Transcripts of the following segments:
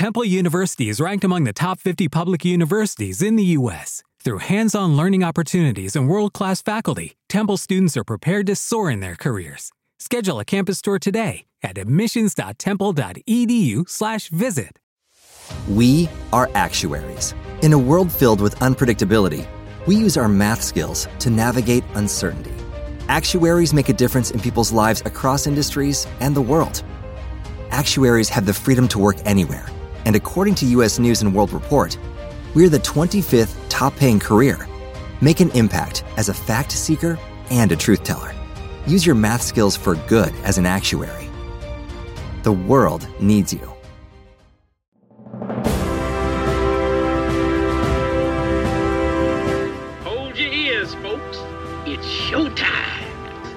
Temple University is ranked among the top 50 public universities in the U.S. Through hands on learning opportunities and world class faculty, Temple students are prepared to soar in their careers. Schedule a campus tour today at admissions.temple.edu/slash visit. We are actuaries. In a world filled with unpredictability, we use our math skills to navigate uncertainty. Actuaries make a difference in people's lives across industries and the world. Actuaries have the freedom to work anywhere, and according to US News and World Report, we're the 25th top paying career. Make an impact as a fact seeker and a truth teller. Use your math skills for good as an actuary. The world needs you.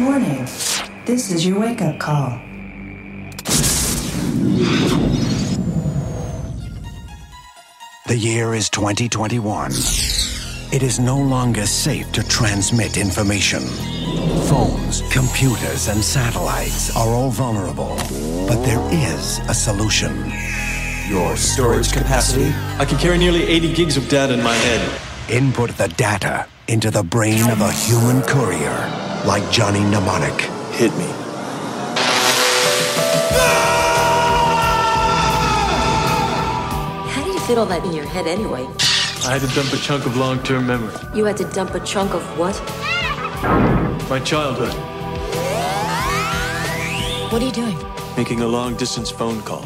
Morning. This is your wake up call. The year is 2021. It is no longer safe to transmit information. Phones, computers, and satellites are all vulnerable. But there is a solution. Your storage capacity? I can carry nearly 80 gigs of data in my head. Input the data into the brain of a human courier, like Johnny Mnemonic. Hit me. How do you fit all that in your head anyway? I had to dump a chunk of long term memory. You had to dump a chunk of what? My childhood. What are you doing? Making a long distance phone call.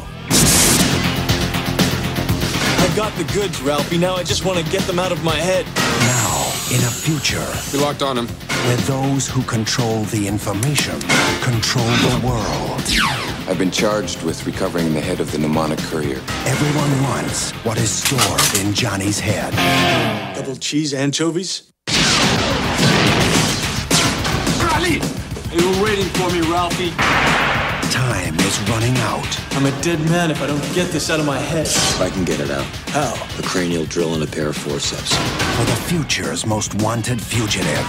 I've got the goods, Ralphie. Now I just want to get them out of my head. Now, in a future We locked on him. where those who control the information control the world, I've been charged with recovering the head of the mnemonic courier. everyone wants what is stored in Johnny's head. Double cheese anchovies? are You were waiting for me, Ralphie. Time is running out. I'm a dead man if I don't get this out of my head. If I can get it out. How? A cranial drill and a pair of forceps. For the future's most wanted fugitive.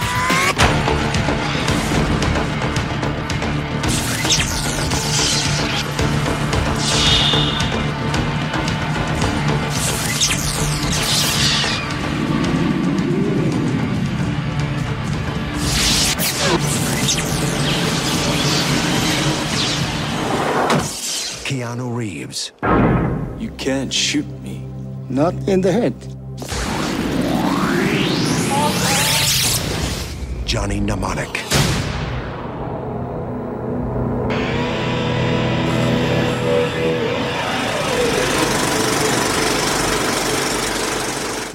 Keanu You can't shoot me. Not in the head. Johnny Mnemonic.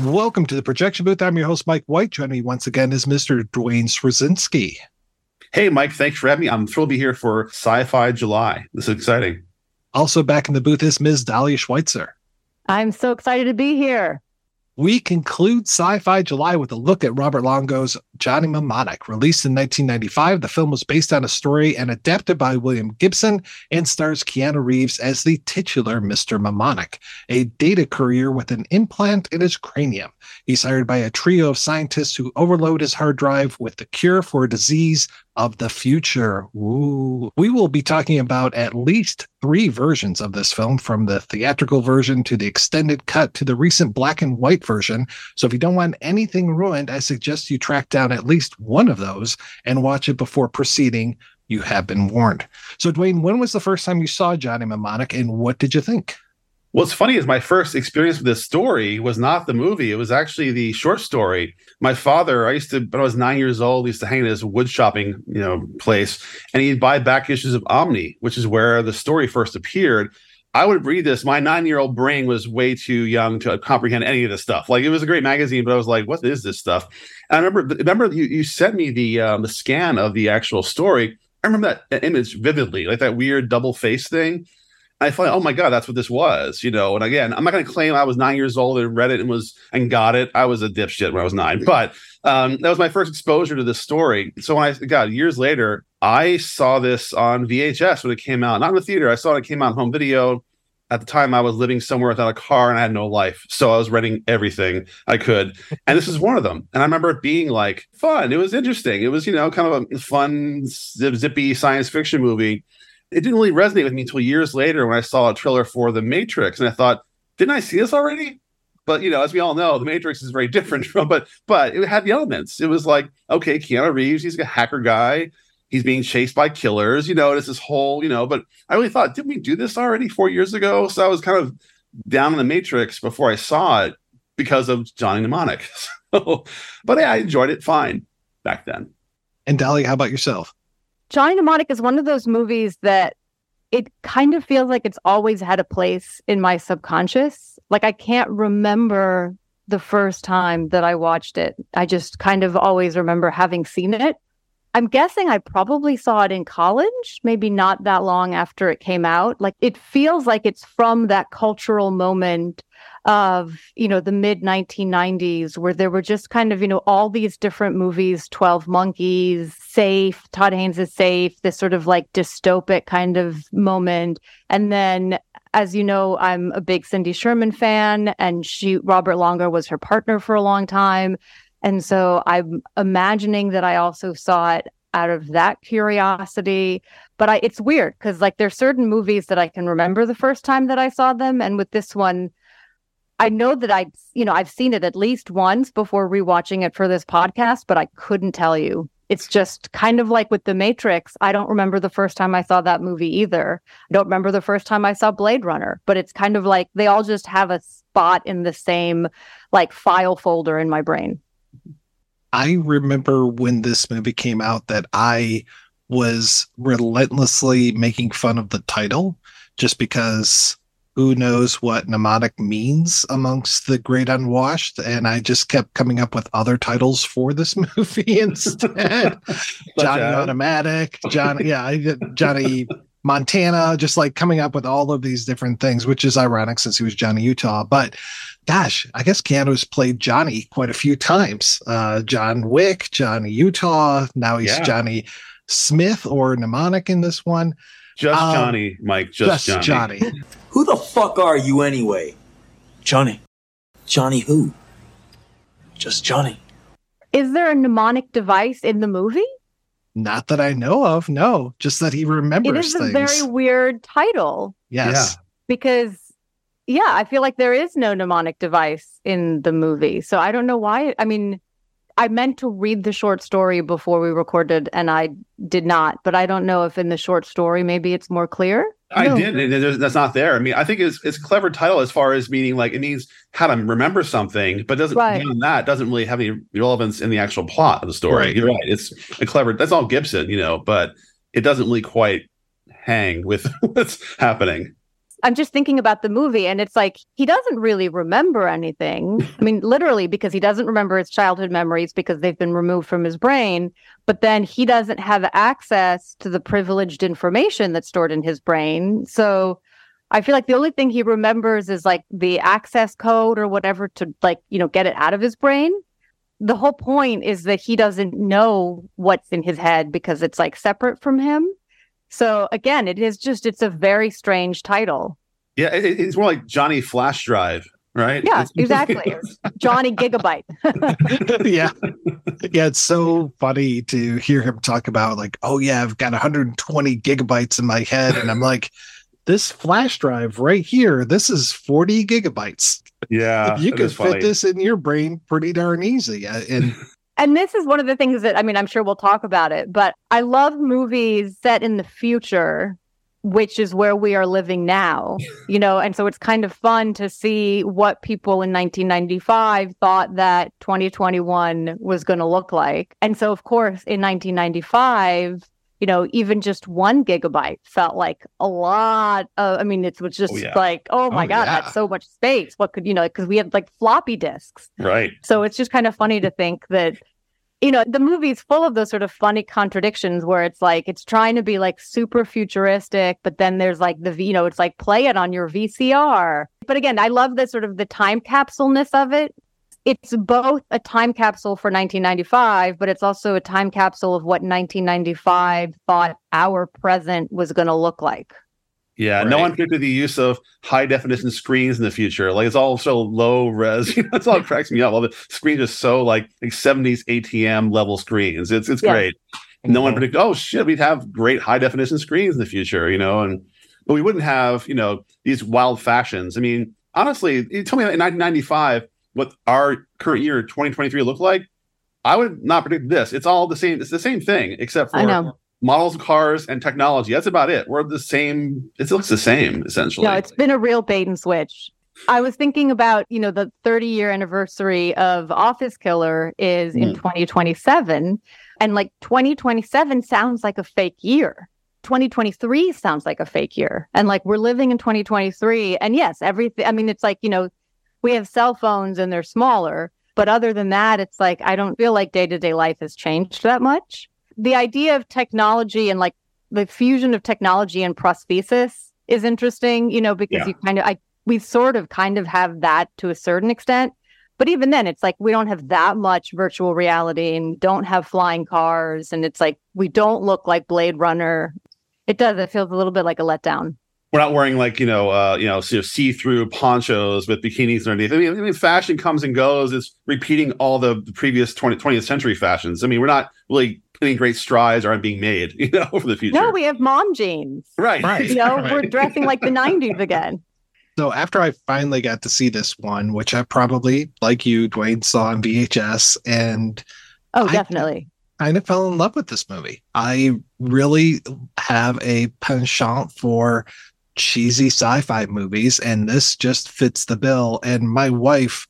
Welcome to the projection booth. I'm your host, Mike White. Joining me once again is Mr. Duane Swierczynski. Hey, Mike, thanks for having me. I'm thrilled to be here for Sci Fi July. This is exciting. Also back in the booth is Ms. Dahlia Schweitzer. I'm so excited to be here. We conclude Sci Fi July with a look at Robert Longo's Johnny Mnemonic. Released in 1995, the film was based on a story and adapted by William Gibson and stars Keanu Reeves as the titular Mr. Mnemonic, a data courier with an implant in his cranium. He's hired by a trio of scientists who overload his hard drive with the cure for a disease of the future. Ooh. We will be talking about at least three versions of this film, from the theatrical version to the extended cut to the recent black and white version. So if you don't want anything ruined, I suggest you track down at least one of those and watch it before proceeding. You have been warned. So, Duane, when was the first time you saw Johnny Mnemonic and what did you think? What's funny is my first experience with this story was not the movie. It was actually the short story. My father, I used to, when I was nine years old, used to hang at his wood shopping, you know, place, and he'd buy back issues of Omni, which is where the story first appeared. I would read this. My nine-year-old brain was way too young to comprehend any of this stuff. Like it was a great magazine, but I was like, "What is this stuff?" And I remember, remember you, you sent me the um, the scan of the actual story. I remember that image vividly, like that weird double face thing. I thought, oh my god, that's what this was, you know. And again, I'm not going to claim I was nine years old and read it and was and got it. I was a dipshit when I was nine, but um, that was my first exposure to this story. So when I got years later, I saw this on VHS when it came out, not in the theater. I saw it, it came out on home video. At the time, I was living somewhere without a car and I had no life, so I was renting everything I could, and this is one of them. And I remember it being like fun. It was interesting. It was you know kind of a fun, zippy science fiction movie it didn't really resonate with me until years later when I saw a trailer for The Matrix, and I thought, didn't I see this already? But you know, as we all know, The Matrix is very different from, but but it had the elements. It was like, okay, Keanu Reeves, he's a hacker guy, he's being chased by killers, you know, it's this whole, you know, but I really thought, didn't we do this already four years ago? So I was kind of down in the Matrix before I saw it because of Johnny Mnemonic. So, but yeah, I enjoyed it fine back then. And Dolly, how about yourself? Johnny Mnemonic is one of those movies that it kind of feels like it's always had a place in my subconscious. Like I can't remember the first time that I watched it. I just kind of always remember having seen it. I'm guessing I probably saw it in college, maybe not that long after it came out. Like it feels like it's from that cultural moment of you know the mid 1990s where there were just kind of you know all these different movies 12 monkeys safe todd haynes is safe this sort of like dystopic kind of moment. And then as you know i'm a big cindy sherman fan and she robert longo was her partner for a long time. And so i'm imagining that i also saw it out of that curiosity. But I, it's weird because like there's certain movies that i can remember the first time that i saw them and with this one I know that I, you know, I've seen it at least once before rewatching it for this podcast, but I couldn't tell you. It's just kind of like with The Matrix. I don't remember the first time I saw that movie either. I don't remember the first time I saw Blade Runner, but it's kind of like they all just have a spot in the same like file folder in my brain. I remember when this movie came out that I was relentlessly making fun of the title just because who knows what mnemonic means amongst the great unwashed and i just kept coming up with other titles for this movie instead. Johnny automatic johnny yeah johnny montana just like coming up with all of these different things which is ironic since he was johnny utah. But gosh i guess keanu's played johnny quite a few times. Uh john wick johnny utah now he's yeah. johnny smith or mnemonic in this one just um, Johnny, Mike. Just, just Johnny. Johnny. who the fuck are you anyway? Johnny. Johnny who? Just Johnny. Is there a mnemonic device in the movie? Not that I know of. No, just that he remembers. It is things. a very weird title. Yes. Yeah. Because yeah, I feel like there is no mnemonic device in the movie. So I don't know why. I mean, I meant to read the short story before we recorded and I did not, but I don't know if in the short story maybe it's more clear. I no. did. That's not there. I mean, I think it's it's a clever title as far as meaning like it means how to remember something, but doesn't right. beyond that doesn't really have any relevance in the actual plot of the story. Right. You're right. It's a clever. That's all Gibson, you know, but it doesn't really quite hang with what's happening. I'm just thinking about the movie, and it's like he doesn't really remember anything. I mean, literally, because he doesn't remember his childhood memories because they've been removed from his brain. But then he doesn't have access to the privileged information that's stored in his brain. So I feel like the only thing he remembers is like the access code or whatever to like, you know, get it out of his brain. The whole point is that he doesn't know what's in his head because it's like separate from him. So again, it is just it's a very strange title. Yeah, it, it's more like Johnny Flash Drive, right? Yeah, exactly. Johnny Gigabyte. yeah. Yeah, it's so funny to hear him talk about like, oh yeah, I've got 120 gigabytes in my head and I'm like this flash drive right here, this is 40 gigabytes. Yeah. you could fit this in your brain pretty darn easy. Uh, and and this is one of the things that I mean, I'm sure we'll talk about it, but I love movies set in the future, which is where we are living now, you know, and so it's kind of fun to see what people in 1995 thought that 2021 was going to look like. And so, of course, in 1995, you know, even just one gigabyte felt like a lot of, I mean, it was oh, just oh, yeah. like, oh my oh, God, yeah. that's so much space. What could, you know, because we had like floppy disks. Right. So it's just kind of funny to think that you know, the movie's full of those sort of funny contradictions where it's like it's trying to be like super futuristic, but then there's like the you know, it's like play it on your VCR. But again, I love the sort of the time capsuleness of it. It's both a time capsule for 1995, but it's also a time capsule of what 1995 thought our present was going to look like. Yeah, right. no one predicted the use of high definition screens in the future. Like it's all so low res. That's all cracks me up. All the screens are so like like 70s ATM level screens. It's it's yeah. great. No one predicted, oh shit, we'd have great high definition screens in the future, you know, and but we wouldn't have, you know, these wild fashions. I mean, honestly, you tell me in 1995 what our current year 2023 looked like. I would not predict this. It's all the same. It's the same thing, except for models of cars and technology. That's about it. We're the same. It looks the same essentially. No, it's been a real bait and switch. I was thinking about, you know, the 30 year anniversary of Office Killer is mm. in 2027. And like 2027 sounds like a fake year. 2023 sounds like a fake year. And like we're living in 2023. And yes, everything, I mean, it's like, you know, we have cell phones and they're smaller. But other than that, it's like, I don't feel like day to day life has changed that much the idea of technology and like the fusion of technology and prosthesis is interesting, you know, because yeah. you kind of, I, we sort of kind of have that to a certain extent. But even then, it's like we don't have that much virtual reality and don't have flying cars. And it's like we don't look like Blade Runner. It does. It feels a little bit like a letdown we're not wearing like you know uh, you know see-through ponchos with bikinis underneath. I mean, I mean, fashion comes and goes. It's repeating all the, the previous 20, 20th century fashions. I mean, we're not really putting great strides aren't being made, you know, for the future. No, we have mom jeans. Right. right. You know, right. we're dressing like the 90s again. So after I finally got to see this one, which I probably, like you, Duane, saw on VHS, and oh, definitely, I kind of fell in love with this movie. I really have a penchant for cheesy sci-fi movies, and this just fits the bill. And my wife,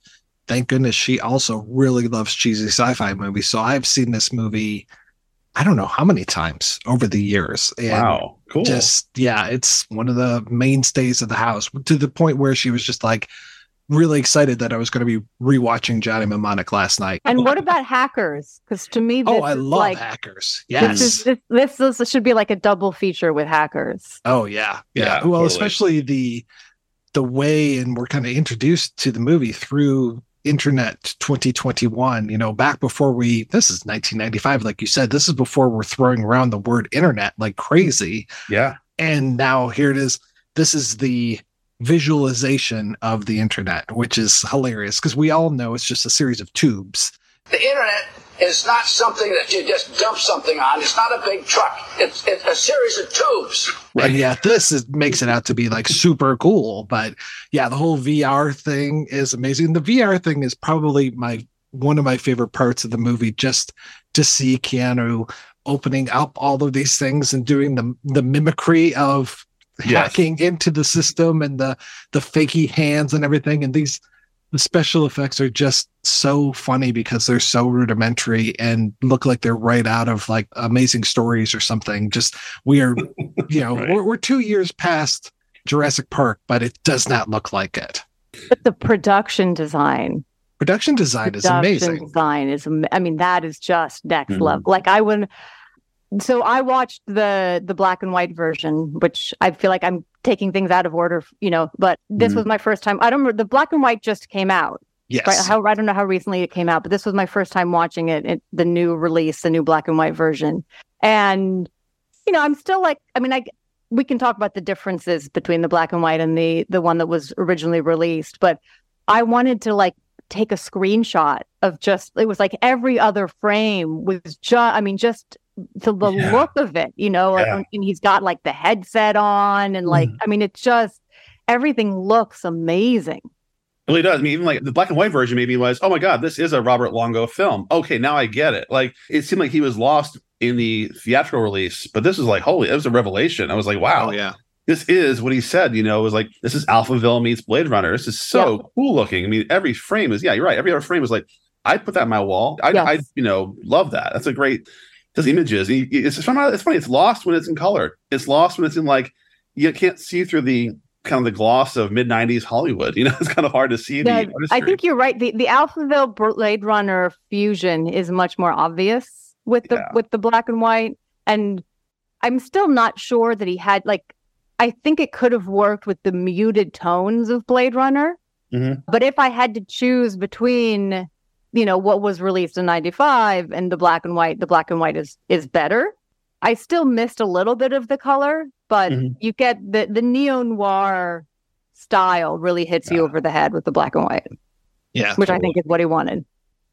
thank goodness, she also really loves cheesy sci-fi movies. So I've seen this movie I don't know how many times over the years. And wow, cool. Just yeah, it's one of the mainstays of the house to the point where she was just like really excited that I was going to be rewatching Johnny Mnemonic last night. And what about Hackers? Because to me, oh, I love like, Hackers. Yes, this, is, this, this, this should be like a double feature with Hackers. Oh yeah, yeah. yeah well, totally. especially the the way and we're kind of introduced to the movie through internet 2021 you know back before we this is 1995 like you said this is before we're throwing around the word internet like crazy yeah and now here it is this is the visualization of the internet which is hilarious because we all know it's just a series of tubes the internet is not something that you just dump something on. It's not a big truck. It's, it's a series of tubes. Right. And yeah, this is, makes it out to be like super cool. But yeah, the whole VR thing is amazing. The VR thing is probably my one of my favorite parts of the movie. Just to see Keanu opening up all of these things and doing the the mimicry of yes. hacking into the system and the the fakey hands and everything. And these the special effects are just so funny because they're so rudimentary and look like they're right out of like amazing stories or something. Just we are you know right. we're, we're two years past jurassic park but it does not look like it. But the production design. Production design production is amazing. design is i mean that is just next mm-hmm. level. Like i would so I watched the the black and white version, which I feel like I'm taking things out of order, you know. But this mm. was my first time. I don't remember the black and white just came out. Yes. Right? How I don't know how recently it came out, but this was my first time watching it, it. The new release, the new black and white version, and you know, I'm still like, I mean, I we can talk about the differences between the black and white and the the one that was originally released, but I wanted to like take a screenshot of just it was like every other frame was just I mean just to the yeah. look of it, you know, yeah. and he's got like the headset on and like, mm. I mean, it's just everything looks amazing. It really does. I mean, even like the black and white version maybe was, oh my God, this is a Robert Longo film. Okay, now I get it. Like it seemed like he was lost in the theatrical release, but this is like, holy, it was a revelation. I was like, wow. Oh, yeah. This is what he said, you know, it was like, this is Alphaville meets Blade Runner. This is so yeah. cool looking. I mean, every frame is, yeah, you're right. Every other frame is like, I'd put that in my wall. I, yes. I, you know, love that. That's a great, those images. It's, it's funny. It's funny. It's lost when it's in color. It's lost when it's in like you can't see through the kind of the gloss of mid '90s Hollywood. You know, it's kind of hard to see. Yeah, the I think you're right. The the Alphaville Blade Runner fusion is much more obvious with the Yeah. with the black and white, and I'm still not sure that he had like. I think it could have worked with the muted tones of Blade Runner, Mhm. but if I had to choose between, you know, what was released in '95 and the black and white, the black and white is is better. I still missed a little bit of the color, but Mhm. you get the the neo noir style really hits you over the head with the black and white, Yeah. which I think is what he wanted.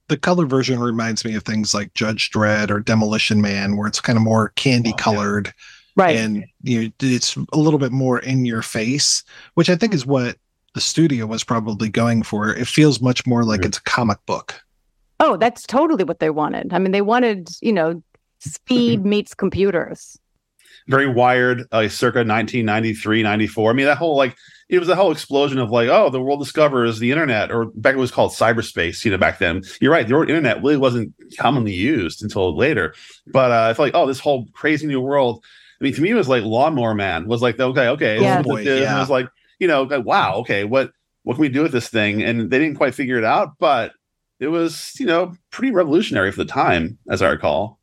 the color version reminds me of things like Judge Dredd or Demolition Man, where it's kind of more candy colored. Right. And you know, it's a little bit more in your face, which I think is what the studio was probably going for. It feels much more like it's a comic book. Oh, that's totally what they wanted. I mean, they wanted, you know, speed meets computers. very wired, uh, circa 1993, 94. I mean, that whole like it was a whole explosion of like, oh, the world discovers the internet, or back it was called cyberspace. You know, back then, you're right. The word internet really wasn't commonly used until later. But uh, I felt like, oh, this whole crazy new world. I mean, to me, it was like Lawnmower Man was like, okay, okay, Yeah. what Boy, this is. And yeah. it was like, you know, like, wow, okay, what what can we do with this thing? And they didn't quite figure it out, but it was, you know, pretty revolutionary for the time, as I recall.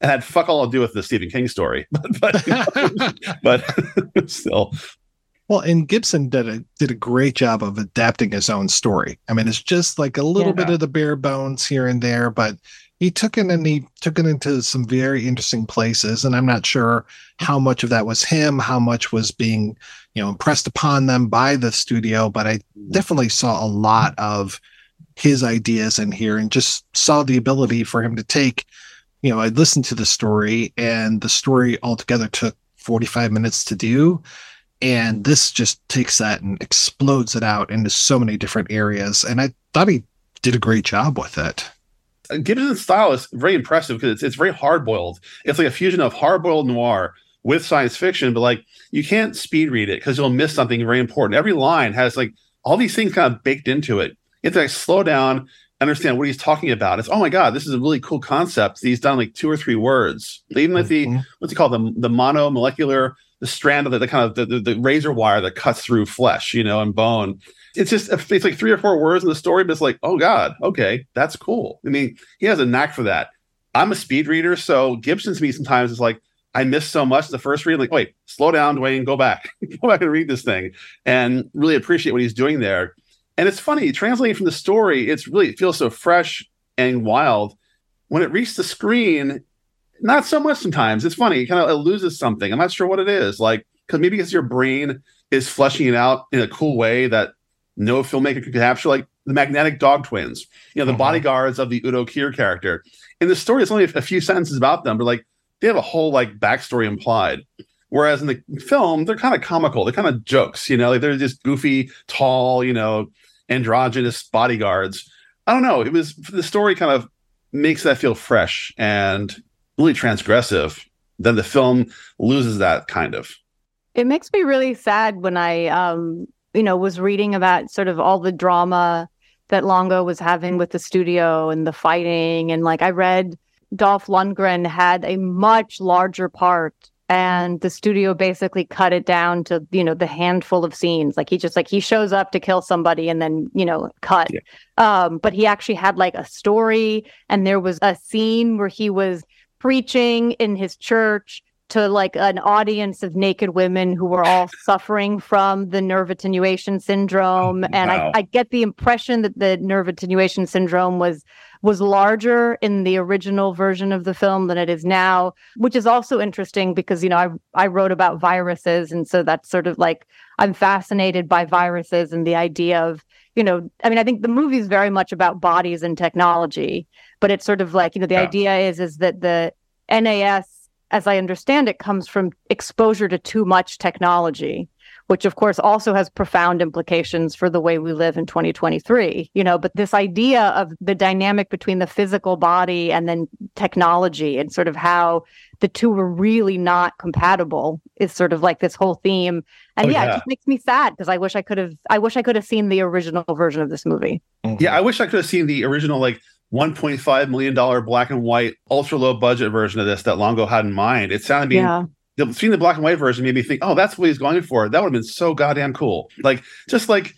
It had fuck all to do with the Stephen King story, but but, you know, but still, Well, and Gibson did a did a great job of adapting his own story. I mean, it's just like a little bit of the bare bones here and there, but he took it and he took it into some very interesting places. And I'm not sure how much of that was him, how much was being, you know, impressed upon them by the studio, but I mm. definitely saw a lot of his ideas in here and just saw the ability for him to take, you know, I listened to the story and the story altogether took 45 minutes to do and this just takes that and explodes it out into so many different areas and i thought he did a great job with it uh, Gibson's style is very impressive because it's, it's very hard boiled. It's like a fusion of hard boiled noir with science fiction, but like you can't speed read it because you'll miss something very important. Every line has like all these things kind of baked into it. You have to like slow down, understand what he's talking about. It's oh my god, this is a really cool concept. He's done like two or three words. Even like the mm-hmm. what's he called the the monomolecular the strand of the, the kind of the, the, the razor wire that cuts through flesh, you know, and bone. It's just it's like three or four words in the story, but it's like, oh god, okay, that's cool. I mean, he has a knack for that. I'm a speed reader, so Gibson to me sometimes is like I miss so much the first read. Like, wait, slow down, Duane, go back, go back and read this thing, and really appreciate what he's doing there. And it's funny translating from the story. It's really it feels so fresh and wild. When it reaches the screen, not so much sometimes. It's funny. It kind of it loses something. I'm not sure what it is. Like, because maybe because your brain is fleshing it out in a cool way that no filmmaker could capture, like the magnetic dog twins, you know, the mm-hmm. bodyguards of the Udo Kier character. In the story, it's only a few sentences about them, but like they have a whole like backstory implied. Whereas in the film, they're kind of comical. They're kind of jokes, you know, like they're just goofy, tall, you know, androgynous bodyguards. I don't know. It was the story kind of makes that feel fresh and really transgressive. Then the film loses that kind of. It makes me really sad when I, um, you know, was reading about sort of all the drama that Longo was having with the studio and the fighting. And like I read Dolph Lundgren had a much larger part and the studio basically cut it down to, you know, the handful of scenes. Like he just like he shows up to kill somebody and then, you know, cut. Um, but he actually had like a story and there was a scene where he was preaching in his church to like an audience of naked women who were all suffering from the nerve attenuation syndrome. And Wow. I, I get the impression that the nerve attenuation syndrome was was larger in the original version of the film than it is now which is also interesting because you know i i wrote about viruses. And so that's sort of like i'm fascinated by viruses and the idea of you know i mean i think the movie is very much about bodies and technology but it's sort of like you know the idea is is that the nas as I understand it, comes from exposure to too much technology, which of course also has profound implications for the way we live in 2023. You know, but this idea of the dynamic between the physical body and then technology and sort of how the two were really not compatible is sort of like this whole theme. And Oh, yeah, yeah. it just makes me sad because I wish I could have I wish I could have seen the original version of this movie. Mm-hmm. Yeah, I wish I could have seen the original like 1.5 million dollar black and white ultra low budget version of this that Longo had in mind. It sounded mean, Yeah. the seeing the black and white version made me think, oh, that's what he's going for. That would have been so goddamn cool. Like just like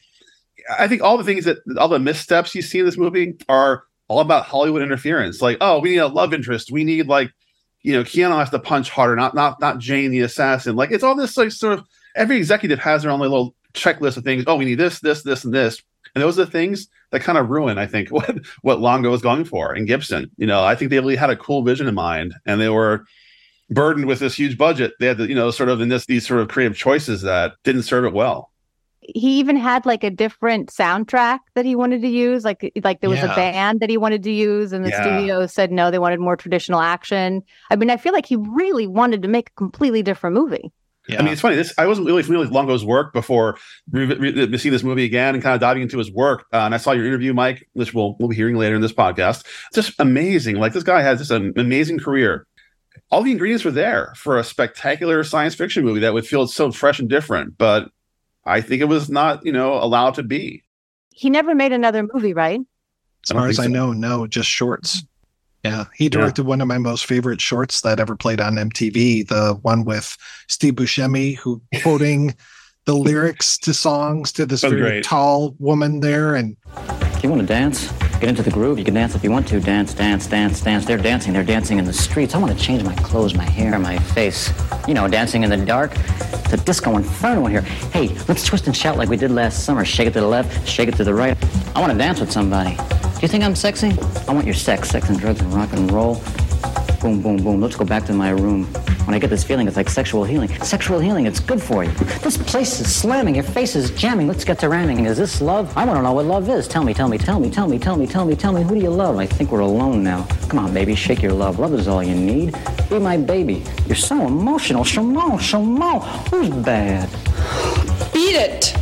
I think all the things that all the missteps you see in this movie are all about Hollywood interference. Like, oh, we need a love interest. We need like, you know, Keanu has to punch harder, not not not Jane the assassin. Like it's all this like sort of every executive has their own little checklist of things. Oh, we need this, this, this, and this. And those are the things that kind of ruin, I think, what what Longo was going for in Gibson. You know, I think they really had a cool vision in mind, and they were burdened with this huge budget. They had to, you know, sort of in this these sort of creative choices that didn't serve it well. He even had like a different soundtrack that he wanted to use. Like like there was Yeah. a band that he wanted to use, and the Yeah. studio said no, they wanted more traditional action. I mean, I feel like he really wanted to make a completely different movie. I mean, it's funny. This I wasn't really familiar with Longo's work before re- re- re- seeing this movie again and kind of diving into his work. Uh, and I saw your interview, Mike, which we'll we'll be hearing later in this podcast. Just amazing. Like this guy has just an amazing career. All the ingredients were there for a spectacular science fiction movie that would feel so fresh and different. But I think it was not, you know, allowed to be. He never made another movie, right? As far as I so. know, no, just shorts. Yeah, he directed one of my most favorite shorts that ever played on MTV, the one with Steve Buscemi, who quoting the lyrics to songs to this very great. tall woman there, and You want to dance? Get into the groove. You can dance if you want to. Dance, dance, dance, dance. They're dancing. They're dancing in the streets. I want to change my clothes, my hair, my face. You know, dancing in the dark. It's a disco inferno in here. Hey, let's twist and shout like we did last summer. Shake it to the left, shake it to the right. I want to dance with somebody. Do you think I'm sexy? I want your sex, sex and drugs and rock and roll. Boom, boom, boom. Let's go back to my room. When I get this feeling, it's like sexual healing. Sexual healing, it's good for you. This place is slamming. Your face is jamming. Let's get to ramming. Is this love? I want to know what love is. Tell me, tell me, tell me, tell me, tell me, tell me, tell me. Who do you love? I think we're alone now. Come on, baby, shake your love. Love is all you need. Be my baby. You're so emotional. Shimon, Shimon. Who's bad? Beat it.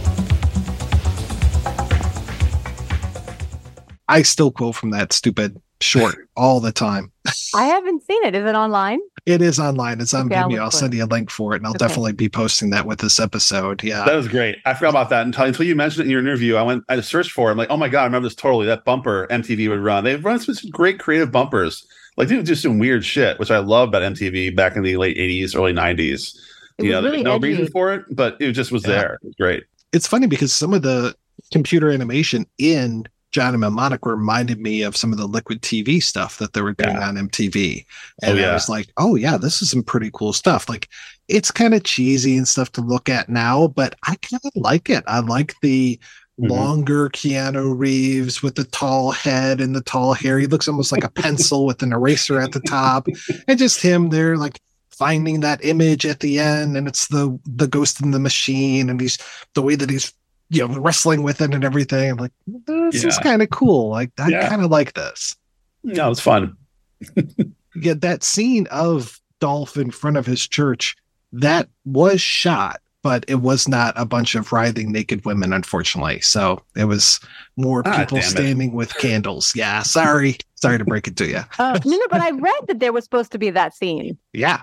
I still quote from that stupid short all the time. I haven't seen it. Is it online? It is online. It's on Okay, I'll Vimeo. look I'll send it. you a link for it, and I'll Okay. definitely be posting that with this episode. Yeah. That was great. I forgot about that until, until you mentioned it in your interview. I went, I searched for it. I'm like, oh my God, I remember this totally. That bumper MTV would run. They've run some some great creative bumpers. Like they would do some weird shit, which I love about MTV back in the late 80s, early 90s. It you was know, really no edgy. reason for it, but it just was Yeah. there. It was great. it's funny because some of the computer animation in Johnny Mnemonic reminded me of some of the liquid TV stuff that they were doing on MTV. Oh, And I was like, oh, yeah, this is some pretty cool stuff. Like, it's kind of cheesy and stuff to look at now, but I kind of like it. I like the Mhm. longer Keanu Reeves with the tall head and the tall hair. He looks almost like a pencil with an eraser at the top. And just him there, like, finding that image at the end and it's the the ghost in the machine and he's the way that he's you know wrestling with it and everything i'm like this is kind of cool like i Yeah. kind of like this No, it's fun. you get that scene of dolph in front of his church that was shot but it was not a bunch of writhing naked women unfortunately so it was more Ah, people it. standing with candles yeah sorry sorry to break it to you Oh no, no, but I read that there was supposed to be that scene. yeah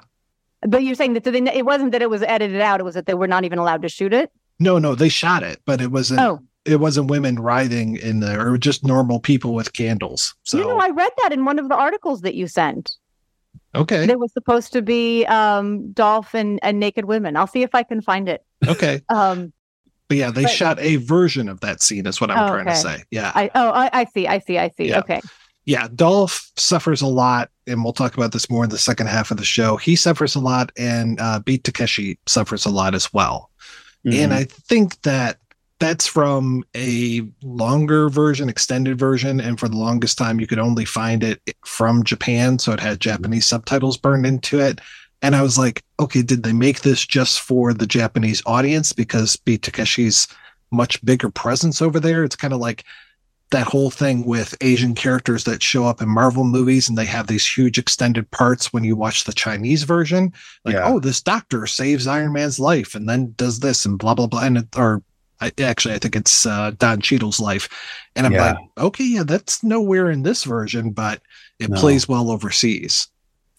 But you're saying that they, it wasn't that it was edited out; it was that they were not even allowed to shoot it. No no they shot it but it wasn't Oh. it wasn't women writhing in there or just normal people with candles so You know, I read that in one of the articles that you sent. okay There was supposed to be um, Dolph and, naked women. I'll see if I can find it. okay Um, But yeah, they But- shot a version of that scene. Is what I'm Oh, trying to say. Yeah, I oh I, I see, I see, I see. Yeah. Okay. yeah. Dolph suffers a lot, and we'll talk about this more in the second half of the show. He suffers a lot, and uh, Beat Takeshi suffers a lot as well. And mm-hmm. I think that that's from a longer version, extended version, and for the longest time, you could only find it from Japan, so it had mm-hmm. Japanese subtitles burned into it. And I was like, okay, did they make this just for the Japanese audience because Beat Takeshi's much bigger presence over there? It's kind of like that whole thing with Asian characters that show up in Marvel movies and they have these huge extended parts when you watch the Chinese version. Like, Yeah. oh, this doctor saves Iron Man's life and then does this and blah, blah, blah. And it, or I, actually, I think it's uh, Don Cheadle's life. And I'm Yeah. like, okay, yeah, that's nowhere in this version, but it No. plays well overseas.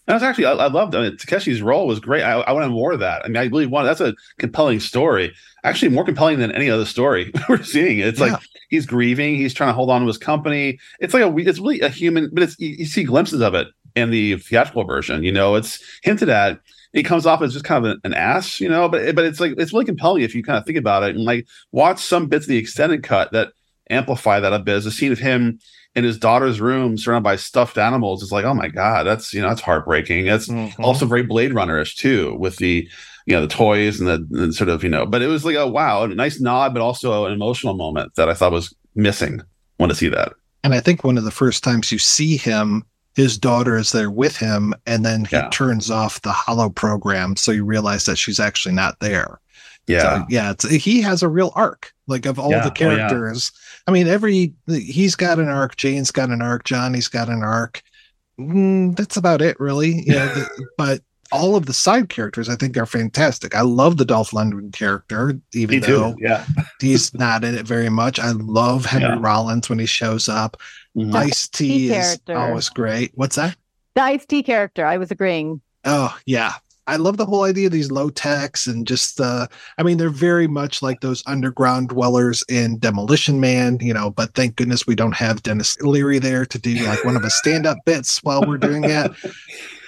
That's actually I, I loved it. Takeshi's role was great. I, I wanted more of that. I mean, I really wanted. That's a compelling story. Actually, more compelling than any other story we're seeing. It's Yeah. like he's grieving. He's trying to hold on to his company. It's like a. It's really a human, but it's you, you see glimpses of it in the theatrical version. You know, it's hinted at. he comes off as just kind of an, an, ass, you know. But but it's like it's really compelling if you kind of think about it and like watch some bits of the extended cut that amplify that a bit. As a scene of him in his daughter's room surrounded by stuffed animals. It's like, oh my god, that's you know that's heartbreaking. That's mm-hmm. also very Blade Runnerish too, with the you know the toys and the, the sort of you know. But it was like a wow, a nice nod, but also an emotional moment that I thought was missing. Want to see that. And I think one of the first times you see him his daughter is there with him and then he yeah. turns off the hollow program so you realize that she's actually not there yeah so, yeah he has a real arc like of all yeah. the characters oh. I mean every he's got an arc jane's got an arc johnny's got an arc mm, that's about it really yeah the, but all of the side characters I think are fantastic. I love the Dolph Lundgren character, even Me though too. yeah. he's not in it very much. I love Henry yeah. Rollins when he shows up. Mm-hmm. Ice T is always great. What's that? The Ice T character. I was agreeing. Oh yeah, I love the whole idea of these low techs and just uh I mean they're very much like those underground dwellers in Demolition Man, you know, but thank goodness we don't have Denis Leary there to do like one of his stand-up bits while we're doing that.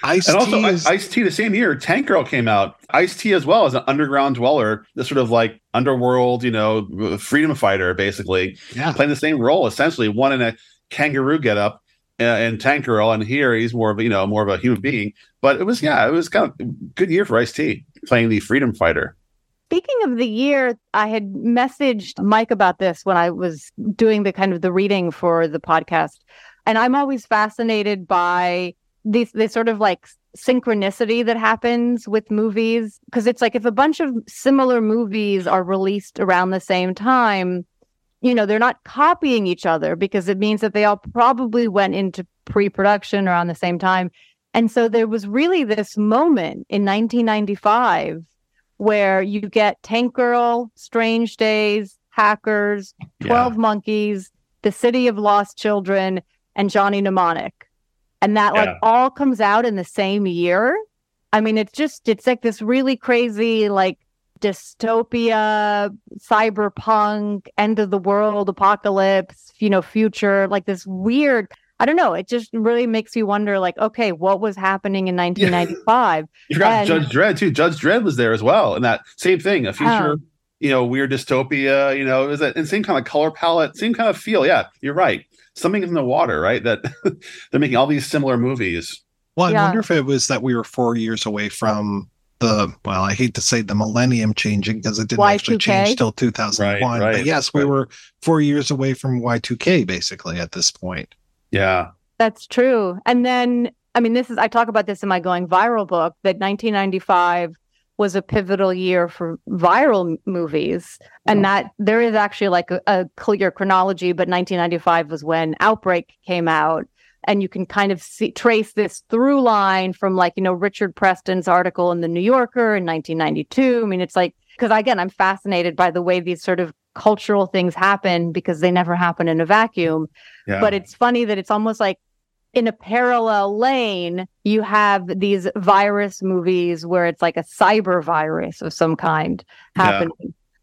Ice and also is... Ice T the same year, Tank Girl came out. Ice T as well as an underground dweller, this sort of like underworld, you know, freedom fighter, basically. Yeah. Playing the same role, essentially, one in a kangaroo getup and uh, Tank Girl, and here he's more of a, you know more of a human being. But it was yeah, it was kind of good year for Ice T playing the freedom fighter. Speaking of the year, I had messaged Mike about this when I was doing the kind of the reading for the podcast, and I'm always fascinated by these this sort of like synchronicity that happens with movies because it's like if a bunch of similar movies are released around the same time you know, they're not copying each other because it means that they all probably went into pre production around the same time. And so there was really this moment in 1995 where you get Tank Girl, Strange Days, Hackers, 12 yeah. Monkeys, The City of Lost Children, and Johnny Mnemonic. And that yeah. like all comes out in the same year. I mean, it's just, it's like this really crazy, like dystopia, cyberpunk, end of the world, apocalypse, you know, future, like this weird. I don't know. It just really makes you wonder, like, okay, what was happening in 1995? you forgot and, Judge Dredd too. Judge Dredd was there as well, and that same thing, a future, oh. you know, weird dystopia. You know, it was that same kind of color palette, same kind of feel. Yeah, you're right. Something in the water, right? That they're making all these similar movies. Well, I yeah. wonder if it was that we were four years away from the well, I hate to say the millennium changing because it didn't Y2K? actually change till 2001. Right, right, but yes, we were four years away from Y2K basically at this point. Yeah. That's true. And then I mean, this is I talk about this in my going viral book that 1995 was a pivotal year for viral movies, and that there is actually like a, a clear chronology. But 1995 was when Outbreak came out, and you can kind of see trace this through line from like you know richard preston's article in the new yorker in 1992 i mean it's like because again i'm fascinated by the way these sort of cultural things happen because they never happen in a vacuum yeah. but it's funny that it's almost like in a parallel lane you have these virus movies where it's like a cyber virus of some kind happening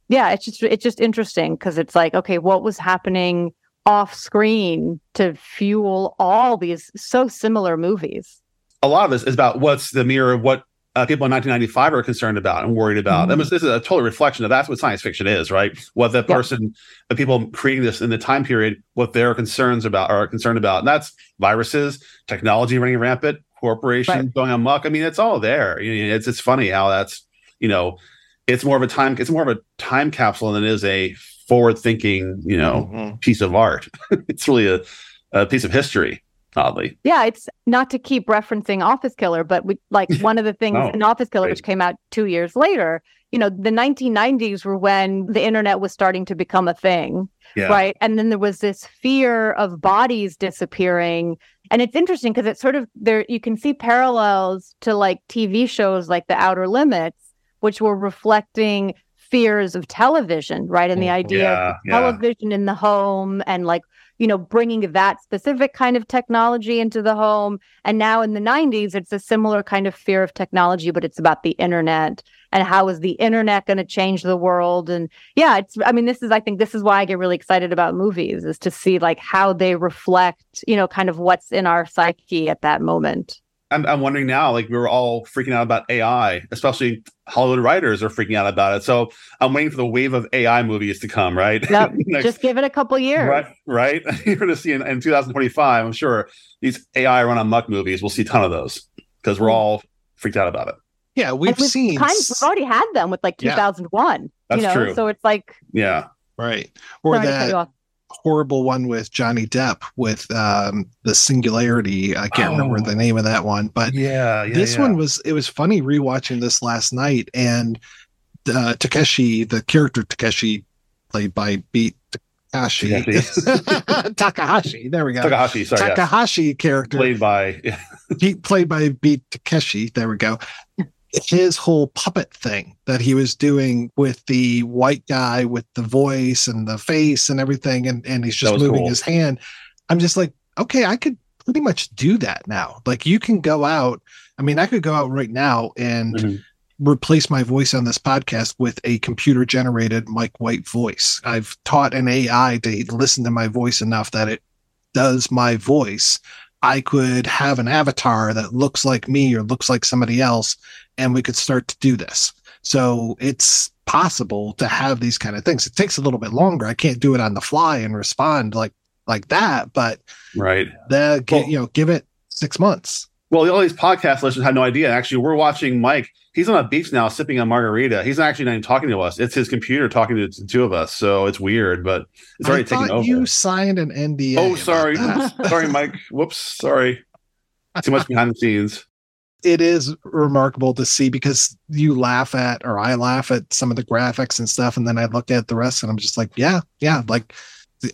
yeah, yeah it's just it's just interesting because it's like okay what was happening off screen to fuel all these so similar movies. A lot of this is about what's the mirror of what uh, people in 1995 are concerned about and worried about. Mm-hmm. this is a total reflection of that's what science fiction is, right? What the person, the people creating this in the time period, what their concerns about are concerned about, and that's viruses, technology running rampant, corporations right. going amok. I mean, it's all there. You know, it's it's funny how that's you know, it's more of a time, it's more of a time capsule than it is a forward thinking, you know, mm-hmm. piece of art. it's really a, a piece of history oddly. Yeah, it's not to keep referencing Office Killer, but we like one of the things oh, in Office Killer, which came out two years later. You know, the 1990s were when the internet was starting to become a thing, yeah. right? And then there was this fear of bodies disappearing. And it's interesting because it's sort of there, you can see parallels to like TV shows like The Outer Limits, which were reflecting fears of television, right? And the mm, idea yeah, of television yeah. in the home and like, you know, bringing that specific kind of technology into the home. And now in the 90s, it's a similar kind of fear of technology, but it's about the internet and how is the internet going to change the world. And yeah, it's, I mean, this is, I think this is why I get really excited about movies is to see like how they reflect, you know, kind of what's in our psyche at that moment. I'm, I'm wondering now, like we were all freaking out about AI, especially Hollywood writers are freaking out about it. So I'm waiting for the wave of AI movies to come, right? Yep. Just give it a couple years. Right. Right. You're going to see in, in 2025, I'm sure these AI run on muck movies, we'll see a ton of those because we're hmm. all freaked out about it. Yeah. We've, we've seen, kind of, we've already had them with like 2001. Yeah. That's you know? true. So it's like, yeah. Right. Or that horrible one with Johnny Depp with um the singularity. I can't oh. remember the name of that one, but yeah, yeah this yeah. one was it was funny rewatching this last night and uh Takeshi, the character Takeshi played by Beat Takahashi. Takahashi. There we go. Takahashi, sorry. Takahashi yes. character. Played by he played by Beat Takeshi. There we go his whole puppet thing that he was doing with the white guy with the voice and the face and everything and, and he's just moving cool. his hand i'm just like okay i could pretty much do that now like you can go out i mean i could go out right now and mm-hmm. replace my voice on this podcast with a computer generated mike white voice i've taught an ai to listen to my voice enough that it does my voice I could have an avatar that looks like me or looks like somebody else, and we could start to do this. So it's possible to have these kind of things. It takes a little bit longer. I can't do it on the fly and respond like like that, but right, the well, you know, give it six months. Well, all these podcast listeners had no idea. Actually, we're watching Mike. He's on a beach now, sipping a margarita. He's actually not even talking to us. It's his computer talking to the two of us. So it's weird, but it's already taken over. You signed an NDA. Oh, sorry, sorry, Mike. Whoops, sorry. Too much behind the scenes. It is remarkable to see because you laugh at, or I laugh at some of the graphics and stuff, and then I look at the rest, and I'm just like, yeah, yeah, like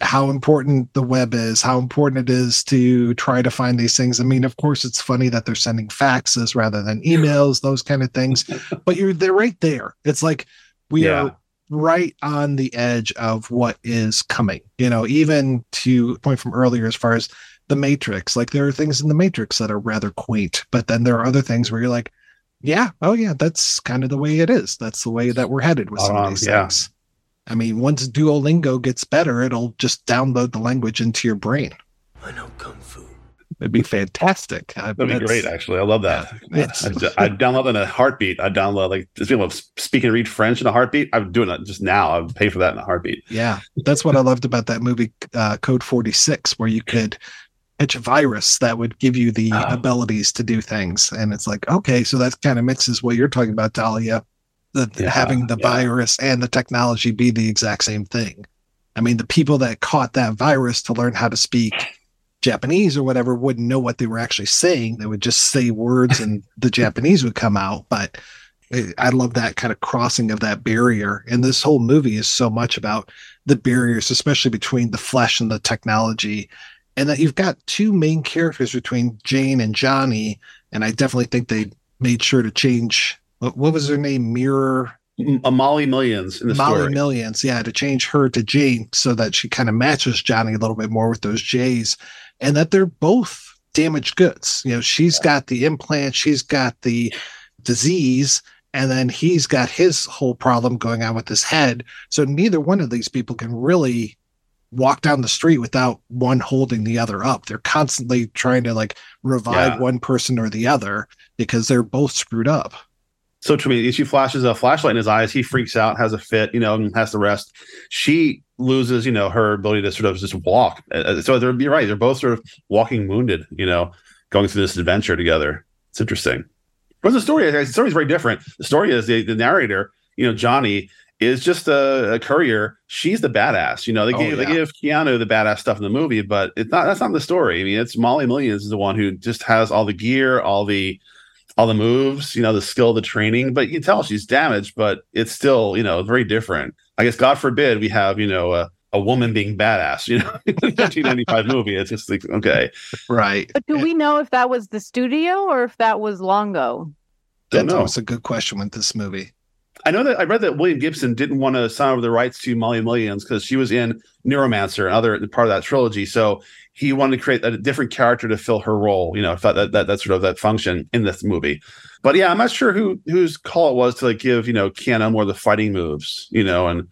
how important the web is, how important it is to try to find these things. I mean, of course, it's funny that they're sending faxes rather than emails, those kind of things, but you're they're right there. It's like we yeah. are right on the edge of what is coming. You know, even to point from earlier as far as the Matrix, like there are things in the Matrix that are rather quaint, but then there are other things where you're like, yeah, oh yeah, that's kind of the way it is. That's the way that we're headed with some um, of these yeah. things. I mean, once Duolingo gets better, it'll just download the language into your brain. I know kung fu. It'd be fantastic. That'd be great, actually. I love that. Yeah, I'd, download in a heartbeat. I'd download like just being able to speak and read French in a heartbeat. I'm doing it just now. I would pay for that in a heartbeat. Yeah, that's what I loved about that movie, uh, Code 46, where you could pitch a virus that would give you the oh. abilities to do things. And it's like, okay, so that kind of mixes what you're talking about, Dahlia the, yeah, having the yeah. virus and the technology be the exact same thing. I mean, the people that caught that virus to learn how to speak Japanese or whatever wouldn't know what they were actually saying. They would just say words and the Japanese would come out. But I love that kind of crossing of that barrier. And this whole movie is so much about the barriers, especially between the flesh and the technology. And that you've got two main characters between Jane and Johnny. And I definitely think they made sure to change what, was her name? Mirror. A Molly Millions in the Molly story. Millions, yeah, to change her to Jane so that she kind of matches Johnny a little bit more with those J's, and that they're both damaged goods. You know, she's yeah. got the implant, she's got the disease, and then he's got his whole problem going on with his head. So neither one of these people can really walk down the street without one holding the other up. They're constantly trying to like revive yeah. one person or the other because they're both screwed up. So to me, she flashes a flashlight in his eyes. He freaks out, has a fit, you know, and has to rest. She loses, you know, her ability to sort of just walk. Uh, uh, so they're, you're right. They're both sort of walking wounded, you know, going through this adventure together. It's interesting. But the story, the story is very different. The story is the, the narrator, you know, Johnny is just a, a courier. She's the badass. You know, they oh, give yeah. they give Keanu the badass stuff in the movie, but it's not. That's not the story. I mean, it's Molly Millions is the one who just has all the gear, all the all the moves, you know, the skill, the training, but you can tell she's damaged, but it's still, you know, very different. I guess, God forbid, we have, you know, a, a woman being badass, you know, 1995 movie. It's just like, okay. Right. But do we know if that was the studio or if that was Longo? That's always a good question with this movie. I know that I read that William Gibson didn't want to sign over the rights to Molly Millions because she was in Neuromancer and other part of that trilogy. So he wanted to create a different character to fill her role, you know, that, that, that, that sort of that function in this movie. But yeah, I'm not sure who whose call it was to like give, you know, Keanu more the fighting moves, you know, and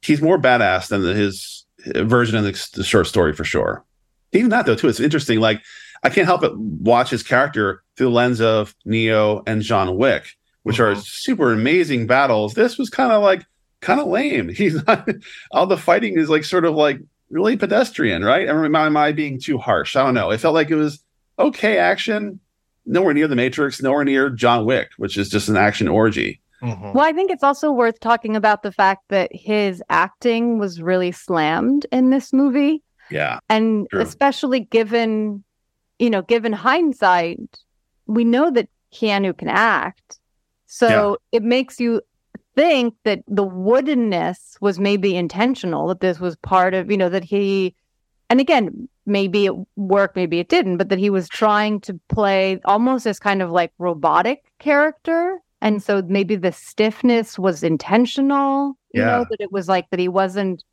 he's more badass than the, his version of the, the short story for sure. Even that though, too, it's interesting. Like I can't help but watch his character through the lens of Neo and John Wick, which mm-hmm. are super amazing battles. This was kind of like kind of lame. He's not all the fighting is like sort of like really pedestrian, right? Am, am I being too harsh? I don't know. It felt like it was okay action, nowhere near the Matrix, nowhere near John Wick, which is just an action orgy. Mm-hmm. Well, I think it's also worth talking about the fact that his acting was really slammed in this movie. Yeah. And true. especially given, you know, given hindsight, we know that Keanu can act. So yeah. it makes you think that the woodenness was maybe intentional, that this was part of, you know, that he, and again, maybe it worked, maybe it didn't, but that he was trying to play almost this kind of like robotic character. And so maybe the stiffness was intentional, you yeah. know, that it was like that he wasn't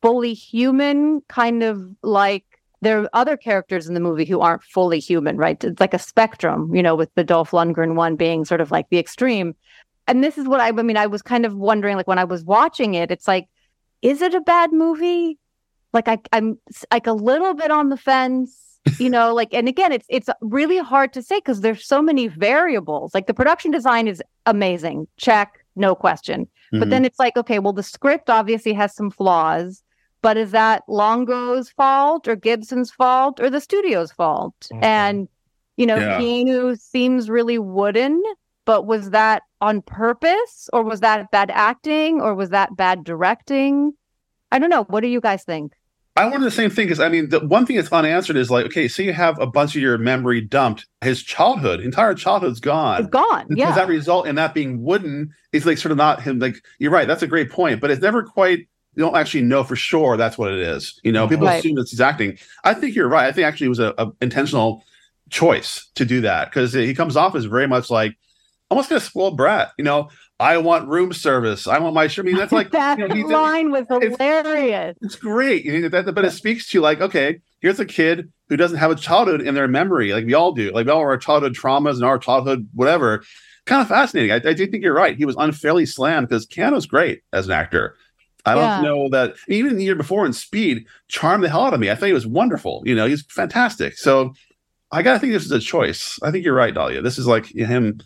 fully human, kind of like there are other characters in the movie who aren't fully human, right? It's like a spectrum, you know, with the Dolph Lundgren one being sort of like the extreme and this is what I, I mean, I was kind of wondering, like when I was watching it, it's like, is it a bad movie? Like I, I'm like a little bit on the fence, you know, like, and again, it's it's really hard to say because there's so many variables. Like the production design is amazing, check, no question. Mm-hmm. But then it's like, okay, well, the script obviously has some flaws, but is that Longo's fault or Gibson's fault or the studio's fault? Mm-hmm. And you know, yeah. Keanu seems really wooden but was that on purpose or was that bad acting or was that bad directing? I don't know. What do you guys think? I wonder the same thing because I mean, the one thing that's unanswered is like, okay, so you have a bunch of your memory dumped. His childhood, entire childhood's gone. It's gone. Yeah. Does that result in that being wooden? Is like sort of not him. Like you're right. That's a great point, but it's never quite. You don't actually know for sure that's what it is. You know, people right. assume it's he's acting. I think you're right. I think actually it was a, a intentional choice to do that because he comes off as very much like almost like a spoiled brat. You know, I want room service. I want my. I mean, that's like that you know, line was hilarious. It's, it's great. You know, that, but it speaks to like, okay, here's a kid who doesn't have a childhood in their memory, like we all do. Like we all have our childhood traumas and our childhood whatever. Kind of fascinating. I, I do think you're right. He was unfairly slammed because Keanu's great as an actor. I don't yeah. know that even the year before in Speed charmed the hell out of me. I thought he was wonderful. You know, he's fantastic. So I gotta think this is a choice. I think you're right, Dahlia. This is like him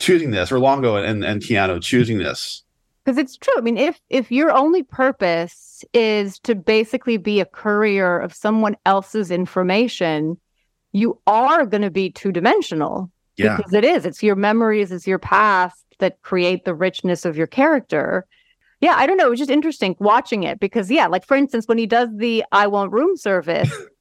choosing this, or Longo and, and Keanu choosing this. Because it's true. I mean, if if your only purpose is to basically be a courier of someone else's information, you are going to be two dimensional. Yeah. Because it is. It's your memories, it's your past that create the richness of your character. Yeah, I don't know. It was just interesting watching it because, yeah, like for instance, when he does the I want room service,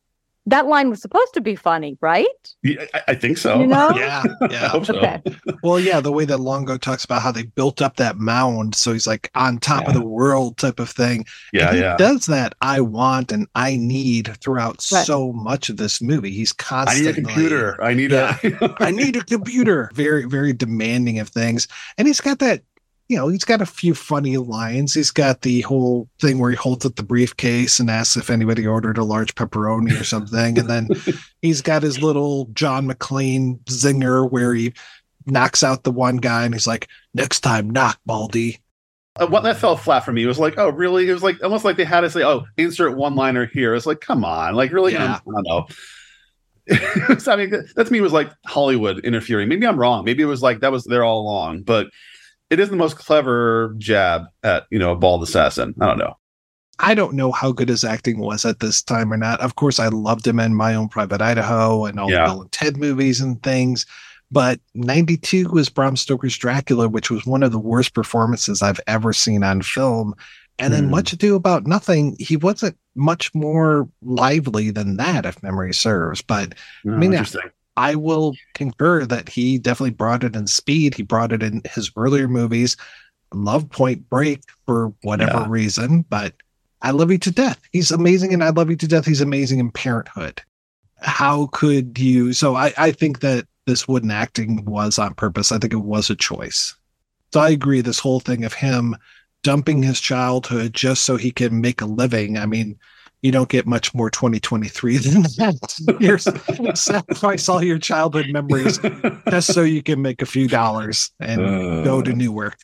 that line was supposed to be funny, right? Yeah, I, I think so. You know? yeah, yeah. so. okay. Well, yeah, the way that Longo talks about how they built up that mound, so he's like on top yeah. of the world type of thing. Yeah, yeah. Does that I want and I need throughout right. so much of this movie. He's constantly. I need a computer. I need yeah, a. I need a computer. Very, very demanding of things, and he's got that you know, he's got a few funny lines. He's got the whole thing where he holds up the briefcase and asks if anybody ordered a large pepperoni or something. and then he's got his little John McClane zinger where he knocks out the one guy and he's like, next time, knock, Baldy. Uh, what that fell flat for me. It was like, oh, really? It was like almost like they had to say, oh, insert one liner here. It's like, come on, like really? Yeah. I don't know. I mean, that to me was like Hollywood interfering. Maybe I'm wrong. Maybe it was like that was there all along, but it is the most clever jab at you know a bald assassin. I don't know. I don't know how good his acting was at this time or not. Of course, I loved him in My Own Private Idaho and all yeah. the Bill and Ted movies and things. But 92 was Bram Stoker's Dracula, which was one of the worst performances I've ever seen on film. And then mm. Much Ado About Nothing, he wasn't much more lively than that, if memory serves. But oh, I mean, I will concur that he definitely brought it in speed. He brought it in his earlier movies. Love Point Break for whatever yeah. reason, but I love you to death. He's amazing, and I love you to death. He's amazing in Parenthood. How could you? So I, I think that this wooden acting was on purpose. I think it was a choice. So I agree. This whole thing of him dumping his childhood just so he can make a living. I mean, you don't get much more 2023 than that. sacrifice all your childhood memories just so you can make a few dollars and uh, go to Newark.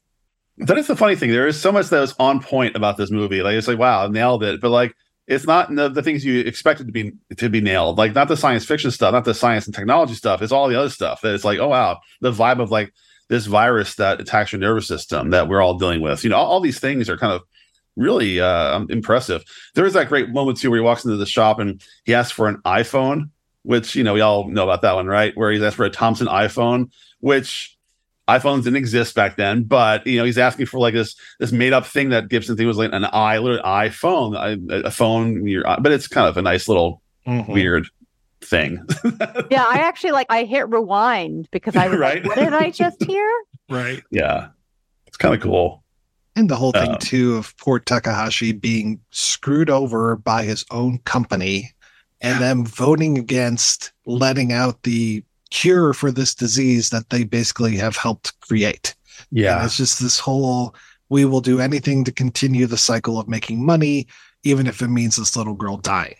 That is the funny thing. There is so much that was on point about this movie. Like it's like, wow, I nailed it. But like it's not the, the things you expected to be to be nailed. Like not the science fiction stuff, not the science and technology stuff. It's all the other stuff that it's like, oh wow, the vibe of like this virus that attacks your nervous system that we're all dealing with. You know, all, all these things are kind of really uh, impressive. There is that great moment too where he walks into the shop and he asks for an iPhone, which you know we all know about that one, right? Where he's asked for a Thompson iPhone, which iPhones didn't exist back then, but you know he's asking for like this this made up thing that Gibson thing was like an i literally iPhone, a, a phone, your, but it's kind of a nice little mm-hmm. weird thing. yeah, I actually like I hit rewind because I was right? like, what did I just hear? right. Yeah. It's kind of cool. And the whole thing uh, too of poor Takahashi being screwed over by his own company and them voting against letting out the cure for this disease that they basically have helped create. Yeah. And it's just this whole we will do anything to continue the cycle of making money, even if it means this little girl dying.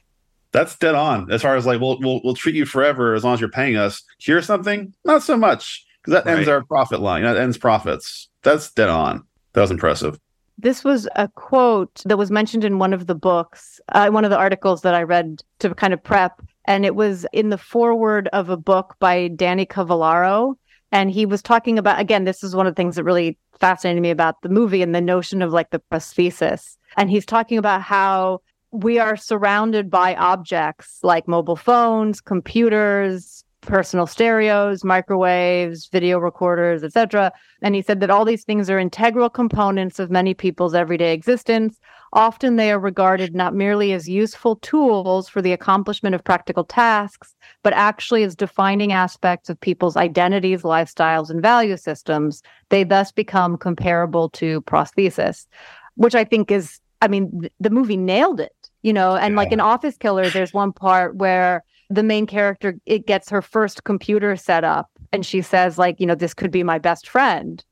That's dead on. As far as like we'll we'll, we'll treat you forever as long as you're paying us. Cure something? Not so much. Because that right. ends our profit line. That ends profits. That's dead on. That was impressive. This was a quote that was mentioned in one of the books, uh, one of the articles that I read to kind of prep. And it was in the foreword of a book by Dani Cavallaro. And he was talking about, again, this is one of the things that really fascinated me about the movie and the notion of like the prosthesis. And he's talking about how we are surrounded by objects like mobile phones, computers, personal stereos, microwaves, video recorders, etc. And he said that all these things are integral components of many people's everyday existence. Often they are regarded not merely as useful tools for the accomplishment of practical tasks, but actually as defining aspects of people's identities, lifestyles, and value systems. They thus become comparable to prosthesis, which I think is, I mean, th- the movie nailed it, you know, and yeah. like in Office Killer, there's one part where the main character it gets her first computer set up and she says like you know this could be my best friend.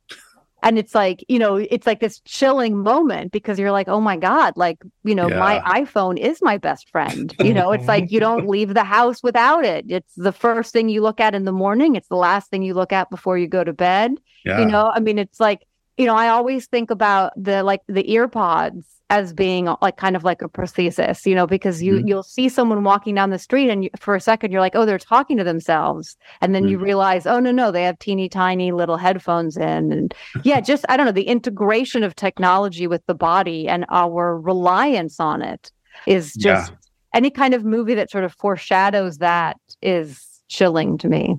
And it's like you know it's like this chilling moment because you're like oh my god like you know yeah. my iphone is my best friend. You know it's like you don't leave the house without it. It's the first thing you look at in the morning. It's the last thing you look at before you go to bed. Yeah. you know i mean it's like you know i always think about the like the ear pods as being like kind of like a prosthesis, you know, because you mm-hmm. you'll see someone walking down the street and you, for a second you're like, oh, they're talking to themselves, and then mm-hmm. you realize, oh no, no, they have teeny tiny little headphones in, and yeah, just I don't know, the integration of technology with the body and our reliance on it is just yeah. any kind of movie that sort of foreshadows that is chilling to me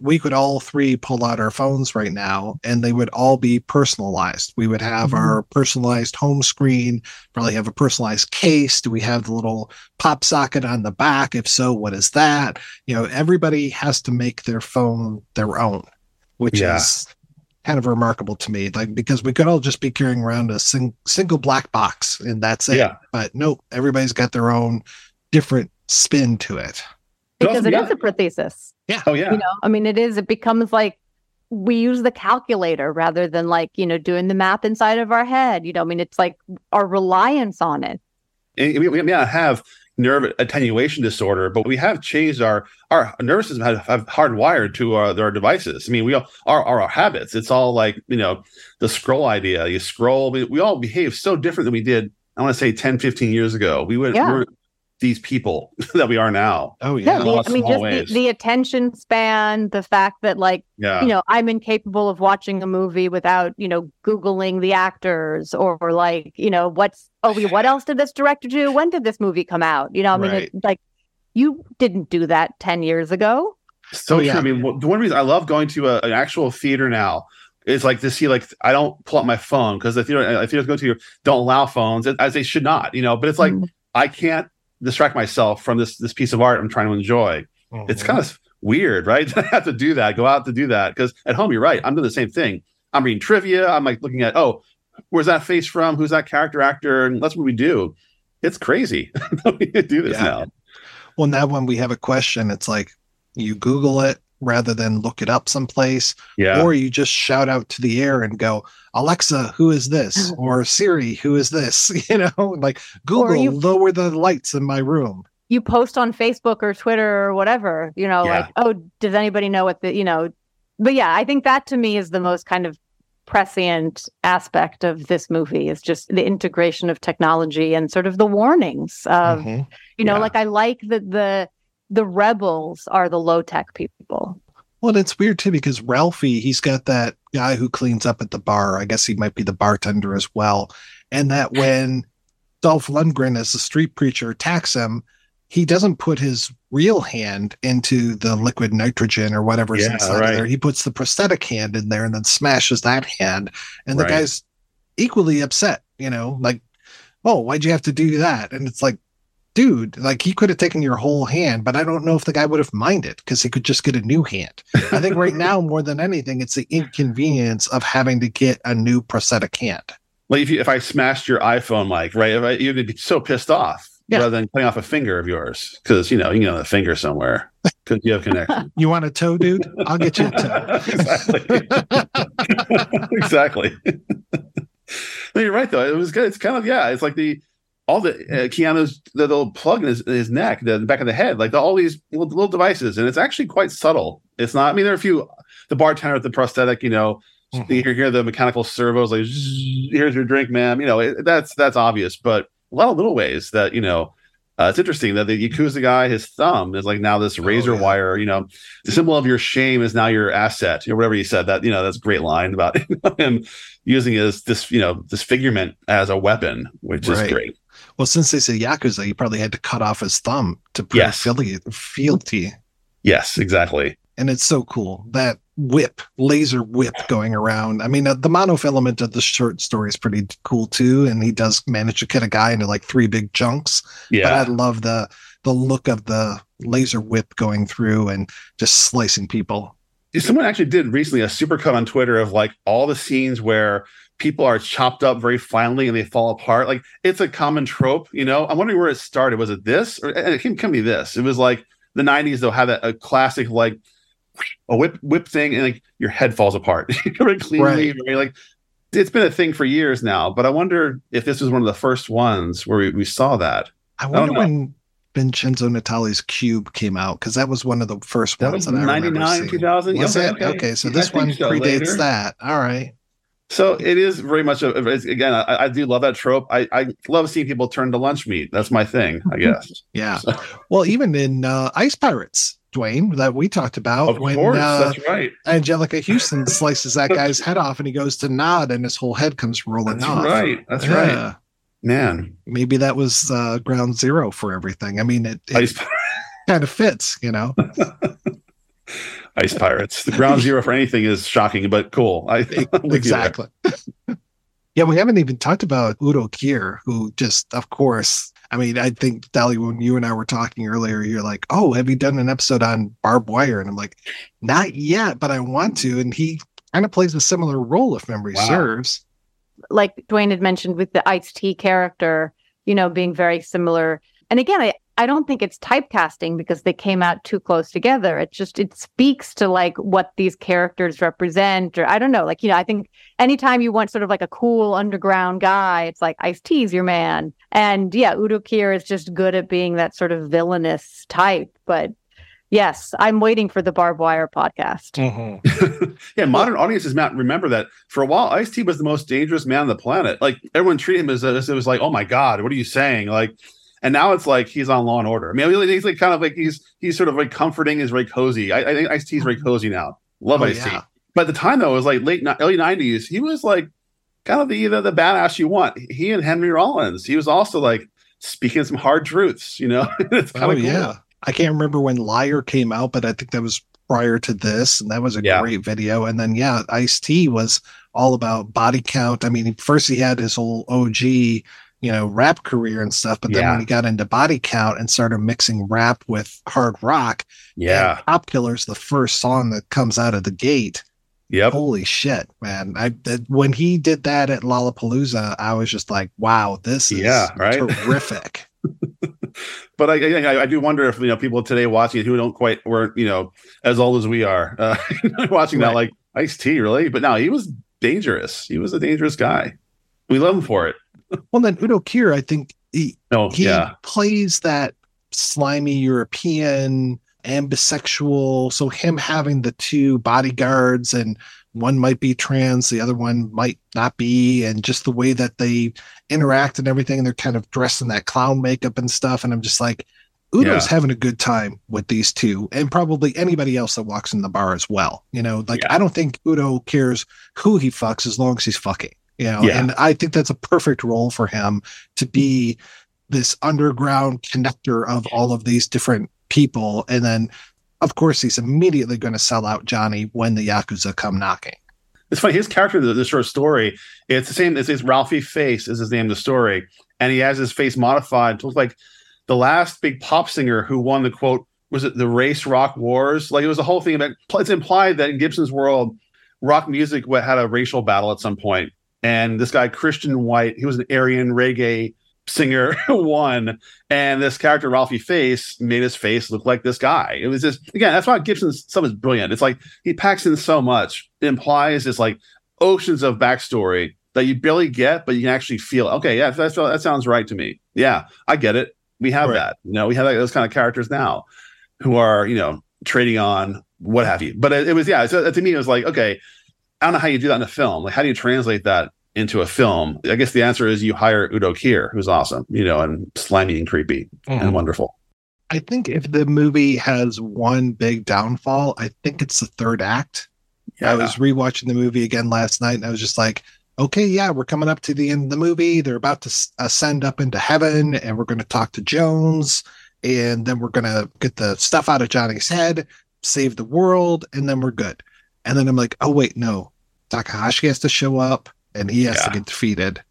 we could all three pull out our phones right now and they would all be personalized. We would have mm-hmm. our personalized home screen, probably have a personalized case. Do we have the little pop socket on the back? If so, what is that? You know, everybody has to make their phone their own, which yeah. is kind of remarkable to me. Like, because we could all just be carrying around a sing- single black box and that's it. Yeah. But nope, everybody's got their own different spin to it. Because it is a prosthesis. Yeah. Oh yeah. You know, I mean, it is. It becomes like we use the calculator rather than like you know doing the math inside of our head. You know, I mean, it's like our reliance on it. Eh, we, we may not have nerve attenuation disorder, but we have changed our our nervous system have, have hardwired to our, our devices. I mean, we all our, our, our habits. It's all like you know the scroll idea. You scroll. We, we all behave so different than we did. I want to say 10, 15 years ago. We would yeah. we were these people that we are now. Oh yeah. yeah the, I mean, just the, the, attention span, the fact that like, yeah. you know, I'm incapable of watching a movie without, you know, Googling the actors or, or like, you know, what's, oh, what else did this director do? When did this movie come out? You know, I mean, right. it, like you didn't do that 10 years ago. So oh, yeah. I mean, the one reason I love going to a, an actual theater now is like to see like I don't pull up my phone because the theater I theaters go to don't allow phones as they should not, you know. But it's like mm. I can't distract myself from this this piece of art I'm trying to enjoy. Mm-hmm. It's kind of weird, right? I have to do that, go out to do that. Because at home, you're right. I'm doing the same thing. I'm reading trivia. I'm like looking at, oh, where's that face from? Who's that character actor? And that's what we do. It's crazy. we do this yeah. now. Well, now when we have a question, it's like you Google it, rather than look it up someplace. Yeah. Or you just shout out to the air and go, Alexa, who is this? or Siri, who is this? You know, like Google, you, lower the lights in my room. You post on Facebook or Twitter or whatever, you know, yeah. like, oh, does anybody know what the, you know, but yeah, I think that to me is the most kind of prescient aspect of this movie is just the integration of technology and sort of the warnings of Mhm. you know Yeah. like i like that the the rebels are the low tech people Well, it's weird too because Ralfi, he's got that guy who cleans up at the bar. I guess he might be the bartender as well. And that when Dolph Lundgren, as the street preacher, attacks him, he doesn't put his real hand into the liquid nitrogen or whatever's Yeah, inside right. there. He puts the prosthetic hand in there and then smashes that hand. And the Right. guy's equally upset, you know, like, oh, why'd you have to do that? And it's like, dude, like he could have taken your whole hand, but I don't know if the guy would have minded because he could just get a new hand. I think right now, more than anything, it's the inconvenience of having to get a new prosthetic hand. Like if you if I smashed your iPhone, like right, if I, you'd be so pissed off Yeah. rather than cutting off a finger of yours because you know you can get a finger somewhere because you have connection. You want a toe, dude? I'll get you a toe. exactly. exactly. no, you're right though. It was good. It's kind of yeah. It's like the all the uh, Keanu's the little plug in his, in his neck, the back of the head, like the, all these little, little devices, and it's actually quite subtle. It's not. I mean, there are a few. The bartender with the prosthetic, you know, you hear, the mechanical servos like, "Here's your drink, ma'am." You know, it, that's that's obvious, but a lot of little ways that you know. Uh, it's interesting that the Yakuza guy, his thumb is like now this razor wire. You know, the symbol of your shame is now your asset. You know, whatever he said. That you know, that's a great line about him using his this you know disfigurement as a weapon, which is great. Well, since they say Yakuza, he probably had to cut off his thumb to prove Yes. fealty. Yes, exactly. And it's so cool. That whip, laser whip going around. I mean, uh, the monofilament of the short story is pretty cool too. And he does manage to cut a guy into like three big chunks. Yeah, But. I love the the look of the laser whip going through and just slicing people. Someone actually did recently a supercut on Twitter of like all the scenes where people are chopped up very finely and they fall apart. Like it's a common trope, you know. I'm wondering where it started. Was it this or it can, can be this? It was like the 90s. They'll have that a classic like a whip whip thing and like your head falls apart very cleanly. Right. very, like it's been a thing for years now. But I wonder if this was one of the first ones where we, we saw that. I wonder know. when Vincenzo Natali's Cube came out because that was one of the first That ones was that I remember 99, seeing. 2000? Was Okay, it? okay. So this one predates later. that. All right. So it is very much a again. I, I do love that trope. I, I love seeing people turn to lunch meat. That's my thing, I guess. Yeah. Well, even in uh, Ice Pirates, Duane, that we talked about, Of course, that's right. Anjelica Huston slices that guy's head off, and he goes to nod, and his whole head comes rolling That's off. right. That's Yeah. right. Man, Maybe that was uh, ground zero for everything. I mean, it, it kind of fits, you know. ice pirates. The ground zero for anything is shocking, but cool. I I'm with you there. exactly. yeah, we haven't even talked about Udo Kier, who just, of course, I mean, I think Dolly, when you and I were talking earlier, you're like, "Oh, have you done an episode on Barb Wire?" And I'm like, "Not yet, but I want to." And he kind of plays a similar role, if memory Wow. serves. like Duane had mentioned with the Ice T character, you know, being very similar. And again, I, I don't think it's typecasting because they came out too close together. It just it speaks to like what these characters represent, or I don't know, like you know, I think anytime you want sort of like a cool underground guy, it's like Ice T's your man. And yeah, Udo Kier is just good at being that sort of villainous type. But yes, I'm waiting for the Barb Wire podcast. Mm-hmm. yeah, modern audiences not remember that for a while, Ice T was the most dangerous man on the planet. Like everyone treated him as, as it was like, oh my god, what are you saying? Like, and now it's like he's on Law and Order. I mean, he's like kind of like he's he's sort of like comforting, is very cozy. I, I think Ice T is very cozy now. Love Oh, Ice T. yeah. But at the time though, it was like late early '90s. He was like kind of the the, the badass you want. He and Henry Rollins. He was also like speaking some hard truths. You know, it's kind Oh of cool. yeah, I can't remember when Liar came out, but I think that was prior to this, and that was a Yeah. great video. And then yeah, Ice T was all about body count. I mean, first he had his whole OG, you know, rap career and stuff, but then Yeah. when he got into body count and started mixing rap with hard rock, Yeah. Cop Killer's the first song that comes out of the gate. Yep. Holy shit, man! I that, when he did that at Lollapalooza, I was just like, wow, this is Yeah, right? terrific. but I, I I do wonder if you know people today watching it who don't quite weren't you know as old as we are uh, watching that like Ice T really, but no, he was dangerous. He was a dangerous guy. We love him for it. Well, then Udo Kier, I think he No, he yeah, plays that slimy European and bisexual. So him having the two bodyguards and one might be trans, the other one might not be, and just the way that they interact and everything, and they're kind of dressed in that clown makeup and stuff. And I'm just like, Udo's Yeah. having a good time with these two, and probably anybody else that walks in the bar as well. You know, like I don't think Udo cares who he fucks as long as he's fucking. You know, Yeah. and I think that's a perfect role for him to be this underground connector of all of these different people, and then. Of course, he's immediately going to sell out Johnny when the Yakuza come knocking. It's funny. His character, the, the short story, it's the same. It's, it's Ralfi Face is his name in the story, and he has his face modified to look like the last big pop singer who won the quote. Was it the race rock wars? Like it was the whole thing about. It's implied that in Gibson's world, rock music had a racial battle at some point, and this guy Christian White, he was an Aryan reggae singer, won, and this character Ralfi Face made his face look like this guy. It was just again, that's why Gibson's stuff is brilliant. It's like he packs in so much. It implies this like oceans of backstory that you barely get, but you can actually feel. Okay, yeah, that's, that sounds right to me. Yeah, I get it. We have that. You know, we have like, those kind of characters now who are you know trading on what have you. But it, it was yeah. So to me, it was like okay, I don't know how you do that in a film. Like, how do you translate that into a film? I guess the answer is you hire Udo Kier, who's awesome, you know, and slimy and creepy Mhm. and wonderful. I think if the movie has one big downfall, I think it's the third act. I was rewatching the movie again last night and I was just like, okay, yeah, we're coming up to the end of the movie. They're about to ascend up into heaven and we're going to talk to Jones and then we're going to get the stuff out of Johnny's head, save the world, and then we're good. And then I'm like, oh, wait, no. Takahashi has to show up and he has to get defeated.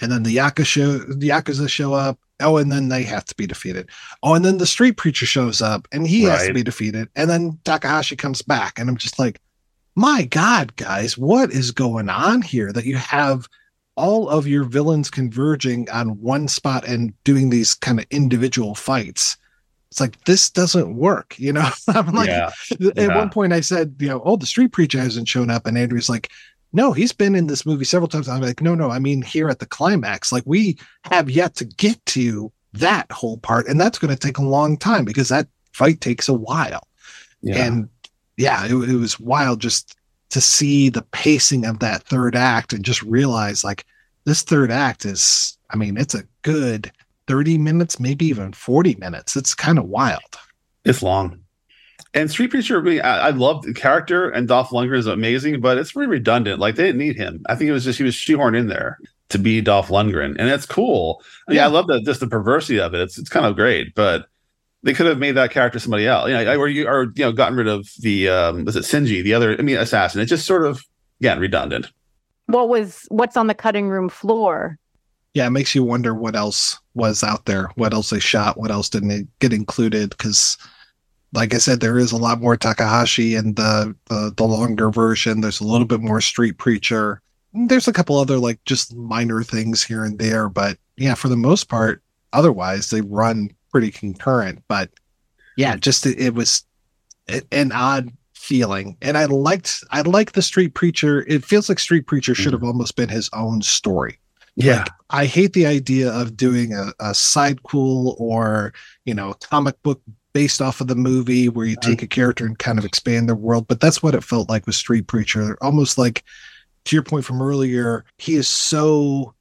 And then the Yakuza, the Yakuza show up. Oh, and then they have to be defeated. Oh, and then the street preacher shows up and he has to be defeated. And then Takahashi comes back. And I'm just like, my God, guys, what is going on here that you have all of your villains converging on one spot and doing these kind of individual fights? It's like, this doesn't work. You know, I'm like, Yeah. at Yeah. one point I said, you know, oh, the street preacher hasn't shown up. And Andrew's like, no, he's been in this movie several times. I'm like, no, no, I mean, here at the climax, like we have yet to get to that whole part. And that's going to take a long time because that fight takes a while. Yeah. And yeah, it, it was wild just to see the pacing of that third act and just realize like this third act is, I mean, it's a good 30 minutes, maybe even 40 minutes. It's kind of wild. It's long. And Street Preacher, really, I, I love the character, and Dolph Lundgren is amazing, but it's really redundant. Like they didn't need him. I think it was just he was shoehorned in there to be Dolph Lundgren, and that's cool. I mean, I love the just the perversity of it. It's it's kind of great, but they could have made that character somebody else. You know, or you or you know, gotten rid of the um, was it Shinji, the other, I mean, assassin. It's just sort of again redundant. What was what's on the cutting room floor? Yeah, it makes you wonder what else was out there, what else they shot, what else didn't get included. Because, like I said, there is a lot more Takahashi in the, the the longer version. There's a little bit more Street Preacher. There's a couple other like just minor things here and there, but yeah, for the most part, otherwise they run pretty concurrent. But yeah, just it, it was an odd feeling, and I liked I like the Street Preacher. It feels like Street Preacher should hmm. have almost been his own story. Yeah. Like, I hate the idea of doing a, a side cool or, you know, a comic book based off of the movie where you take mm. a character and kind of expand their world. But that's what it felt like with Street Preacher. Almost like, to your point from earlier, he is so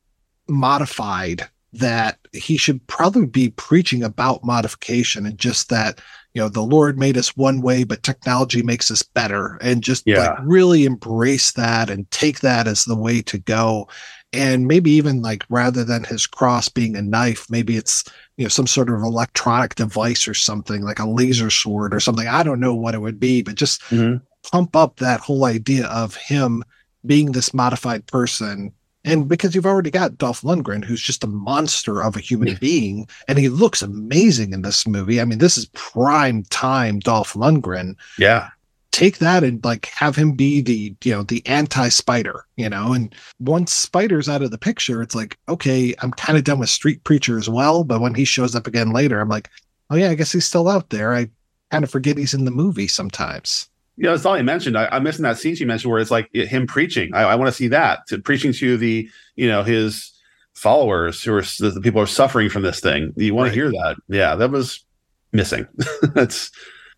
modified that he should probably be preaching about modification and just that, you know, the Lord made us one way, but technology makes us better. And just Yeah. like really embrace that and take that as the way to go and maybe even like rather than his cross being a knife maybe it's you know some sort of electronic device or something like a laser sword or something. I don't know what it would be but just mm-hmm. pump up that whole idea of him being this modified person. And because you've already got Dolph Lundgren, who's just a monster of a human being, and he looks amazing in this movie. I mean, this is prime time Dolph Lundgren. Yeah. Take that and like have him be the you know the anti spider you know and once spider's out of the picture it's like okay i'm kind of done with street preacher as well but when he shows up again later i'm like oh yeah i guess he's still out there i kind of forget he's in the movie sometimes Yeah, that's all you mentioned. I, I'm missing that scene you mentioned where it's like him preaching. I, I want to see that to preaching to the, you know, his followers who are the, the people who are suffering from this thing. You want to hear that? Yeah, that was missing. That's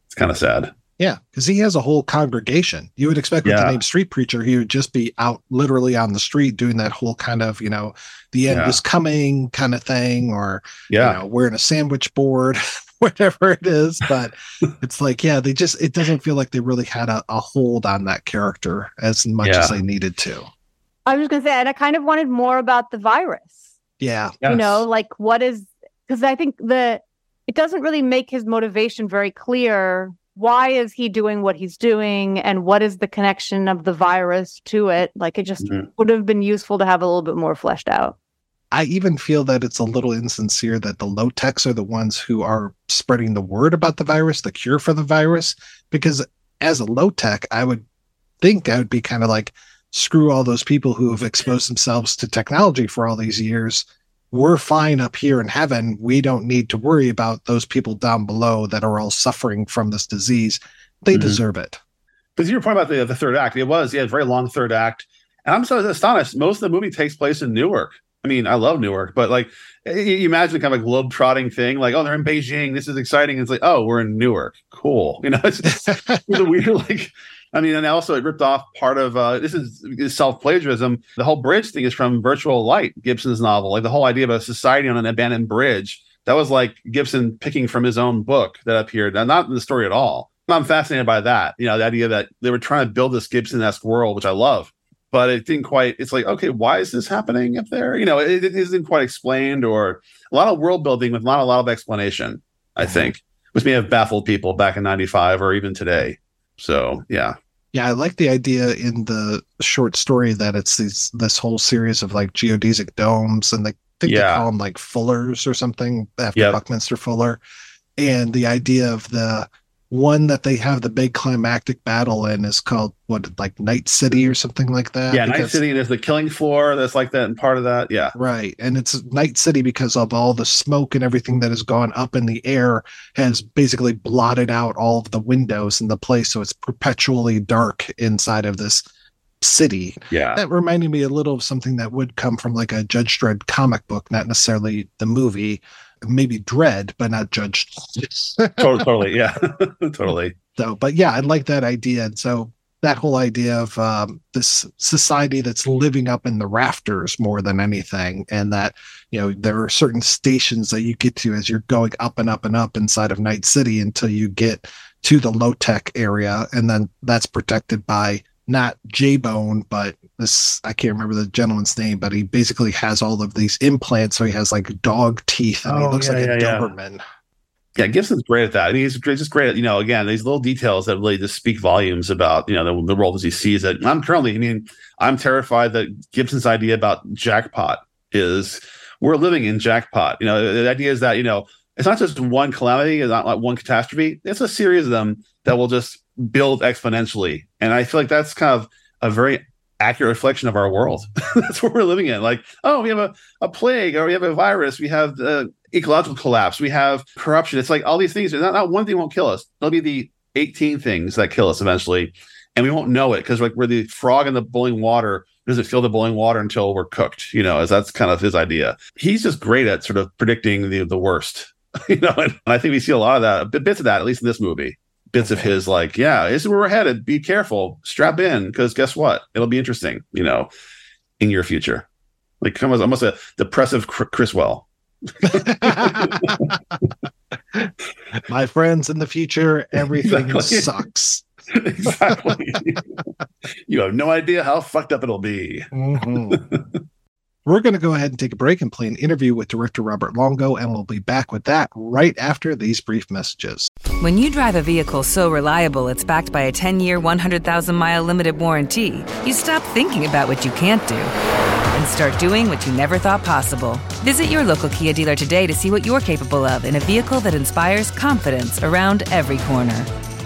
it's kind of sad. Yeah, because he has a whole congregation. You would expect with Yeah. the name street preacher, he would just be out literally on the street doing that whole kind of, you know, the end Yeah. is coming kind of thing, or Yeah. you know, wearing a sandwich board, whatever it is. But it's like, yeah, they just it doesn't feel like they really had a, a hold on that character as much as they needed to. I was going to say, and I kind of wanted more about the virus. Yeah. You know, like what is because I think the it doesn't really make his motivation very clear. Why is he doing what he's doing, and what is the connection of the virus to it? Like it just Mhm. would have been useful to have a little bit more fleshed out. I even feel that it's a little insincere that the low techs are the ones who are spreading the word about the virus, the cure for the virus. Because as a low tech, I would think I would be kind of like, screw all those people who have exposed themselves to technology for all these years. We're fine up here in heaven. We don't need to worry about those people down below that are all suffering from this disease. They Mhm. deserve it. Because you were pointing about the the third act. It was yeah, a very long third act, and I'm so astonished. Most of the movie takes place in Newark. I mean, I love Newark, but like you, you imagine kind of a globe trotting thing, like oh, they're in Beijing. This is exciting. It's like oh, we're in Newark. Cool. You know, it's it's a weird like. I mean, and also it ripped off part of uh, this is, is self plagiarism. The whole bridge thing is from Virtual Light, Gibson's novel. Like the whole idea of a society on an abandoned bridge. That was like Gibson picking from his own book that appeared, not in the story at all. I'm fascinated by that. You know, the idea that they were trying to build this Gibson-esque world, which I love, but it didn't quite. It's like, okay, why is this happening up there? You know, it, it isn't quite explained, or a lot of world building with not a lot of explanation. I think, which may have baffled people back in '95 or even today. So, yeah, Yeah, I like the idea in the short story that it's these this whole series of like geodesic domes, and they think they call them like Fullers or something after Yep. Buckminster Fuller, and the idea of the one that they have the big climactic battle in is called what like Night City or something like that. yeah. Night City. There's the killing floor. That's like that, and part of that. Yeah, Right. And it's Night City because of all the smoke and everything that has gone up in the air has basically blotted out all of the windows in the place. So it's perpetually dark inside of this city. yeah. That reminded me a little of something that would come from like a Judge Dredd comic book, not necessarily the movie. Maybe Dredd, but not Judge. totally, totally. Yeah, totally. So, but yeah, I like that idea. And so that whole idea of um, this society that's living up in the rafters more than anything, and that you know there are certain stations that you get to as you're going up and up and up inside of Night City until you get to the low tech area, and then that's protected by not J Bone, but this I can't remember the gentleman's name, but he basically has all of these implants, so he has like dog teeth, and he Oh, looks yeah, like yeah, a yeah. Doberman. Yeah, Gibson's great at that. I mean, he's just great at, you know, again, these little details that really just speak volumes about, you know, the, the world as he sees it. And I'm currently, I mean, I'm terrified that Gibson's idea about jackpot is we're living in jackpot. You know, the idea is that, you know, it's not just one calamity, it's not like one catastrophe. It's a series of them that will just build exponentially. And I feel like that's kind of a very accurate reflection of our world. that's what we're living in. Like, oh, we have a, a plague or we have a virus, we have the ecological collapse, we have corruption. It's like all these things, not, not one thing won't kill us. There'll be the 18 things that kill us eventually. And we won't know it because like we're the frog in the boiling water doesn't feel the boiling water until we're cooked, you know, as that's kind of his idea. He's just great at sort of predicting the the worst. you know, and I think we see a lot of that, bits of that, at least in this movie. Bits of his like, yeah, this is where we're headed. Be careful, strap in, because guess what? It'll be interesting, you know, in your future. Like almost almost a depressive Chr- Criswell. My friends, in the future, everything Exactly. sucks. exactly. you have no idea how fucked up it'll be. Mhm. We're going to go ahead and take a break and play an interview with director Robert Longo, and we'll be back with that right after these brief messages. When you drive a vehicle so reliable it's backed by a 10 year, 100,000 mile limited warranty, you stop thinking about what you can't do and start doing what you never thought possible. Visit your local Kia dealer today to see what you're capable of in a vehicle that inspires confidence around every corner.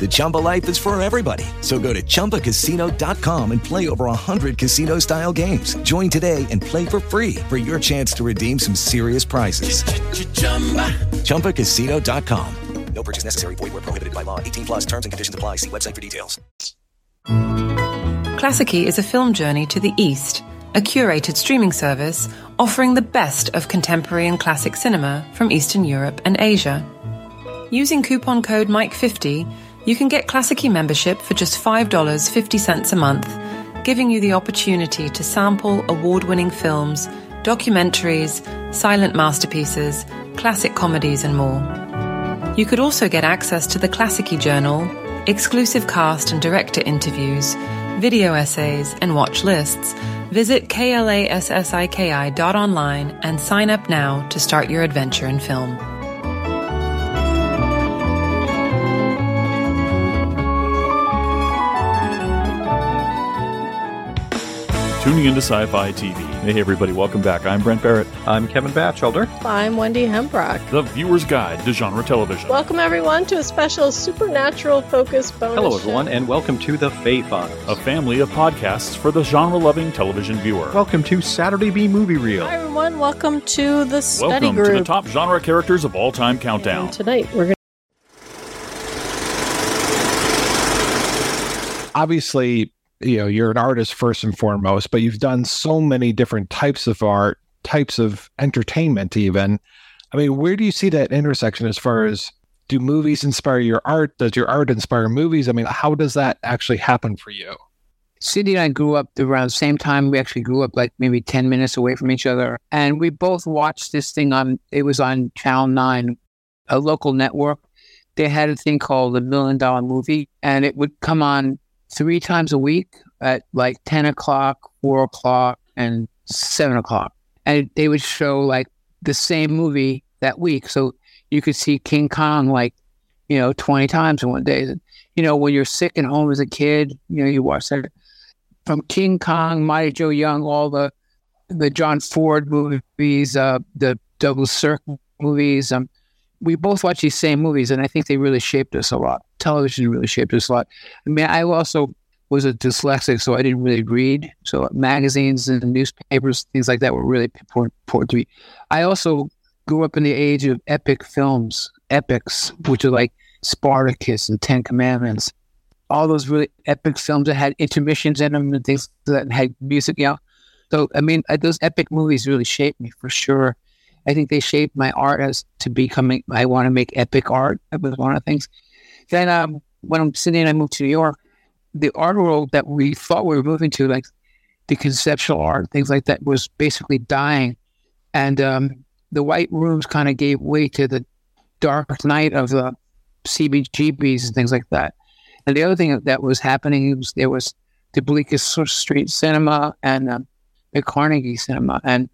The Chumba life is for everybody. So go to ChumbaCasino.com and play over 100 casino style games. Join today and play for free for your chance to redeem some serious prizes. ChumbaCasino.com. No purchase necessary. Void were prohibited by law. 18 plus terms and conditions apply. See website for details. Klassiki is a film journey to the East, a curated streaming service offering the best of contemporary and classic cinema from Eastern Europe and Asia. Using coupon code MIKE50, you can get Klassiki membership for just $5.50 a month, giving you the opportunity to sample award winning films, documentaries, silent masterpieces, classic comedies, and more. You could also get access to the Klassiki Journal, exclusive cast and director interviews, video essays, and watch lists. Visit klassiki.online and sign up now to start your adventure in film. Tuning into Sci Fi TV. Hey, everybody, welcome back. I'm Brent Barrett. I'm Kevin Batchelder. I'm Wendy Hembrock. The Viewer's Guide to Genre Television. Welcome, everyone, to a special supernatural focused bonus. Hello, everyone, show. and welcome to The Fae Files, a family of podcasts for the genre loving television viewer. Welcome to Saturday B Movie Reel. Hi, everyone. Welcome to the study welcome group. to the top genre characters of all time countdown. And tonight, we're going obviously you know you're an artist first and foremost but you've done so many different types of art types of entertainment even i mean where do you see that intersection as far as do movies inspire your art does your art inspire movies i mean how does that actually happen for you Cindy and I grew up around the same time. We actually grew up like maybe 10 minutes away from each other. And we both watched this thing on, it was on Channel 9, a local network. They had a thing called the Million Dollar Movie, and it would come on three times a week at like 10 o'clock, 4 o'clock, and 7 o'clock. And they would show like the same movie that week. So you could see King Kong like, you know, 20 times in one day. You know, when you're sick at home as a kid, you know, you watch that from King Kong, Mighty Joe Young, all the the John Ford movies, uh, the Douglas Sirk movies. Um, we both watch these same movies, and I think they really shaped us a lot. Television really shaped us a lot. I mean, I also was a dyslexic, so I didn't really read. So magazines and newspapers, things like that, were really important, to me. I also grew up in the age of epic films, epics, which are like Spartacus and Ten Commandments all those really epic films that had intermissions in them and things that had music, you know. So, I mean, uh, those epic movies really shaped me for sure. I think they shaped my art as to becoming, I want to make epic art. That was one of the things. Then, um, when Cindy and I moved to New York, the art world that we thought we were moving to, like the conceptual art, things like that, was basically dying. And um, the white rooms kind of gave way to the dark night of the CBGBs and things like that. And the other thing that was happening was there was the Bleecker Street Cinema and um, the Carnegie Cinema, and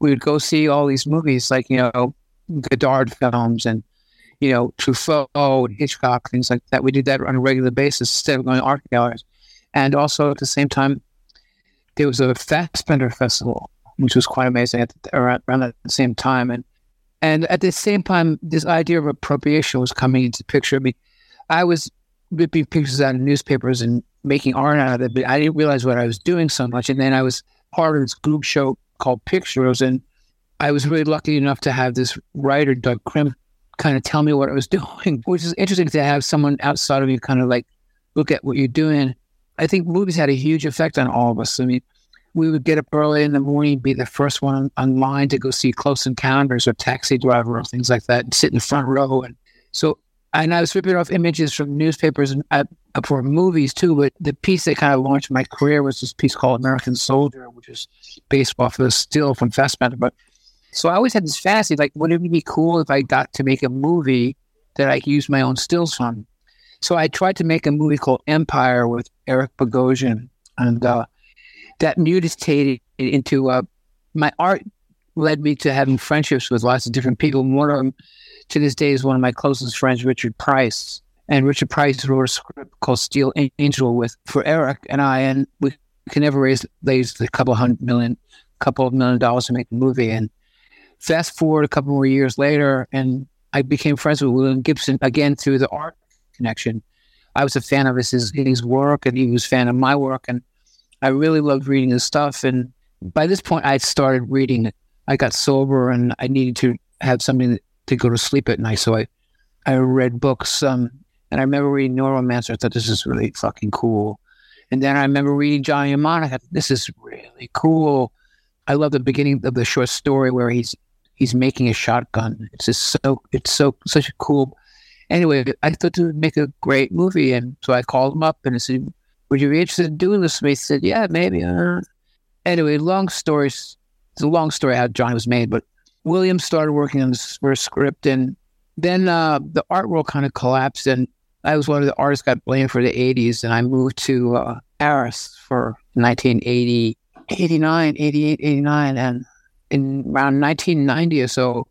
we would go see all these movies like you know Godard films and you know Truffaut Hitchcock things like that. We did that on a regular basis instead of going to art galleries, and also at the same time there was a Fassbinder Festival, which was quite amazing at the, around, around the same time, and and at the same time this idea of appropriation was coming into the picture. I mean, I was ripping pictures out of newspapers and making art out of it, but I didn't realize what I was doing so much. And then I was part of this group show called Pictures, and I was really lucky enough to have this writer, Doug Crimp, kind of tell me what I was doing, which is interesting to have someone outside of you kind of like look at what you're doing. I think movies had a huge effect on all of us. I mean, we would get up early in the morning, be the first one online to go see Close Encounters or Taxi Driver or things like that, and sit in the front row. And so and I was ripping off images from newspapers and uh, for movies too. But the piece that kind of launched my career was this piece called American Soldier, which is based off of a still from Fassbinder. But so I always had this fantasy, like, wouldn't it be cool if I got to make a movie that I could use my own stills from? So I tried to make a movie called Empire with Eric Bogosian, and uh, that mutated into uh, my art led me to having friendships with lots of different people. One of them, to this day, is one of my closest friends, Richard Price. And Richard Price wrote a script called Steel Angel with for Eric and I, and we could never raise raise a couple hundred million, couple of million dollars to make the movie. And fast forward a couple more years later, and I became friends with William Gibson again through the art connection. I was a fan of his his work, and he was a fan of my work, and I really loved reading his stuff. And by this point, I started reading. I got sober, and I needed to have something to go to sleep at night. So I, I read books. Um, and I remember reading Neuromancer. I thought this is really fucking cool. And then I remember reading Johnny Mnemonic. This is really cool. I love the beginning of the short story where he's he's making a shotgun. It's just so it's so such a cool. Anyway, I thought to make a great movie, and so I called him up and I said, "Would you be interested in doing this?" And he said, "Yeah, maybe." Uh. Anyway, long stories. It's a long story how Johnny was made, but William started working on this first script, and then uh, the art world kind of collapsed, and I was one of the artists got blamed for the '80s, and I moved to uh, Paris for 1980, 89, 88, 89, and in around 1990 or so,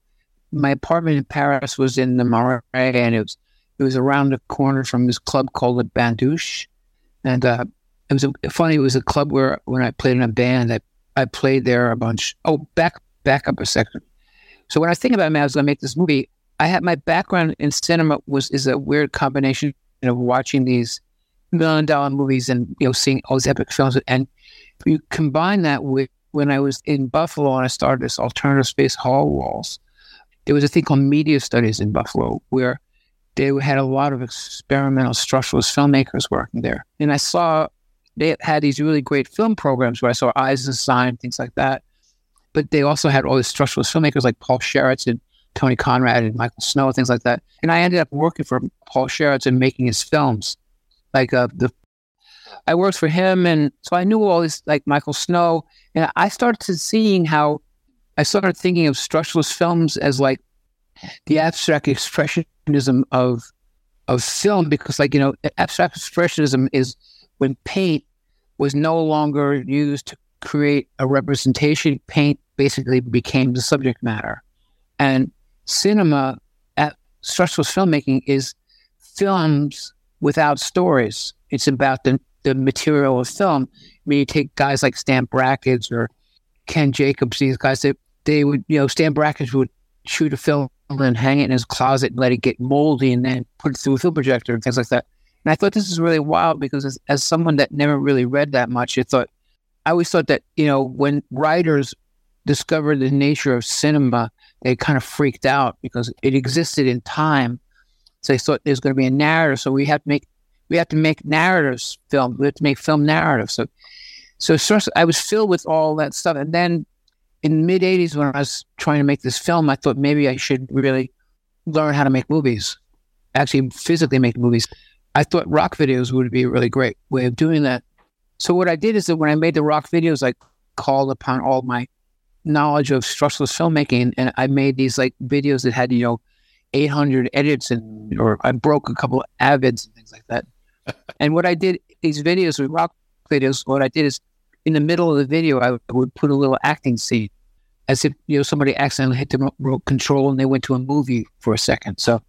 my apartment in Paris was in the Marais, and it was it was around the corner from this club called the Bains Douches, and uh, it was a, funny. It was a club where when I played in a band, I I played there a bunch. Oh, back back up a second. So when I think about it, I was going to make this movie. I had my background in cinema was is a weird combination of watching these million dollar movies and you know seeing all these epic films, and you combine that with when I was in Buffalo and I started this alternative space Hallwalls. There was a thing called media studies in Buffalo where they had a lot of experimental structuralist filmmakers working there, and I saw they had these really great film programs where I saw Sign, things like that. But they also had all these structuralist filmmakers like Paul Sharits, Tony Conrad, and Michael Snow, things like that. And I ended up working for Paul Sharits and making his films. Like uh, the, I worked for him, and so I knew all this, like Michael Snow, and I started seeing how I started thinking of structuralist films as like the abstract expressionism of of film because like you know abstract expressionism is when paint was no longer used to create a representation paint basically became the subject matter. And cinema at structuralist filmmaking is films without stories. It's about the, the material of film I mean, you take guys like Stan Brakhage or Ken Jacobs, these guys that they would, you know, Stan Brakhage would shoot a film and hang it in his closet and let it get moldy and then put it through a film projector and things like that. And I thought this is really wild because as, as someone that never really read that much, I thought, I always thought that, you know, when writers discovered the nature of cinema, they kind of freaked out because it existed in time. So they thought there's going to be a narrative. So we have to make we have to make narratives film. We have to make film narratives. So so I was filled with all that stuff. And then in mid 80s, when I was trying to make this film, I thought maybe I should really learn how to make movies, actually physically make movies. I thought rock videos would be a really great way of doing that. So what I did is that when I made the rock videos, I called upon all my knowledge of structuralist filmmaking, and I made these like videos that had you know 800 edits and or I broke a couple of avids and things like that. And what I did these videos with rock videos, what I did is in the middle of the video, I would put a little acting scene as if you know somebody accidentally hit the remote control and they went to a movie for a second. So,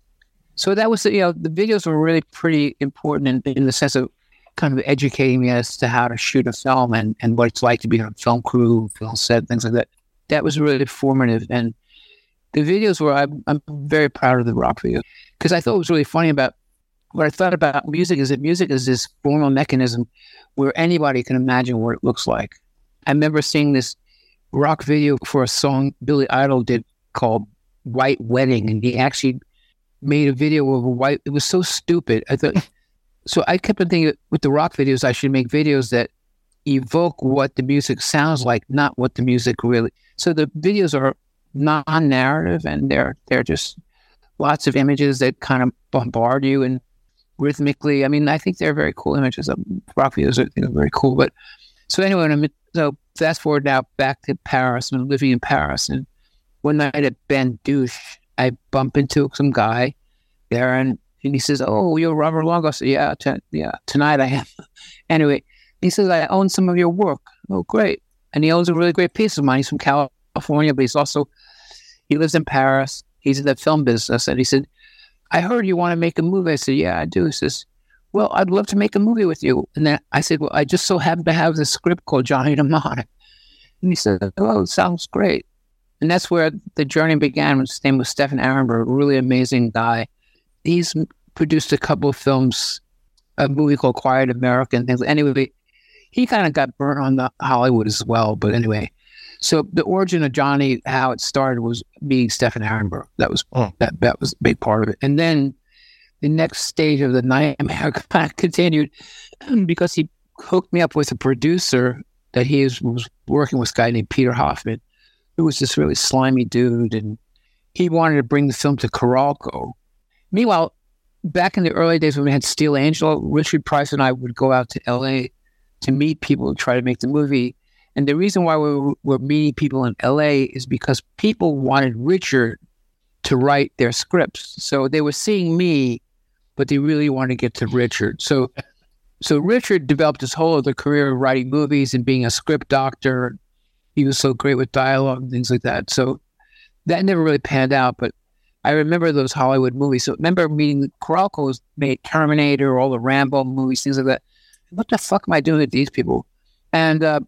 so that was you know the videos were really pretty important in, in the sense of kind of educating me as to how to shoot a film and, and what it's like to be on a film crew, film set, things like that. That was really formative. And the videos were, I'm, I'm very proud of the rock video because I thought it was really funny about what I thought about music is that music is this formal mechanism where anybody can imagine what it looks like. I remember seeing this rock video for a song Billy Idol did called White Wedding, and he actually made a video of a white. It was so stupid. I thought so I kept on thinking with the rock videos, I should make videos that evoke what the music sounds like, not what the music really. So the videos are non-narrative and they're they're just lots of images that kind of bombard you and rhythmically. I mean, I think they're very cool images. Um, videos are, you know, very cool. But so anyway, I'm, so fast forward now back to Paris. I'm living in Paris, and one night at Bains Douches, I bump into some guy there, and, and he says, "Oh, you're Robert Longo." I "Yeah, t- yeah, tonight I am." anyway, he says, "I own some of your work." Oh, great! And he owns a really great piece of mine. He's from California, but he's also he lives in Paris. He's in the film business, and he said, "I heard you want to make a movie." I said, "Yeah, I do." He says, "Well, I'd love to make a movie with you." And then I said, "Well, I just so happen to have this script called Johnny Mnemonic." And he said, "Oh, sounds great." And that's where the journey began. His name was Staffan a really amazing guy. He's produced a couple of films, a movie called Quiet America and things. Anyway, he kind of got burnt on the Hollywood as well. But anyway, so the origin of Johnny, how it started was being Staffan Ahrenberg. That was oh. that that was a big part of it. And then the next stage of the nightmare continued because he hooked me up with a producer that he was, was working with a guy named Peter Hoffman, who was this really slimy dude, and he wanted to bring the film to Carolco. Meanwhile, back in the early days when we had Steel Angel, Richard Price and I would go out to LA to meet people and try to make the movie. And the reason why we were, meeting people in LA is because people wanted Richard to write their scripts. So they were seeing me, but they really wanted to get to Richard. So so Richard developed his whole other career of writing movies and being a script doctor. He was so great with dialogue and things like that. So that never really panned out. But I remember those Hollywood movies. So remember meeting Carolco's made Terminator, all the Rambo movies, things like that. What the fuck am I doing with these people? And uh,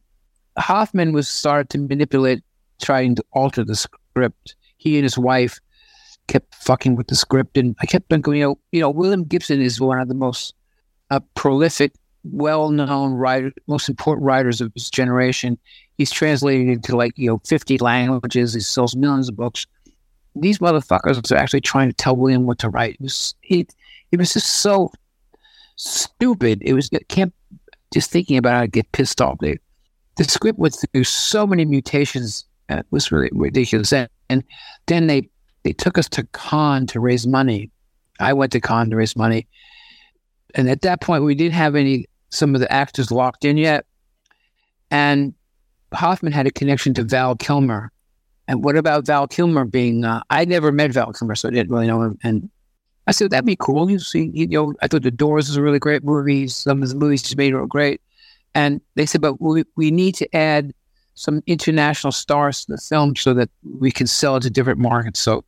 Hoffman was started to manipulate, trying to alter the script. He and his wife kept fucking with the script, and I kept thinking, you know, you know, William Gibson is one of the most uh, prolific, well-known writer, most important writers of his generation. He's translated into like you know fifty languages. He sells millions of books. These motherfuckers are actually trying to tell William what to write. It was he, it was just so stupid. It was it can't just thinking about it, I get pissed off. They, the script went through so many mutations. And it was really ridiculous. And, and then they they took us to Cannes to raise money. I went to Cannes to raise money, and at that point we didn't have any some of the actors locked in yet. And Hoffman had a connection to Val Kilmer. And what about Val Kilmer being? Uh, I never met Val Kilmer, so I didn't really know him. And I said that'd be cool. You see, you know, I thought The Doors was a really great movie. Some of the movies he made were great. And they said, but we, we need to add some international stars to the film so that we can sell it to different markets. So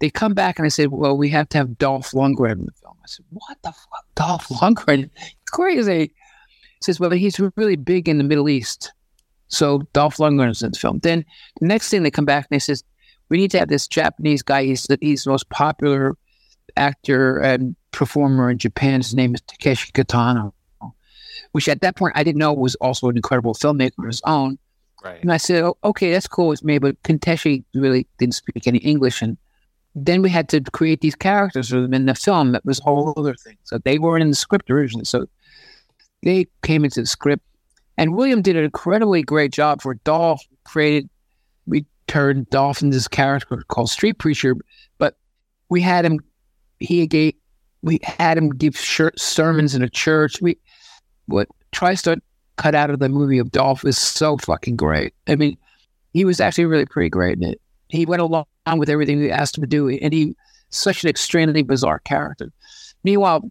they come back and I said, well, we have to have Dolph Lundgren in the film. I said, what the fuck, Dolph Lundgren? Crazy. He says, well, he's really big in the Middle East. So Dolph Lundgren is in the film. Then the next thing they come back and they says, we need to have this Japanese guy. He's the, he's the most popular actor and performer in Japan. His name is Takeshi Kitano, which at that point I didn't know was also an incredible filmmaker of his own. Right. And I said, oh, okay, that's cool It's me, but Takeshi really didn't speak any English. And then we had to create these characters for them in the film. That was a whole other thing. So they weren't in the script originally. So they came into the script. And William did an incredibly great job for Dolph. Created, we turned Dolph into this character called Street Preacher, but we had him. He gave, we had him give shir- sermons in a church. We, what TriStar cut out of the movie of Dolph is so fucking great. I mean, he was actually really pretty great in it. He went along with everything we asked him to do, and he such an extremely bizarre character. Meanwhile,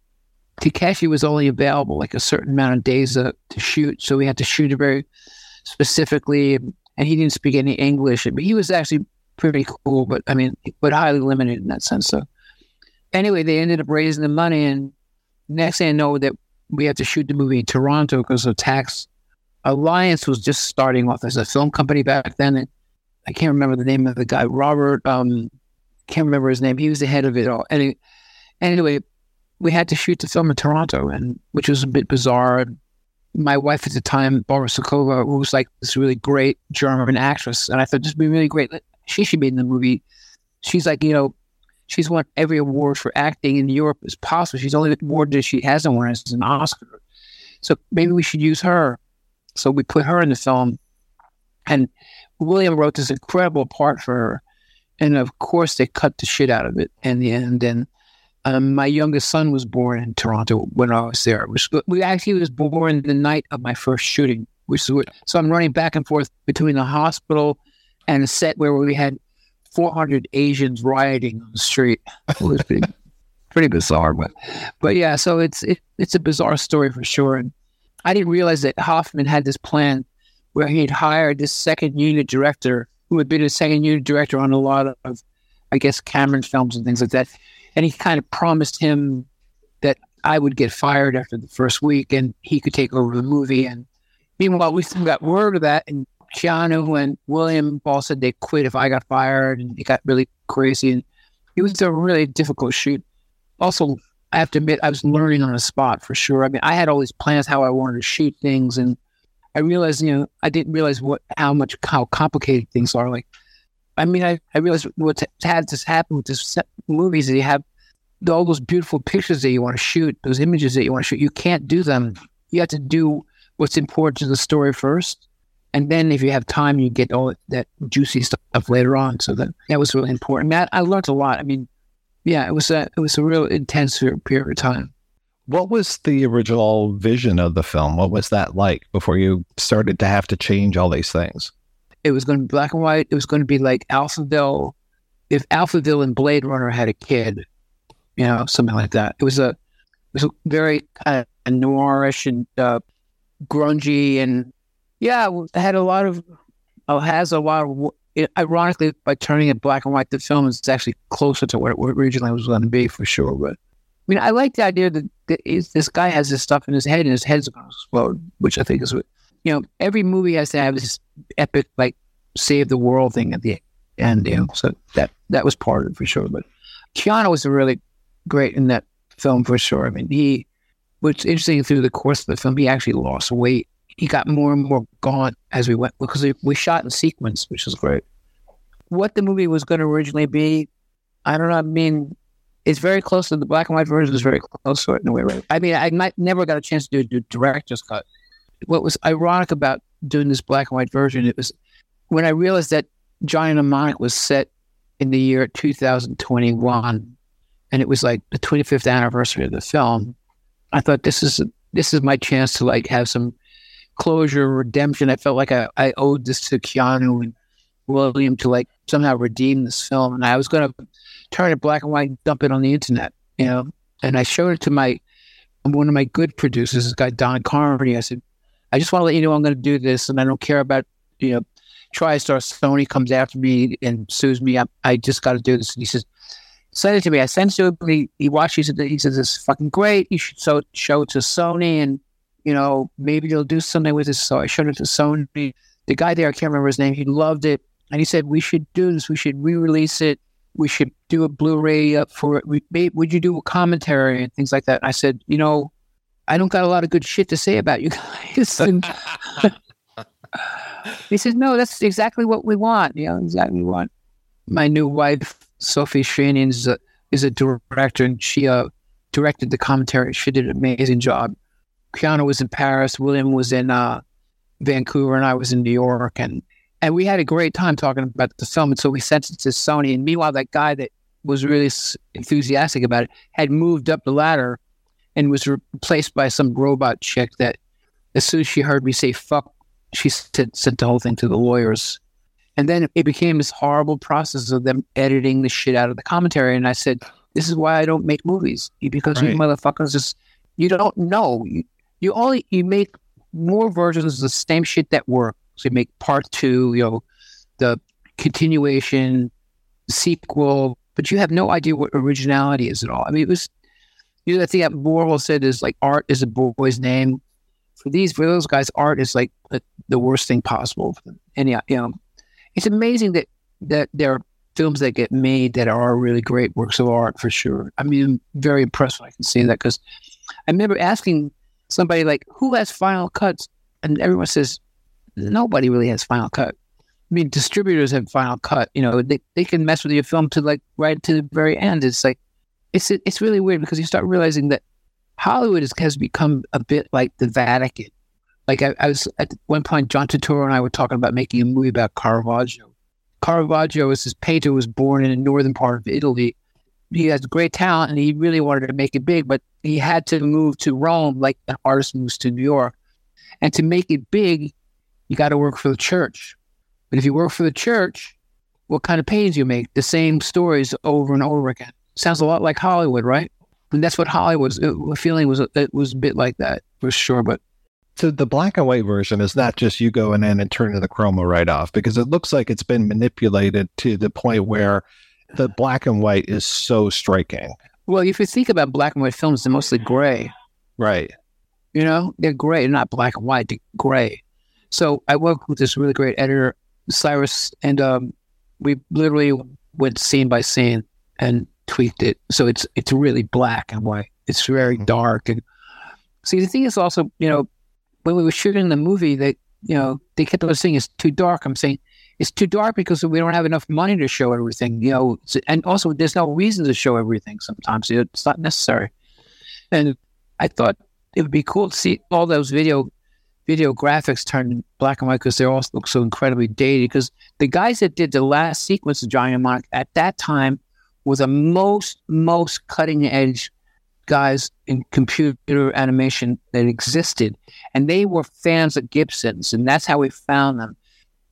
Takeshi was only available like a certain amount of days uh, to shoot, so we had to shoot it very specifically. And he didn't speak any English, but he was actually pretty cool. But I mean, but highly limited in that sense. So anyway, they ended up raising the money, and next thing I know, that we had to shoot the movie in Toronto because of tax. Alliance was just starting off as a film company back then. And I can't remember the name of the guy, Robert. Um, can't remember his name. He was the head of it all. Anyway, anyway, we had to shoot the film in Toronto, and which was a bit bizarre. My wife at the time, Barbara Sukowa, who was like this really great German actress, and I thought this would be really great. She should be in the movie. She's like, you know, she's won every award for acting in Europe as possible. She's only award that she hasn't won is an Oscar. So maybe we should use her. So we put her in the film, and William wrote this incredible part for her. and of course they cut the shit out of it in the end. And um, my youngest son was born in Toronto when I was there. Which, we actually was born the night of my first shooting, which is what, so I'm running back and forth between the hospital and a set where we had 400 Asians rioting on the street. It was pretty, pretty bizarre, but but yeah. So it's it, it's a bizarre story for sure. And I didn't realize that Hoffman had this plan where he'd hired this second unit director who had been a second unit director on a lot of, I guess, Cameron films and things like that. And he kind of promised him that I would get fired after the first week and he could take over the movie. And meanwhile, we still got word of that. And Keanu and William all said they quit if I got fired. And it got really crazy. And it was a really difficult shoot. Also, I have to admit, I was learning on the spot for sure. I mean, I had all these plans how I wanted to shoot things, and I realized, you know, I didn't realize what how much how complicated things are. Like, I mean, I, I realized what had to happen with this movies is you have all those beautiful pictures that you want to shoot, those images that you want to shoot. You can't do them. You have to do what's important to the story first, and then if you have time, you get all that juicy stuff later on. So that that was really important. I, mean, I, I learned a lot. I mean, yeah, it was a it was a real intense period of time. What was the original vision of the film? What was that like before you started to have to change all these things? It was going to be black and white. It was going to be like Alphaville, if Alphaville and Blade Runner had a kid, you know, something like that. It was a it was a very kind of noirish and uh, grungy, and yeah, it had a lot of uh, has a lot of ironically, by turning it black and white, the film is actually closer to what it originally was going to be for sure. But I mean, I like the idea that, that this guy has this stuff in his head and his head's going to explode, which I think is what, you know, every movie has to have this epic, like, save the world thing at the end, you know. So that, that was part of it for sure. But Keanu was really great in that film for sure. I mean, he, what's interesting through the course of the film, he actually lost weight he got more and more gaunt as we went because we, shot in sequence, which was great. What the movie was going to originally be, I don't know. I mean, it's very close to the black and white version. Is very close to it in a way, right? I mean, I might never got a chance to do a director's cut. What was ironic about doing this black and white version, it was when I realized that Johnny and Mnemonic was set in the year 2021, and it was like the 25th anniversary of the film. I thought this is this is my chance to like have some closure, redemption. I felt like I, I owed this to Keanu and William to like somehow redeem this film. And I was going to turn it black and white and dump it on the internet, you know. And I showed it to my one of my good producers, this guy Don Carmody. I said, I just want to let you know I'm going to do this, and I don't care about you know. TriStar Sony comes after me and sues me. I, I just got to do this. And he says, send it to me. I sent it to him. He, he watched. He he says, it's fucking great. You should so, show it to Sony and you know, maybe they'll do something with this. So I showed it to Sony. The guy there, I can't remember his name, he loved it. And he said, we should do this. We should re-release it. We should do a Blu-ray up for it. We, would you do a commentary and things like that? And I said, you know, I don't got a lot of good shit to say about you guys. And he says, no, that's exactly what we want. You know, exactly what we want. My new wife, Sophie Chahinian, is a, is a director and she uh, directed the commentary. She did an amazing job. Keanu was in Paris, William was in uh, Vancouver, and I was in New York, and and we had a great time talking about the film. And so we sent it to Sony. And meanwhile, that guy that was really enthusiastic about it had moved up the ladder and was replaced by some robot chick that, as soon as she heard me say "fuck," she sent, sent the whole thing to the lawyers. And then it became this horrible process of them editing the shit out of the commentary. And I said, "This is why I don't make movies because right. you motherfuckers just you don't know. You, you only you make more versions of the same shit that work. So you make part two, you know, the continuation, sequel, but you have no idea what originality is at all. I mean, it was you know the thing that Warhol said is like art is a boy's name. For these for those guys, art is like the, the worst thing possible. And yeah, you know, it's amazing that that there are films that get made that are really great works of art for sure. I mean, I'm very impressed when I can see that because I remember asking somebody like, who has final cuts? And everyone says, nobody really has final cut. I mean, distributors have final cut. You know, they, they can mess with your film to like right to the very end. It's like, it's it's really weird because you start realizing that Hollywood is, has become a bit like the Vatican. Like I, I was at one point, John Turturro and I were talking about making a movie about Caravaggio. Caravaggio was this painter who was born in a northern part of Italy. He has great talent and he really wanted to make it big, but he had to move to Rome like an artist moves to New York. And to make it big, you got to work for the church. But if you work for the church, what kind of paintings you make? The same stories over and over again. Sounds a lot like Hollywood, right? And that's what Hollywood's it, uh, feeling was. Uh, it was a bit like that for sure. But So the black and white version is not just you going in and turning the chroma right off because it looks like it's been manipulated to the point where the black and white is so striking. well, if you think about black and white films, they're mostly gray. Right. You know, they're gray, they're not black and white, they're gray. So I worked with this really great editor, Cyrus, and um, we literally went scene by scene and tweaked it. So it's it's really black and white. It's very dark. And see, the thing is also, you know, when we were shooting the movie, they, you know, they kept on saying it's too dark. I'm saying it's too dark because we don't have enough money to show everything, you know, and also there's no reason to show everything. Sometimes it's not necessary. And I thought it would be cool to see all those video video graphics turned black and white because they all look so incredibly dated. Because the guys that did the last sequence of Johnny Mnemonic at that time were the most most cutting edge guys in computer animation that existed, and they were fans of Gibson's, and that's how we found them.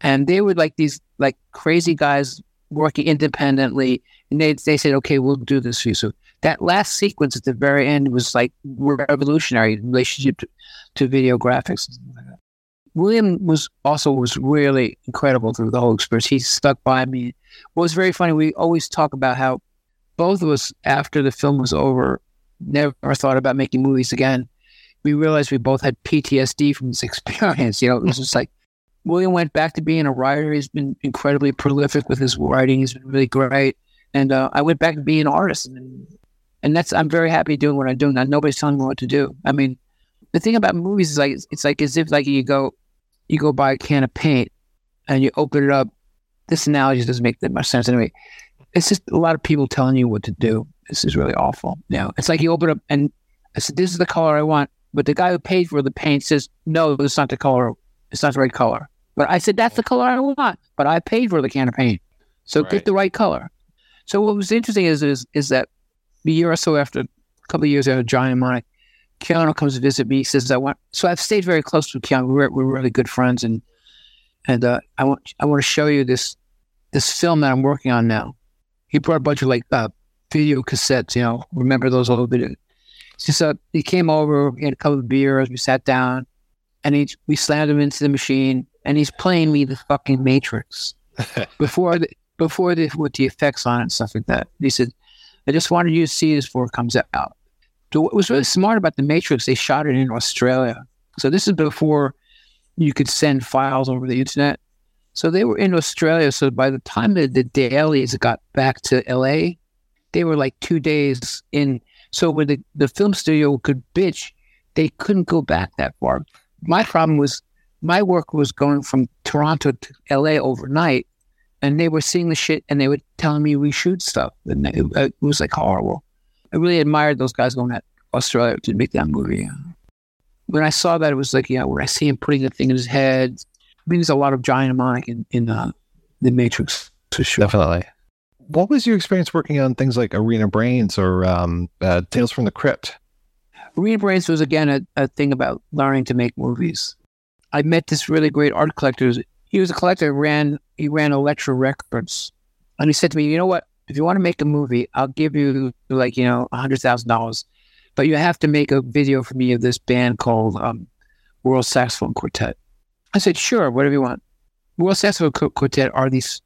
And they were like these like crazy guys working independently, and they they said, "Okay, we'll do this for you." So that last sequence at the very end was like revolutionary relationship to, to video graphics. William was also was really incredible through the whole experience. He stuck by me. What was very funny, we always talk about how both of us, after the film was over, never thought about making movies again. We realized we both had PTSD from this experience. You know, it was just like William went back to being a writer. He's been incredibly prolific with his writing. He's been really great. And uh, I went back to being an artist. And, and that's, I'm very happy doing what I'm doing now. Nobody's telling me what to do. I mean, the thing about movies is like, it's like as if like you go, you go buy a can of paint and you open it up. This analogy doesn't make that much sense anyway. It's just a lot of people telling you what to do. This is really awful. You know, it's like you open up and I said, this is the color I want. But the guy who paid for the paint says, no, it's not the color. It's not the right color. But I said, that's the color I want. But I paid for the can of paint. So get the right color. So what was interesting is, is, is that a year or so after, a couple of years after Johnny Mnemonic, Keanu comes to visit me. He says, I want, so I've stayed very close with Keanu. We're, we're really good friends. And, and, uh, I want, I want to show you this, this film that I'm working on now. He brought a bunch of like, uh, video cassettes, you know, remember those old video. So he came over, he had a couple of beers, we sat down, and he, we slammed him into the machine, and he's playing me the fucking Matrix before the, before the, with the effects on it and stuff like that. He said, I just wanted you to see this before it comes out. So what was really smart about the Matrix, they shot it in Australia. So this is before you could send files over the internet. So they were in Australia. So by the time that the dailies got back to LA, they were like two days in. So when the, the film studio could bitch, they couldn't go back that far. My problem was my work was going from Toronto to LA overnight, and they were seeing the shit and they were telling me reshoot stuff. And it, it was like horrible. I really admired those guys going to Australia to make that movie. When I saw that, it was like, yeah, where I see him putting the thing in his head. I mean, there's a lot of giant mnemonic in, in uh, the Matrix for sure. Definitely. What was your experience working on things like Arena Brains or um, uh, Tales from the Crypt? Arena Brains was again a, a thing about learning to make movies. I met this really great art collector. He was a collector. Ran he ran Elektra Records, and he said to me, "You know what? If you want to make a movie, I'll give you like you know a hundred thousand dollars, but you have to make a video for me of this band called um, World Saxophone Quartet." I said, "Sure, whatever you want." World Saxophone Qu- Quartet are these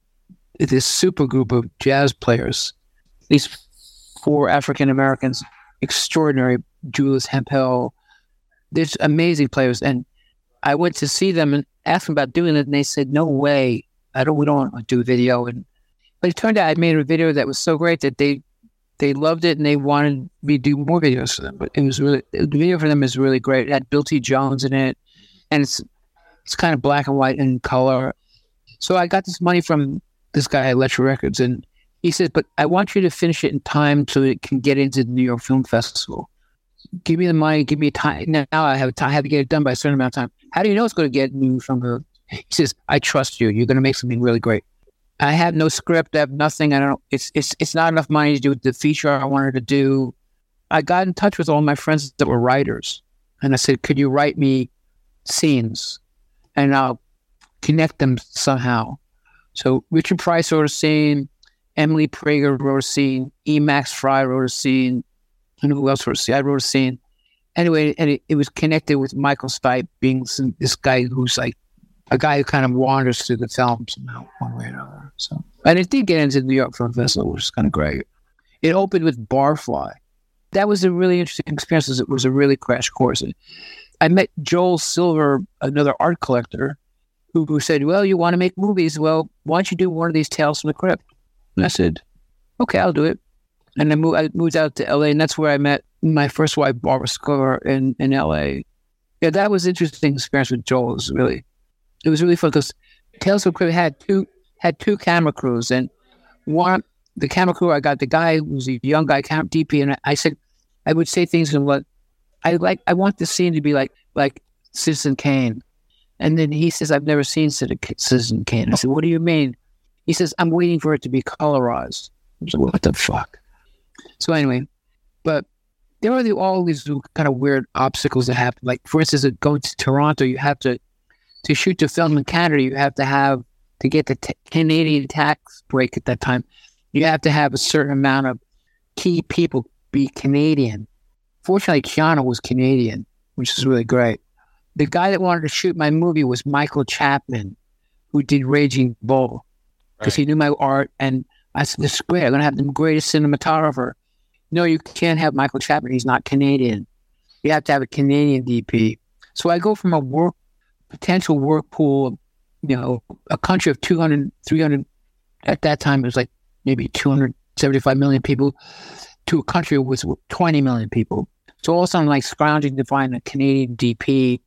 this super group of jazz players. These four African Americans, extraordinary. Julius Hemphill, there's amazing players, and I went to see them and asked them about doing it, and they said, "No way, I don't. We don't want to do video." And but it turned out I made a video that was so great that they they loved it and they wanted me to do more videos for them. But it was really the video for them is really great. It had Bill T. Jones in it, and it's it's kind of black and white and color. So I got this money from this guy at Elektra Records, and he said, "But I want you to finish it in time so it can get into the New York Film Festival. Give me the money. Give me time. Now I have time. I have to get it done by a certain amount of time. How do you know it's going to get new from the?" He says, "I trust you. You're going to make something really great." I have no script. I have nothing. I don't. It's it's it's not enough money to do the feature I wanted to do. I got in touch with all my friends that were writers, and I said, "Could you write me scenes, and I'll connect them somehow?" So Richard Price wrote a scene, Emily Prager wrote a scene, E. Max Frye wrote a scene, and who else wrote a scene? I wrote a scene. Anyway, and it, it was connected with Michael Stipe being some, this guy who's like a guy who kind of wanders through the film somehow, one way or another. So, and it did get into the New York Film Festival, which was kind of great. It opened with Barfly. That was a really interesting experience. It was a really crash course. I met Joel Silver, another art collector, who, who said, "Well, you want to make movies? Well, why don't you do one of these Tales from the Crypt?" And I said, "Okay, I'll do it." And I moved, I moved out to LA, and that's where I met my first wife, Barbara Score, in, in LA. Yeah, that was interesting experience with Joel. It was really, it was really fun because Tales the Crypt had two had two camera crews, and one the camera crew I got the guy who was a young guy, camera DP, and I, said I would say things and what I like. I want the scene to be like like Citizen Kane, and then he says I've never seen Citizen Kane. I said, What do you mean? He says I'm waiting for it to be colorized. I said, What the fuck? So anyway, but there are the, all these kind of weird obstacles that happen. Like for instance, uh, going to Toronto, you have to to shoot the film in Canada, you have to have to get the t- Canadian tax break at that time. You have to have a certain amount of key people be Canadian. Fortunately, Keanu was Canadian, which is really great. The guy that wanted to shoot my movie was Michael Chapman, who did Raging Bull, because right. he knew my art. And I said, "This is great. I'm gonna have the greatest cinematographer." No, you can't have Michael Chapman. He's not Canadian. You have to have a Canadian DP. So I go from a work potential work pool, you know, a country of 200, 300, at that time it was like maybe 275 million people, to a country with 20 million people. So all of a sudden, like scrounging to find a Canadian DP.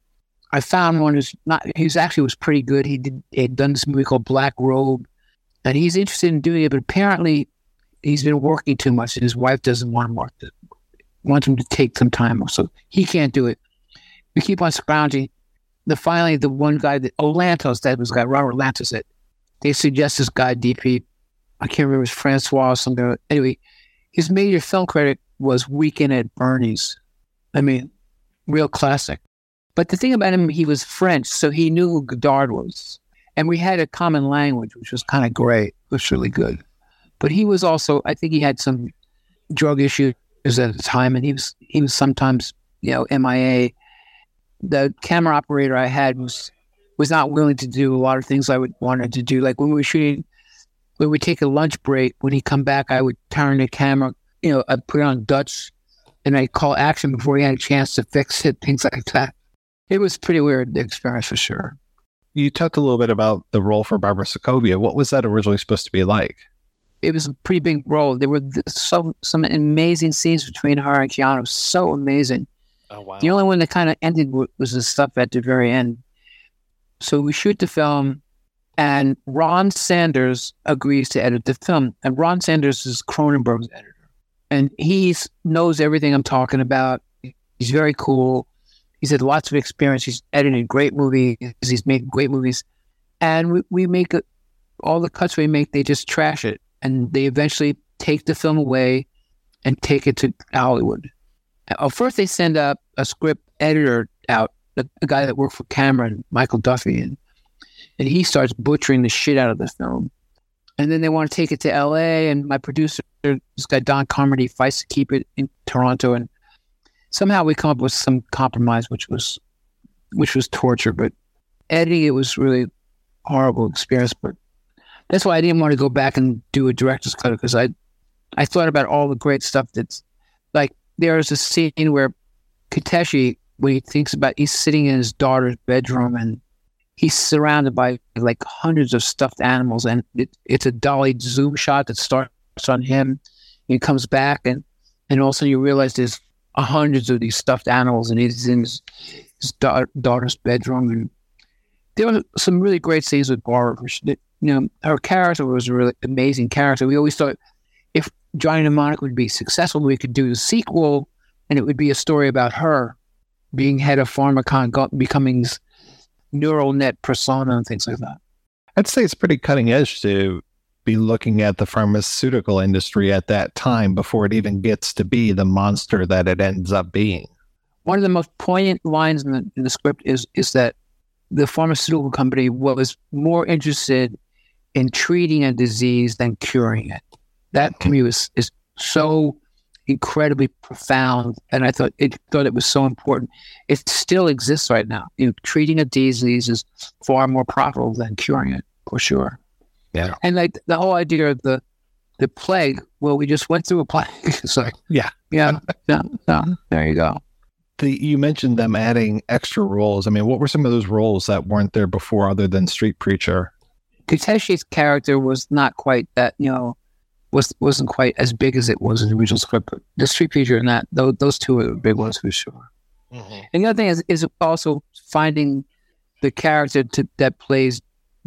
I found one who's not, he's actually was pretty good. He did, he had done this movie called Black Robe, and he's interested in doing it, but apparently he's been working too much, and his wife doesn't want him work. Wants him to take some time off, so he can't do it. We keep on scrounging. The finally, the one guy that oh Lantos, that was guy Robert Lantos. That they suggest this guy DP. I can't remember his Francois or something. Anyway, his major film credit was Weekend at Bernie's. I mean, real classic. But the thing about him, he was French, so he knew who Godard was. And we had a common language, which was kind of great. It was really good. But he was also, I think he had some drug issues at the time, and he was he was sometimes, you know, MIA. The camera operator I had was was not willing to do a lot of things I would wanted to do. Like when we were shooting, when we take a lunch break, when he come back, I would turn the camera, you know, I put it on Dutch, and I call action before he had a chance to fix it, things like that. It was pretty weird the experience for sure. You talked a little bit about the role for Barbara Sukowa. What was that originally supposed to be like? it was a pretty big role. There were so some amazing scenes between her and Keanu. So amazing. Oh wow! The only one that kind of ended was the stuff at the very end. So we shoot the film, and Ron Sanders agrees to edit the film. And Ron Sanders is Cronenberg's editor, and he knows everything I'm talking about. He's very cool. He's had lots of experience. He's edited great movies. He's made great movies, and we, we make a, all the cuts we make. They just trash it and they eventually take the film away and take it to Hollywood. Uh, first, they send up a script editor out, a, a guy that worked for Cameron, Michael Duffy, and, and he starts butchering the shit out of the film. And then they want to take it to LA, and my producer, this guy Don Carmody, fights to keep it in Toronto, and somehow we come up with some compromise, which was which was torture. But editing it was really horrible experience. But that's why I didn't want to go back and do a director's cut because I, I thought about all the great stuff that's like there's a scene where Takeshi, when he thinks about, he's sitting in his daughter's bedroom and he's surrounded by like hundreds of stuffed animals and it, it's a dolly zoom shot that starts on him and comes back and and also you realize there's Uh, hundreds of these stuffed animals and he's in his, his da- daughter's bedroom and there were some really great scenes with Barbara you know, her character was a really amazing character. We always thought if Johnny Mnemonic would be successful, we could do the sequel and it would be a story about her being head of Pharmakom, becoming neural net persona and things like that. I'd say it's pretty cutting edge to be looking at the pharmaceutical industry at that time before it even gets to be the monster that it ends up being. One of the most poignant lines in the, in the script is is that the pharmaceutical company was more interested in treating a disease than curing it. That to me mm-hmm. was is so incredibly profound, and I thought it thought it was so important. It still exists right now. You know, treating a disease is far more profitable than curing it, for sure. Yeah, and like the whole idea of the the plague. Well, we just went through a plague. it's like, yeah, yeah, yeah, yeah. There you go. The, you mentioned them adding extra roles. I mean, what were some of those roles that weren't there before, other than Street Preacher? Takeshi's character was not quite that, you know, was wasn't quite as big as it was in the original script. But the Street Preacher and that those, those two are the big ones for sure. Mm-hmm. And the other thing is is also finding the character to, that plays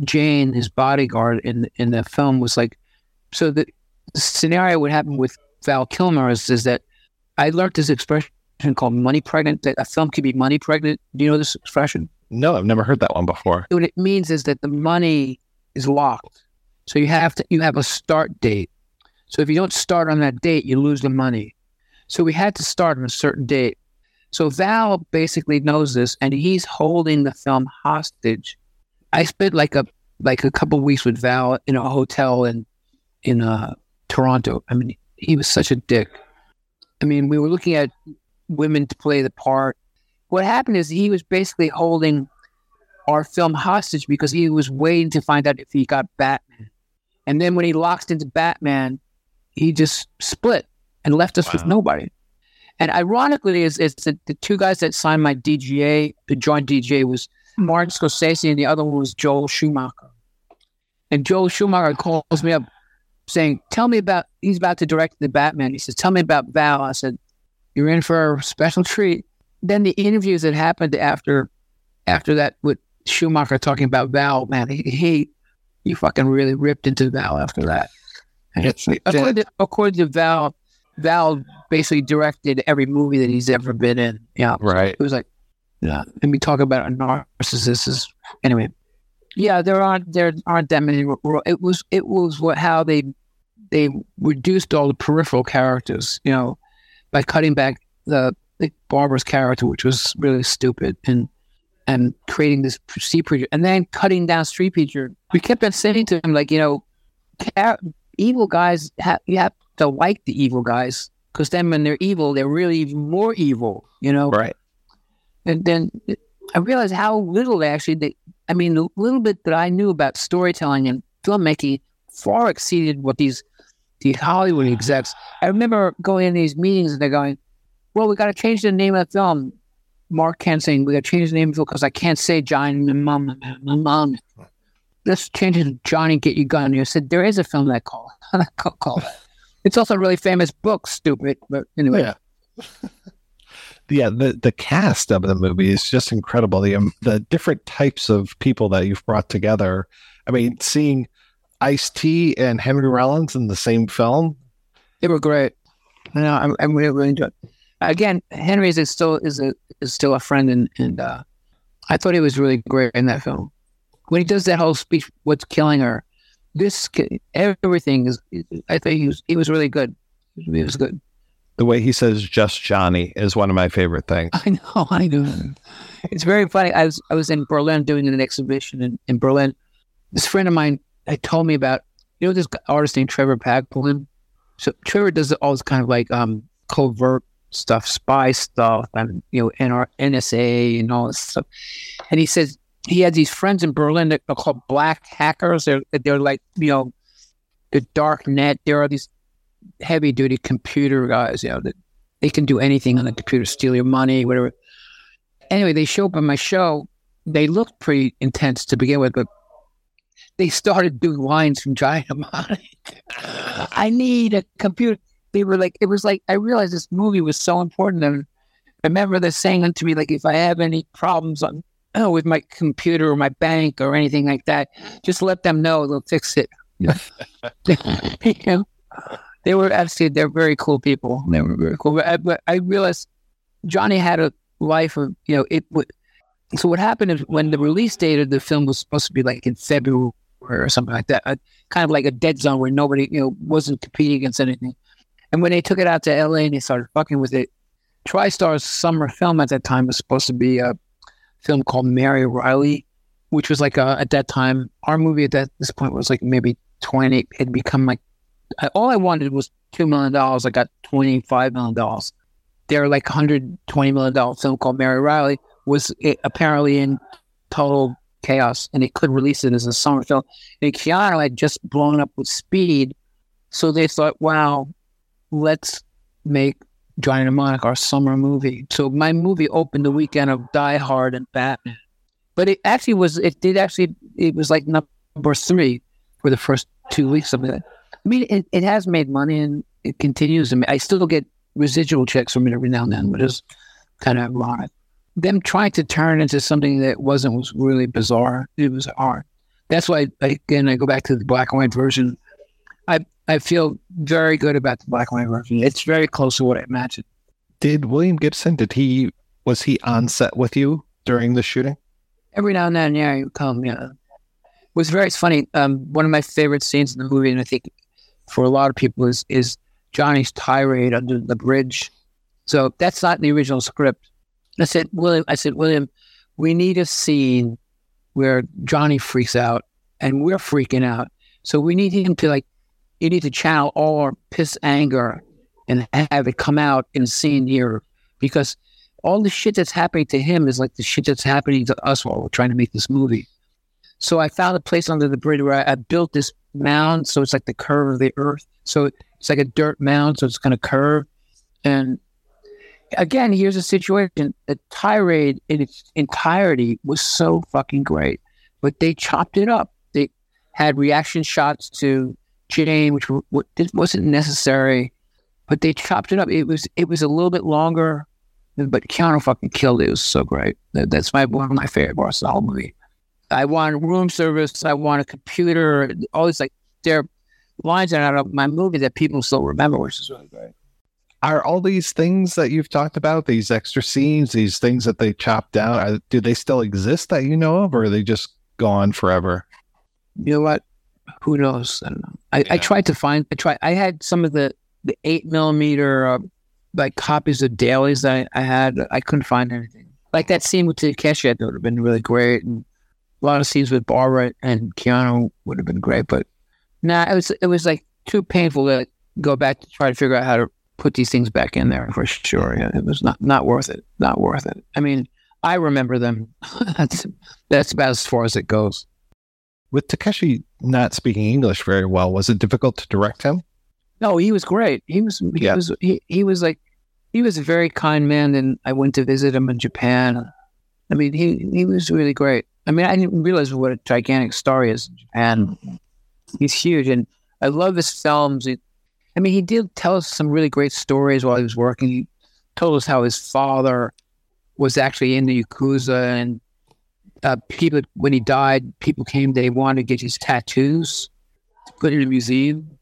Jane, his bodyguard in in the film, was like so. The, the scenario would happen with Val Kilmer is, is that I learned this expression called money pregnant. That a film could be money pregnant. Do you know this expression? No, I've never heard that one before. What it means is that the money is locked. So you have to you have a start date. So if you don't start on that date, you lose the money. So we had to start on a certain date. So Val basically knows this, and he's holding the film hostage. I spent like a like a couple weeks with Val in a hotel in in uh, Toronto. I mean, he was such a dick. I mean, we were looking at women to play the part. What happened is he was basically holding our film hostage because he was waiting to find out if he got Batman. And then when he locked into Batman, he just split and left us wow. with nobody. And ironically, is is that the two guys that signed my DGA, the joint DGA, was Martin Scorsese, and the other one was Joel Schumacher. And Joel Schumacher calls me up saying, "Tell me about." He's about to direct the Batman. He says, "Tell me about Val." I said, "You're in for a special treat." Then the interviews that happened after after that with Schumacher talking about Val, man, he, he you fucking really ripped into Val after that. according, to, according to Val, Val basically directed every movie that he's ever been in. Yeah, right. It was like, yeah. And we talk about a narcissist. Anyway, yeah, there aren't there aren't that many. It was it was what how they they reduced all the peripheral characters. You know, by cutting back the, the Barbara's character, which was really stupid, and and creating this sea preacher, and then cutting down street preacher. We kept on saying to him, like, you know, evil guys, have, you have to like the evil guys because then when they're evil, they're really more evil, you know? Right. And then I realized how little actually, they, I mean, the little bit that I knew about storytelling and filmmaking far exceeded what these these Hollywood execs. I remember going in these meetings and they're going, "Well, we got to change the name of the film." Mark Kent saying, "We got to change the name of the film because I can't say Johnny, my mom, mom." Let's change it to Johnny, Get Your Gun. You said there is a film that call call that. It's also a really famous book. Stupid, but anyway. Yeah. yeah, the the cast of the movie is just incredible. The um, the different types of people that you've brought together. I mean, seeing Ice T and Henry Rollins in the same film. They were great. I know. I'm, I'm really, really enjoying. Again, Henry is still is a is still a friend, and and uh, I thought he was really great in that film. When he does that whole speech, "What's killing her?" This everything is. I think he was he was really good. He was good the way he says "just Johnny" is one of my favorite things. I know, I know. It's very funny. I was I was in Berlin doing an exhibition in, in Berlin. This friend of mine had told me about you know this artist named Trevor Paglen. So Trevor does all this kind of like um covert stuff, spy stuff, and you know NSA and all this stuff. And he says he had these friends in Berlin that are called black hackers. They're they're like you know the dark net. There are these heavy duty computer guys, you know, that they can do anything on the computer, steal your money, whatever. Anyway, they show up on my show. They looked pretty intense to begin with, but they started doing lines from Giant. I need a computer. They were like, it was like, I realized this movie was so important. And I remember they saying to me, like, if I have any problems on, oh, with my computer or my bank or anything like that, just let them know. They'll fix it. you know? They were actually they're very cool people. They were very cool. But I, but I realized Johnny had a life of you know it. Would, so what happened is when the release date of the film was supposed to be like in February or something like that. Uh, kind of like a dead zone where nobody, you know, wasn't competing against anything. And when they took it out to LA and they started fucking with it, TriStar's summer film at that time was supposed to be a film called Mary Reilly, which was like a, at that time, our movie at that this point was like maybe 20. It had become like, I, all I wanted was $2 million. I got $25 million. Their like $120 million film called Mary Reilly was apparently in total chaos and they could release it as a summer film. And Keanu had just blown up with speed. So they thought, wow, let's make Johnny Mnemonic our summer movie. So my movie opened the weekend of Die Hard and Batman. But it actually was, it did actually, it was like number three for the first two weeks of it. I mean, it, it has made money and it continues. I, mean, I still get residual checks from it every now and then, but it's kind of ironic them trying to turn into something that wasn't was really bizarre. It was hard. That's why, again, I go back to the black and white version. I I feel very good about the black and white version. It's very close to what I imagined. Did William Gibson? Did he was he on set with you during the shooting? Every now and then, yeah, he would come. Yeah, it was very funny. Um, one of my favorite scenes in the movie, and I think for a lot of people is is Johnny's tirade under the bridge. So that's not in the original script I said, William, I said, William, we need a scene where Johnny freaks out and we're freaking out. So we need him to like, you need to channel all our piss anger and have it come out in a scene here because all the shit that's happening to him is like the shit that's happening to us while we're trying to make this movie. So I found a place under the bridge where I, I built this mound. So it's like the curve of the earth. So it's like a dirt mound. So it's going to curve. And again, here's a situation. The tirade in its entirety was so fucking great, but they chopped it up. They had reaction shots to Jane, which wasn't necessary, but they chopped it up. It was it was a little bit longer, but Keanu fucking killed it. It was so great. That's my one of my favorite parts of the whole movie. I want room service. I want a computer. All these like there lines are out of my movie that people still remember, which is really great are all these things that you've talked about these extra scenes these things that they chopped out are, do they still exist that you know of or are they just gone forever you know what who knows i don't know i, yeah. I tried to find i tried i had some of the the eight millimeter uh, like copies of dailies that I, I, had i couldn't find anything like that scene with Takeshi that would have been really great and a lot of scenes with Barbara and Keanu would have been great but nah it was it was like too painful to go back to try to figure out how to put these things back in there for sure. Yeah, it was not not worth it. Not worth it. I mean, I remember them. that's that's about as far as it goes. With Takeshi not speaking English very well, was it difficult to direct him? No, he was great. He was he yeah. was he, he was like he was a very kind man and I went to visit him in Japan. I mean, he he was really great. I mean, I didn't realize what a gigantic star he is Japan. He's huge and I love his films. It, I mean, he did tell us some really great stories while he was working. He told us how his father was actually in the Yakuza and uh, people, when he died, people came, they wanted to get his tattoos to put in a museum.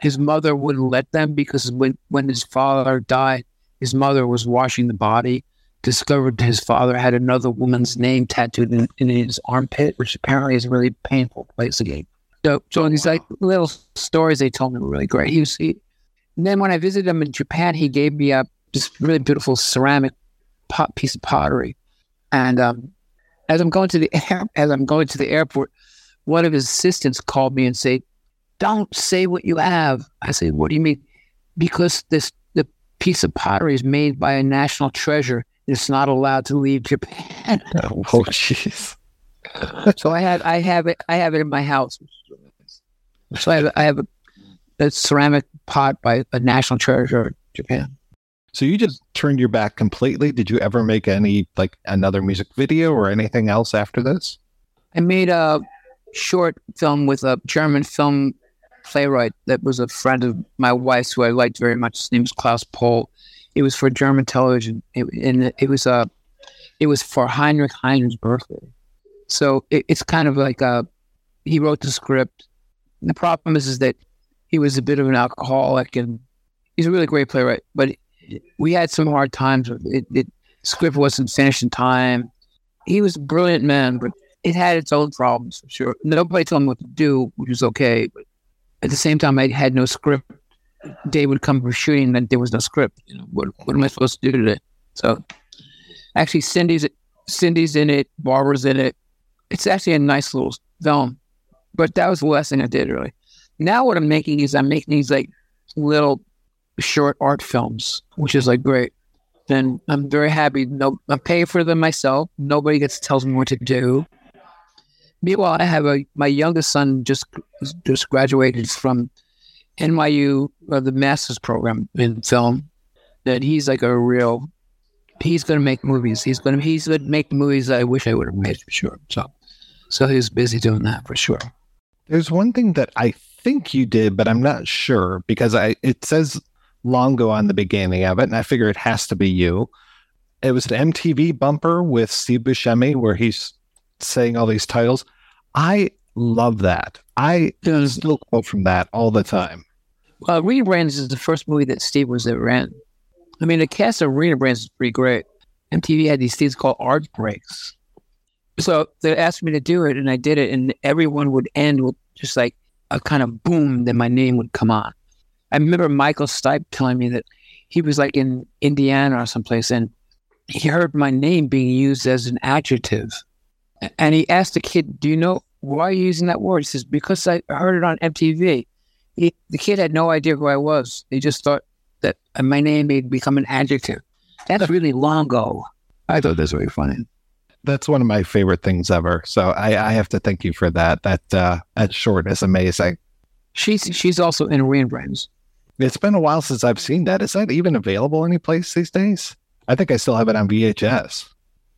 His mother wouldn't let them because when, when his father died, his mother was washing the body, discovered his father had another woman's name tattooed in, in his armpit, which apparently is a really painful place to get so, so these like little stories they told me were really great. He was, and then when I visited him in Japan, he gave me a this really beautiful ceramic pot, piece of pottery. And um, as I'm going to the air, as I'm going to the airport, one of his assistants called me and said, "Don't say what you have." I said, "What do you mean?" Because this the piece of pottery is made by a national treasure. It's not allowed to leave Japan. oh, jeez. so I have I have it I have it in my house. So I have, I have a, a ceramic pot by a national treasure Japan. So you just turned your back completely. Did you ever make any like another music video or anything else after this? I made a short film with a German film playwright that was a friend of my wife's who I liked very much. His name was Klaus Pohl. It was for German television, it, and it was a uh, it was for Heinrich Heine's birthday. So it, it's kind of like a, he wrote the script. And the problem is, is that he was a bit of an alcoholic and he's a really great playwright, but we had some hard times. It, it script wasn't finished in time. He was a brilliant man, but it had its own problems for sure. Nobody told him what to do, which was okay. But at the same time, I had no script. Day would come for shooting, and there was no script. You know, what, what am I supposed to do today? So, actually, Cindy's Cindy's in it, Barbara's in it. It's actually a nice little film. But that was the last thing I did really. Now what I'm making is I'm making these like little short art films, which is like great. And I'm very happy. No, I'm paying for them myself. Nobody gets tells me what to do. Meanwhile, I have a my youngest son just just graduated from NYU, uh, the master's program in film. That he's like a real. He's going to make movies. He's going to he's going to make movies I wish I would have made for sure. So, so he's busy doing that for sure. There's one thing that I think you did, but I'm not sure because I it says Longo on the beginning of it, and I figure it has to be you. It was an MTV bumper with Steve Buscemi where he's saying all these titles. I love that. I still quote from that all the time. Uh, Arena Brains is the first movie that Steve was ever in. I mean, the cast of Arena Brains is pretty great. MTV had these things called art breaks. So they asked me to do it, and I did it, and everyone would end with just like a kind of boom that my name would come on. I remember Michael Stipe telling me that he was like in Indiana or someplace, and he heard my name being used as an adjective. And he asked the kid, Do you know why are you using that word? He says, Because I heard it on MTV. He, the kid had no idea who I was. He just thought that my name had become an adjective. That's really Longo. I thought that's very funny. That's one of my favorite things ever. So I, I have to thank you for that. That uh, that short is amazing. She's she's also in Brains. It's been a while since I've seen that. Is that even available any place these days? I think I still have it on VHS.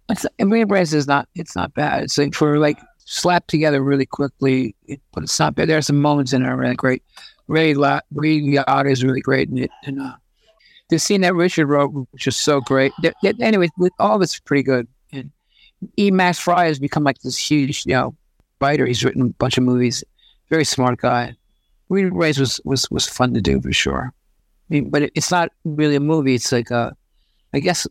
It's, is not. It's not bad. It's like for like slapped together really quickly, but it's not bad. There are some moments in it really great. Ray La- Ray Liotta is really great in it, and uh, the scene that Richard wrote, which is so great. Anyway, with all of it's pretty good. And E. Max Frye has become like this huge, you know, writer. He's written a bunch of movies. Very smart guy. Arena Brains was was was fun to do for sure. I mean, but it, it's not really a movie. It's like a, I guess,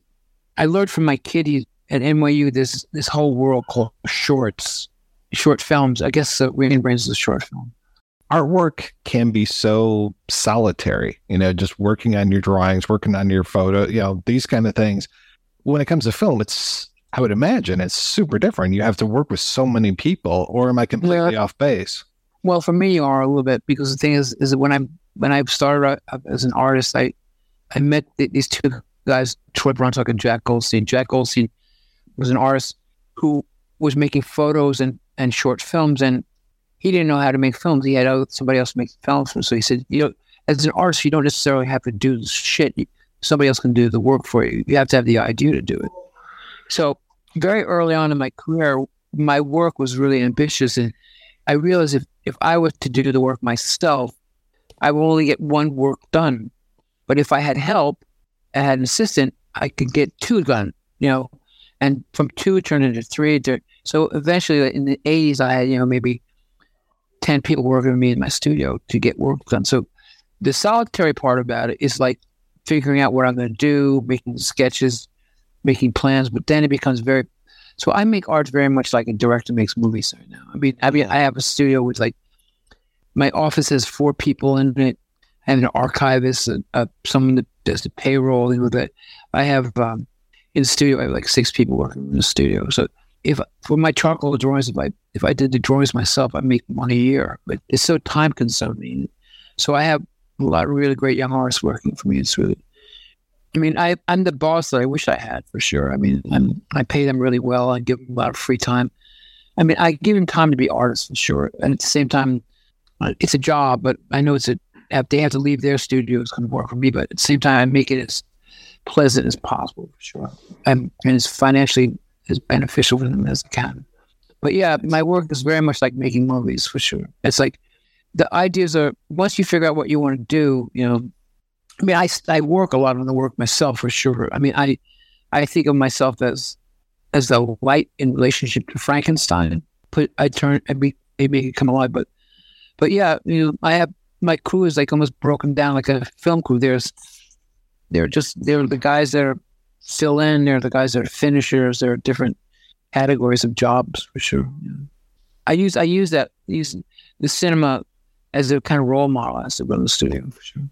I learned from my kid he, at NYU. This this whole world called shorts, short films. I guess uh, Arena Brains is a short film artwork can be so solitary, you know, just working on your drawings, working on your photo, you know, these kind of things. When it comes to film, it's, I would imagine it's super different. You have to work with so many people, or am I completely yeah. off base? Well, for me, you are a little bit because the thing is, is that when I when I started as an artist, I I met these two guys, Troy Brauntuch and Jack Goldstein. Jack Goldstein was an artist who was making photos and, and short films, and he didn't know how to make films. He had somebody else make films. So he said, you know, as an artist, you don't necessarily have to do the shit. Somebody else can do the work for you. You have to have the idea to do it. So very early on in my career, my work was really ambitious. And I realized if, if I was to do the work myself, I would only get one work done. But if I had help, I had an assistant, I could get two done, you know, and from two turned into three. To, so eventually in the 80s, I had, you know, maybe 10 people working with me in my studio to get work done. So the solitary part about it is like figuring out what I'm going to do, making sketches, making plans, but then it becomes very, so I make art very much like a director makes movies right now. I mean, I mean, I have a studio with like, my office has four people in it. I have an archivist, a, a, someone that does the payroll, you know, that I have, um, in the studio, I have like six people working in the studio. So if for my charcoal drawings, if I if I did the drawings myself, I make one a year. But it's so time consuming. So I have a lot of really great young artists working for me. It's really, I mean, I I'm the boss that I wish I had for sure. I mean, I'm, I pay them really well. I give them a lot of free time. I mean, I give them time to be artists for sure, and at the same time, it's a job. But I know it's a they have to leave their studio, it's going to work for me. But at the same time, I make it as pleasant as possible for sure, and, and it's financially as beneficial for them as it can. But yeah, my work is very much like making movies for sure. It's like the ideas are once you figure out what you want to do, you know. I mean, I, I work a lot on the work myself for sure. I mean, I I think of myself as as the light in relationship to Frankenstein. Put I turn I make, I make it come alive. But but yeah, you know, I have my crew is like almost broken down like a film crew. There's they're just they're the guys that are fill in. They're the guys that are finishers. There are different categories of jobs for sure. Yeah. I use I use that use the cinema as a kind of role model as to run the studio for sure.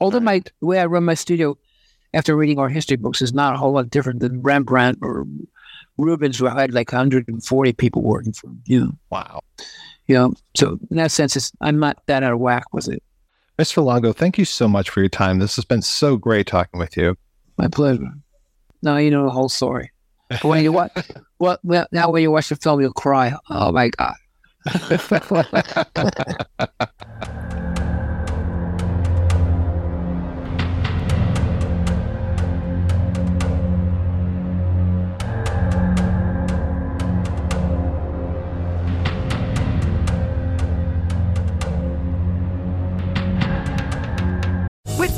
Although my the way I run my studio after reading art history books is not a whole lot different than Rembrandt or Rubens, where I had like 140 people working for him. You know, wow. You know, so in that sense, it's, I'm not that out of whack with it. Mr. Longo, thank you so much for your time. This has been so great talking with you. My pleasure. Now you know the whole story. But when you watch, well, well, now when you watch the film, you'll cry. Oh my god.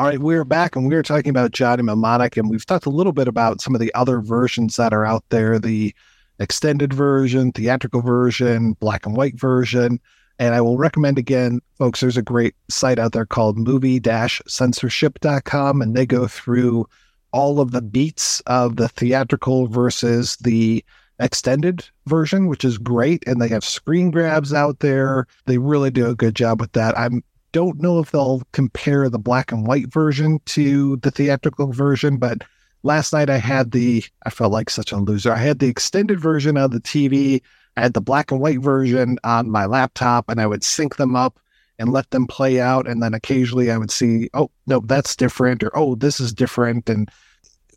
All right, we're back and we're talking about Johnny Mnemonic, and we've talked a little bit about some of the other versions that are out there the extended version, theatrical version, black and white version. And I will recommend again, folks, there's a great site out there called movie censorship.com, and they go through all of the beats of the theatrical versus the extended version, which is great. And they have screen grabs out there. They really do a good job with that. I'm don't know if they'll compare the black and white version to the theatrical version, but last night I had the, I felt like such a loser. I had the extended version of the TV, I had the black and white version on my laptop, and I would sync them up and let them play out. And then occasionally I would see, oh, no, that's different, or oh, this is different. And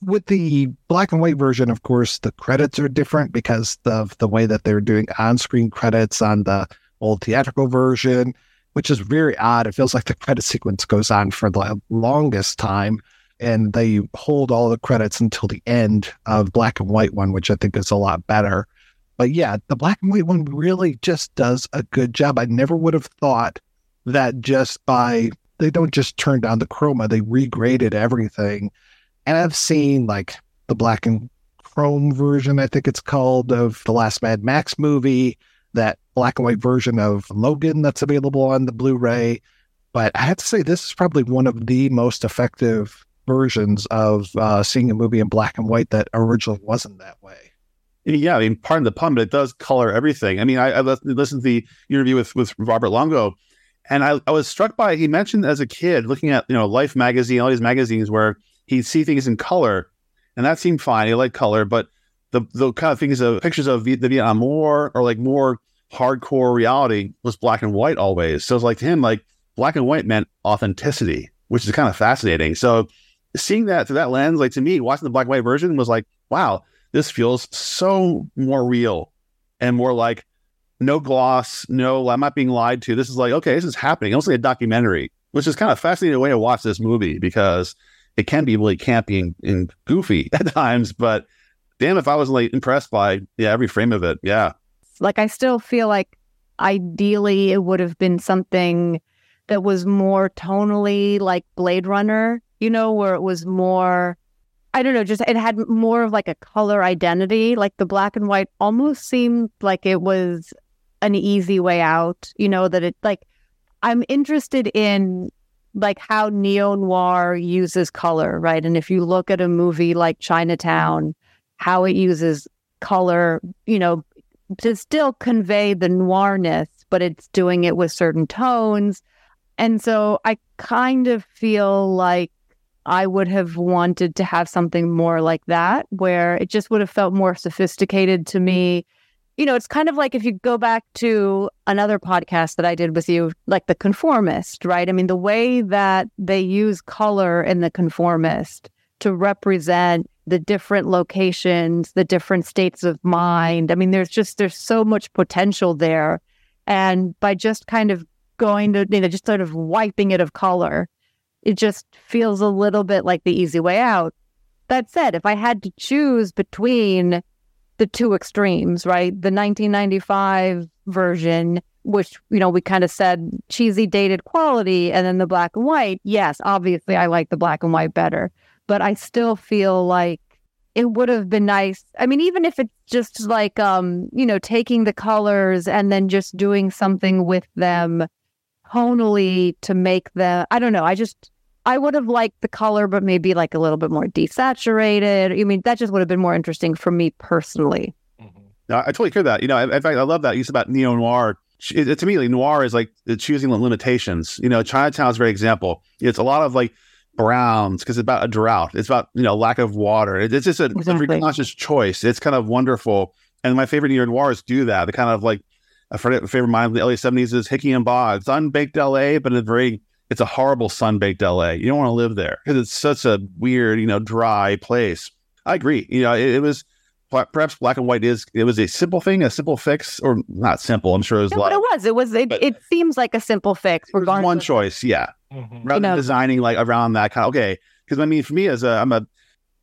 with the black and white version, of course, the credits are different because of the way that they're doing on screen credits on the old theatrical version which is very odd. It feels like the credit sequence goes on for the longest time, and they hold all the credits until the end of black and white one, which I think is a lot better. But yeah, the black and white one really just does a good job. I never would have thought that just by they don't just turn down the chroma, they regraded everything. And I've seen like the black and chrome version, I think it's called, of the last Mad Max movie that black and white version of Logan that's available on the Blu-ray. But I have to say, this is probably one of the most effective versions of uh, seeing a movie in black and white that originally wasn't that way. Yeah, I mean, pardon the pun, but it does color everything. I mean, I, I listened to the interview with with Robert Longo, and I, I was struck by he mentioned as a kid looking at you know Life magazine, all these magazines where he'd see things in color, and that seemed fine. He liked color, but the the kind of things of pictures of the Vietnam War or like more hardcore reality was black and white always. So it's like to him, like black and white meant authenticity, which is kind of fascinating. So seeing that through that lens, like to me, watching the black and white version was like, wow, this feels so more real and more like no gloss, no, I'm not being lied to. This is like, okay, this is happening. Almost like a documentary, which is kind of fascinating way to watch this movie because it can be really campy and, and goofy at times, but damn if I was like impressed by yeah, every frame of it. Yeah. Like I still feel like ideally it would have been something that was more tonally like Blade Runner, you know, where it was more I don't know, just it had more of like a color identity. Like the black and white almost seemed like it was an easy way out, you know, that it like I'm interested in like how neo noir uses color, right? And if you look at a movie like Chinatown, how it uses color, you know, to still convey the noirness, but it's doing it with certain tones. And so I kind of feel like I would have wanted to have something more like that, where it just would have felt more sophisticated to me. You know, it's kind of like if you go back to another podcast that I did with you, like The Conformist, right? I mean, the way that they use color in The Conformist to represent the different locations, the different states of mind. I mean, there's just there's so much potential there. And by just kind of going to, you know, just sort of wiping it of color, it just feels a little bit like the easy way out. That said, if I had to choose between the two extremes, right? The 1995 version, which, you know, we kind of said cheesy dated quality, and then the black and white. Yes, obviously, I like the black and white better but I still feel like it would have been nice. I mean, even if it's just like, um, you know, taking the colors and then just doing something with them tonally to make them, I don't know. I just, I would have liked the color, but maybe like a little bit more desaturated. I mean, that just would have been more interesting for me personally. No, I totally hear that. You know, in fact, I love that use about neo noir. It, it, to me, like, noir is like choosing the limitations. You know, Chinatown is a great example. It's a lot of like browns because it's about a drought. It's about you know lack of water. it's just a, exactly. a conscious choice. It's kind of wonderful. And my favorite neo noirs do that. The kind of like a favorite of mine of the LA seventies is Hickey and Boggs, unbaked LA, but it's very it's a horrible sun baked LA. You don't want to live there because it's such a weird, you know, dry place. I agree. You know, it, it, was perhaps black and white is it was a simple thing, a simple fix, or not simple. I'm sure it was. No, but it was. It was. It, it seems like a simple fix. Regardless. One choice, yeah. Mm-hmm. Rather you know, designing like around that kind of okay. Because I mean, for me as a I'm a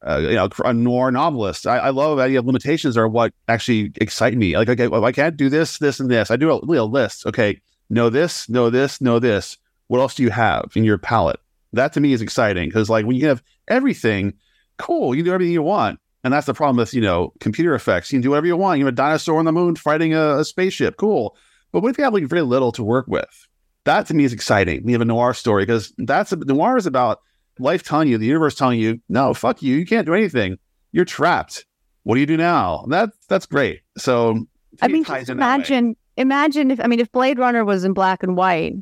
uh, you know a noir novelist, I, I love that you have limitations are what actually excite me. Like okay, well, I can't do this, this, and this. I do a, a list. Okay, know this, know this, know this. What else do you have in your palette? That to me is exciting because like when you have everything, cool, you do everything you want. And that's the problem with, you know, computer effects. You can do whatever you want. You have a dinosaur on the moon fighting a, a spaceship. Cool. But what if you have like very little to work with? that to me is exciting. We have a noir story because that's a, noir is about life telling you, the universe telling you, no, fuck you, you can't do anything. You're trapped. What do you do now? That that's great. So I mean, imagine, imagine if I mean, if Blade Runner was in black and white,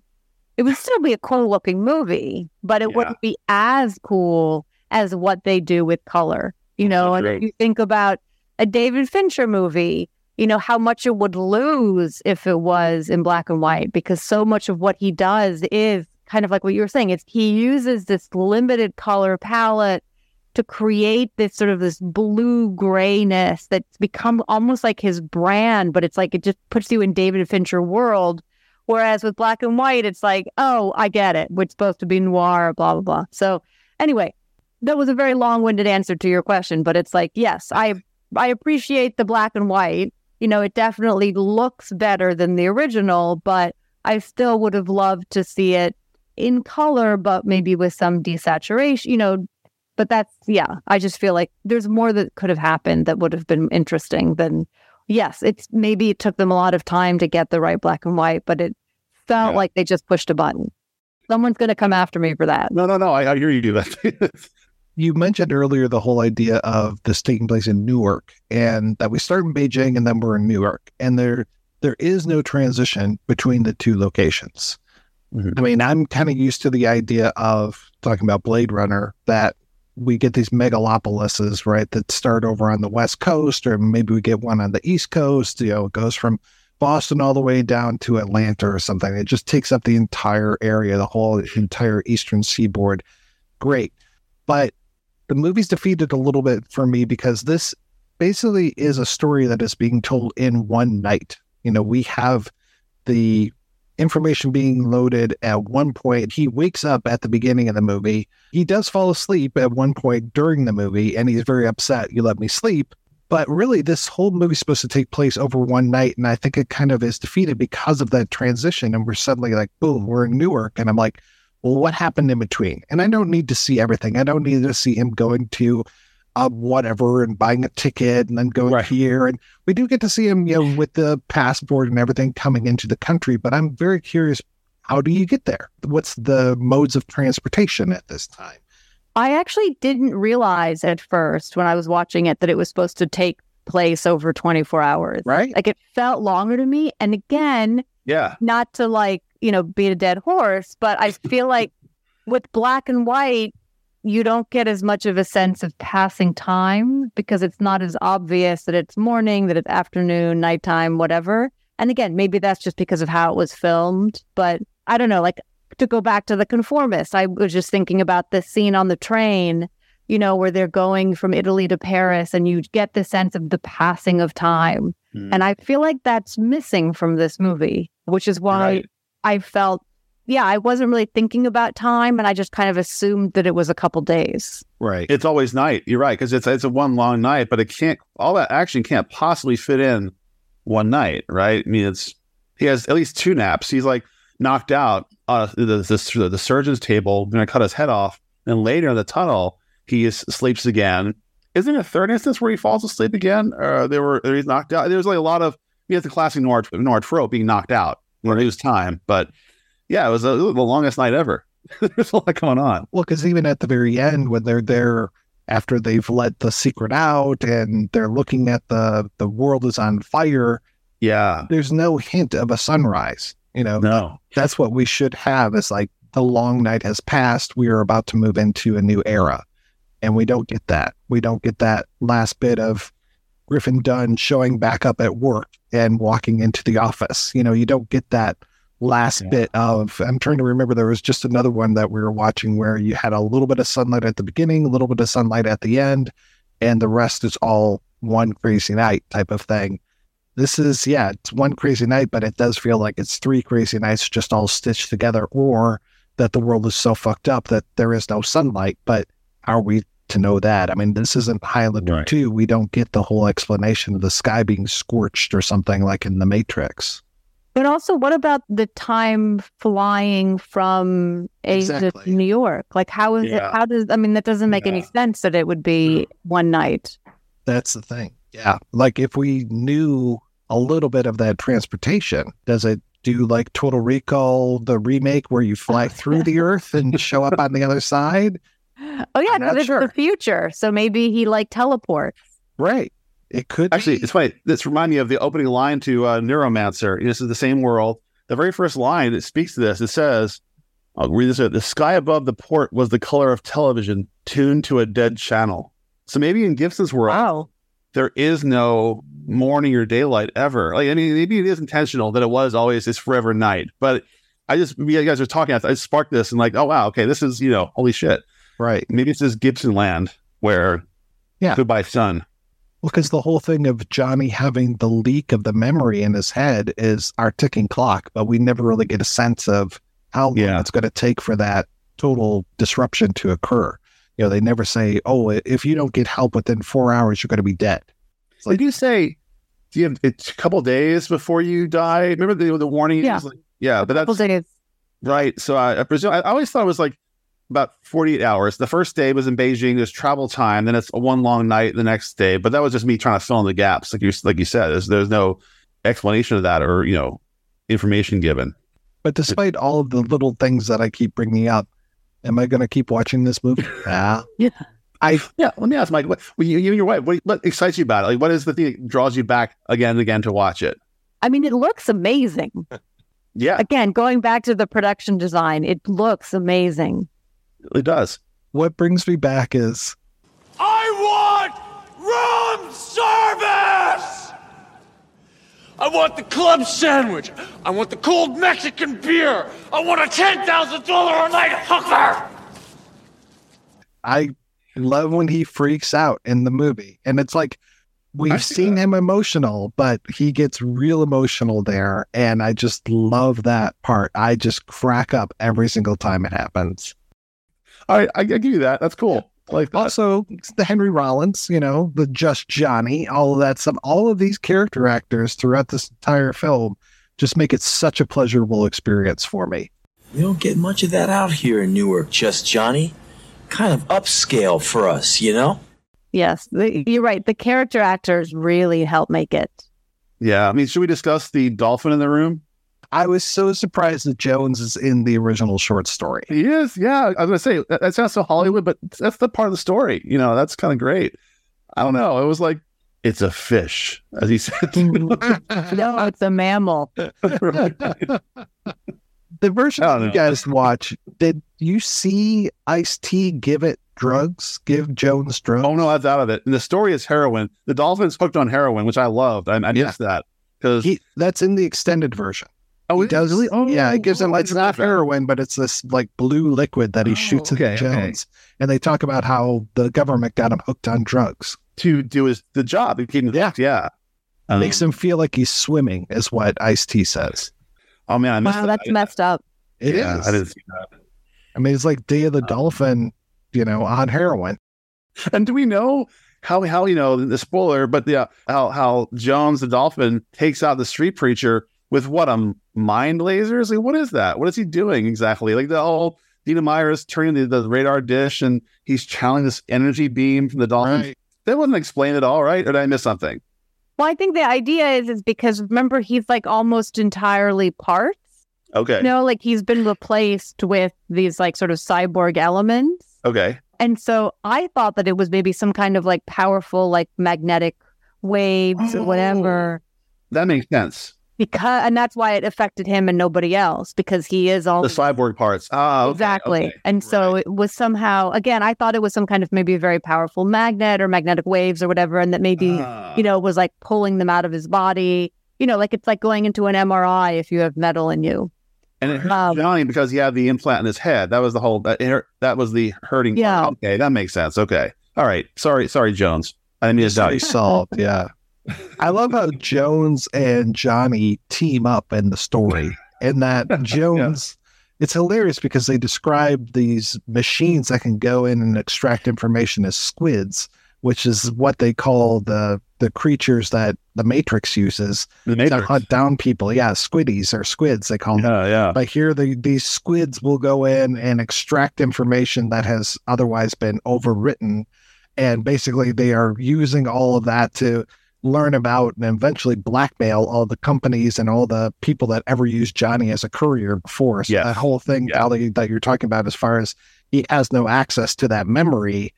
it would still be a cool looking movie, but it yeah. wouldn't be as cool as what they do with color. You know, and if you think about a David Fincher movie, you know, how much it would lose if it was in black and white, because so much of what he does is kind of like what you were saying. It's he uses this limited color palette to create this sort of this blue grayness that's become almost like his brand, but it's like it just puts you in David Fincher world. Whereas with black and white, it's like, oh, I get it. It's supposed to be noir, blah, blah, blah. So anyway, that was a very long-winded answer to your question, but it's like, yes, I I appreciate the black and white you know, it definitely looks better than the original, but I still would have loved to see it in color, but maybe with some desaturation, you know. But that's, yeah, I just feel like there's more that could have happened that would have been interesting than, yes, it's maybe it took them a lot of time to get the right black and white, but it felt yeah. like they just pushed a button. Someone's going to come after me for that. No, no, no. I, I hear you do that. you mentioned earlier the whole idea of this taking place in Newark and that we start in Beijing and then we're in Newark. And there there is no transition between the two locations. Mm-hmm. I mean, I'm kind of used to the idea of talking about Blade Runner that we get these megalopolises, right, that start over on the West Coast, or maybe we get one on the East Coast. You know, it goes from Boston all the way down to Atlanta or something. It just takes up the entire area, the whole entire eastern seaboard. Great. But the movie's defeated a little bit for me because this basically is a story that is being told in one night. You know, we have the information being loaded at one point. He wakes up at the beginning of the movie. He does fall asleep at one point during the movie, and he's very upset. You let me sleep. But really, this whole movie's supposed to take place over one night. And I think it kind of is defeated because of that transition. And we're suddenly like, boom, we're in Newark. And I'm like, well, what happened in between? And I don't need to see everything. I don't need to see him going to uh, whatever and buying a ticket and then going right. here. And we do get to see him, you know, with the passport and everything coming into the country. But I'm very curious how do you get there? What's the modes of transportation at this time? I actually didn't realize at first when I was watching it that it was supposed to take place over 24 hours. Right. Like it felt longer to me. And again, yeah, not to like, you know, beat a dead horse, but I feel like with black and white, you don't get as much of a sense of passing time because it's not as obvious that it's morning, that it's afternoon, nighttime, whatever. And again, maybe that's just because of how it was filmed, but I don't know, like to go back to the conformist, I was just thinking about the scene on the train, you know, where they're going from Italy to Paris and you get the sense of the passing of time. Mm. And I feel like that's missing from this movie, which is why right. I felt, yeah, I wasn't really thinking about time and I just kind of assumed that it was a couple days. Right. It's always night. You're right. Cause it's, it's a one long night, but it can't, all that action can't possibly fit in one night. Right. I mean, it's, he has at least two naps. He's like, knocked out uh, the, the, the surgeon's table, going to cut his head off. And later in the tunnel, he is, sleeps again. Isn't there a third instance where he falls asleep again? Or they were he's knocked out. There's like a lot of you have the classic noir noir trope being knocked out when it was time. But yeah, it was, a, the longest night ever. There's a lot going on. Well, because even at the very end, when they're there after they've let the secret out and they're looking at the the world is on fire. Yeah, there's no hint of a sunrise. You know, no, that's what we should have. Is like the long night has passed. We are about to move into a new era, and we don't get that. We don't get that last bit of Griffin Dunne showing back up at work and walking into the office. You know, you don't get that last yeah. bit of. I'm trying to remember. There was just another one that we were watching where you had a little bit of sunlight at the beginning, a little bit of sunlight at the end, and the rest is all one crazy night type of thing this is yeah it's one crazy night but it does feel like it's three crazy nights just all stitched together or that the world is so fucked up that there is no sunlight but are we to know that i mean this isn't highlander right. 2 we don't get the whole explanation of the sky being scorched or something like in the matrix but also what about the time flying from asia exactly. to new york like how is yeah. it how does i mean that doesn't make yeah. any sense that it would be one night that's the thing yeah like if we knew a little bit of that transportation. Does it do like Total Recall, the remake where you fly through the earth and show up on the other side? Oh yeah, because it's sure. the future. So maybe he like teleports. Right. It could actually. Be. It's funny. This reminds me of the opening line to uh, Neuromancer. This is the same world. The very first line that speaks to this. It says, "I'll read this. The sky above the port was the color of television tuned to a dead channel." So maybe in Gibson's world, wow. there is no morning or daylight ever. Like, I mean, maybe it is intentional that it was always this forever night, but I just, you guys are talking, I sparked this and like, oh, wow, okay, this is, you know, holy shit. Right. Maybe it's this Gibson land where, yeah, goodbye, sun. Well, because the whole thing of Johnny having the leak of the memory in his head is our ticking clock, but we never really get a sense of how long yeah. it's going to take for that total disruption to occur. You know, they never say, oh, if you don't get help within four hours, you're going to be dead. Like, Did you say do you have it's a couple days before you die? Remember the the warning? Yeah, like, yeah, but that's days. right. So I, I presume I always thought it was like about 48 hours. The first day was in Beijing. There's travel time. Then it's a one long night the next day. But that was just me trying to fill in the gaps, like you like you said. There's, there's no explanation of that or you know information given. But despite all of the little things that I keep bringing up, am I going to keep watching this movie? Yeah. yeah. I yeah. Let me ask Mike. What you, you and your wife? What, what excites you about it? Like, what is the thing that draws you back again and again to watch it? I mean, it looks amazing. yeah. Again, going back to the production design, it looks amazing. It does. What brings me back is I want room service. I want the club sandwich. I want the cold Mexican beer. I want a ten thousand dollar a night hooker. I love when he freaks out in the movie. And it's like We've seen him emotional, but he gets real emotional there. And I just love that part. I just crack up every single time it happens. All right, I, I give you that. That's cool. Like that. Also, the Henry Rollins, you know, the Just Johnny, all of that stuff. All of these character actors throughout this entire film just make it such a pleasurable experience for me. We don't get much of that out here in Newark, just Johnny. Kind of upscale for us, you know? Yes, the, you're right. The character actors really help make it. Yeah, I mean, should we discuss the dolphin in the room? I was so surprised that Jones is in the original short story. He is, yeah. I was gonna say that, that sounds so Hollywood, but that's the part of the story. You know, that's kind of great. I don't know. It was like it's a fish, as he said. no, it's a mammal. The version you guys watch, did you see Ice T give it drugs? Give Jones drugs? Oh no, that's out of it. And the story is heroin. The dolphin's hooked on heroin, which I loved. I, I missed that because that's in the extended version. Oh, he it does. is? Oh, yeah, it gives him. oh, It's didn't know that. heroin, but it's this like blue liquid that he shoots okay, at okay. Jones, and they talk about how the government got him hooked on drugs. to do his the job. He keep yeah, yeah. Um, Makes him feel like he's swimming, is what Ice T says. Oh man, I missed Wow, that. that's messed up. It is. yeah, I didn't see that. I mean, it's like Day of the Dolphin, you know, on heroin. And do we know how how you know the spoiler? But yeah, how how Jones the dolphin takes out the street preacher with what um mind lasers? Like what is that? What is he doing exactly? Like the whole Dina Meyer is turning the, the radar dish and he's channeling this energy beam from the dolphin. Right. That wasn't explained at all, right? Or did I miss something? Well, I think the idea is is because remember he's like almost entirely parts. Okay. You know, like he's been replaced with these like sort of cyborg elements. Okay. And so I thought that it was maybe some kind of like powerful like magnetic waves or whatever. That makes sense. Because and that's why it affected him and nobody else because he is all The cyborg parts. Ah, okay, exactly. okay. And so it was somehow again, I thought it was some kind of maybe a very powerful magnet or magnetic waves or whatever, and that maybe Ah. you know was like pulling them out of his body. You know, like it's like going into an MRI if you have metal in you. And it hurt Um, Johnny because he had the implant in his head. That was the whole that, it hurt- that was the hurting part. Yeah. Okay, that makes sense. Okay. All right. Sorry, sorry, Jones. I didn't mean to doubt you. Mystery solved. Yeah. I love how Jones and Johnny team up in the story, and that Jones. It's hilarious because they describe these machines that can go in and extract information as squids, which is what they call the the creatures that the Matrix uses The to hunt down people. Yeah, squiddies or squids they call them. Yeah, yeah. But here, the, these squids will go in and extract information that has otherwise been overwritten. And basically, they are using all of that to learn about and eventually blackmail all the companies and all the people that ever used Johnny as a courier before. So Yes. that whole thing, Ali, that you're talking about, as far as he has no access to that memory,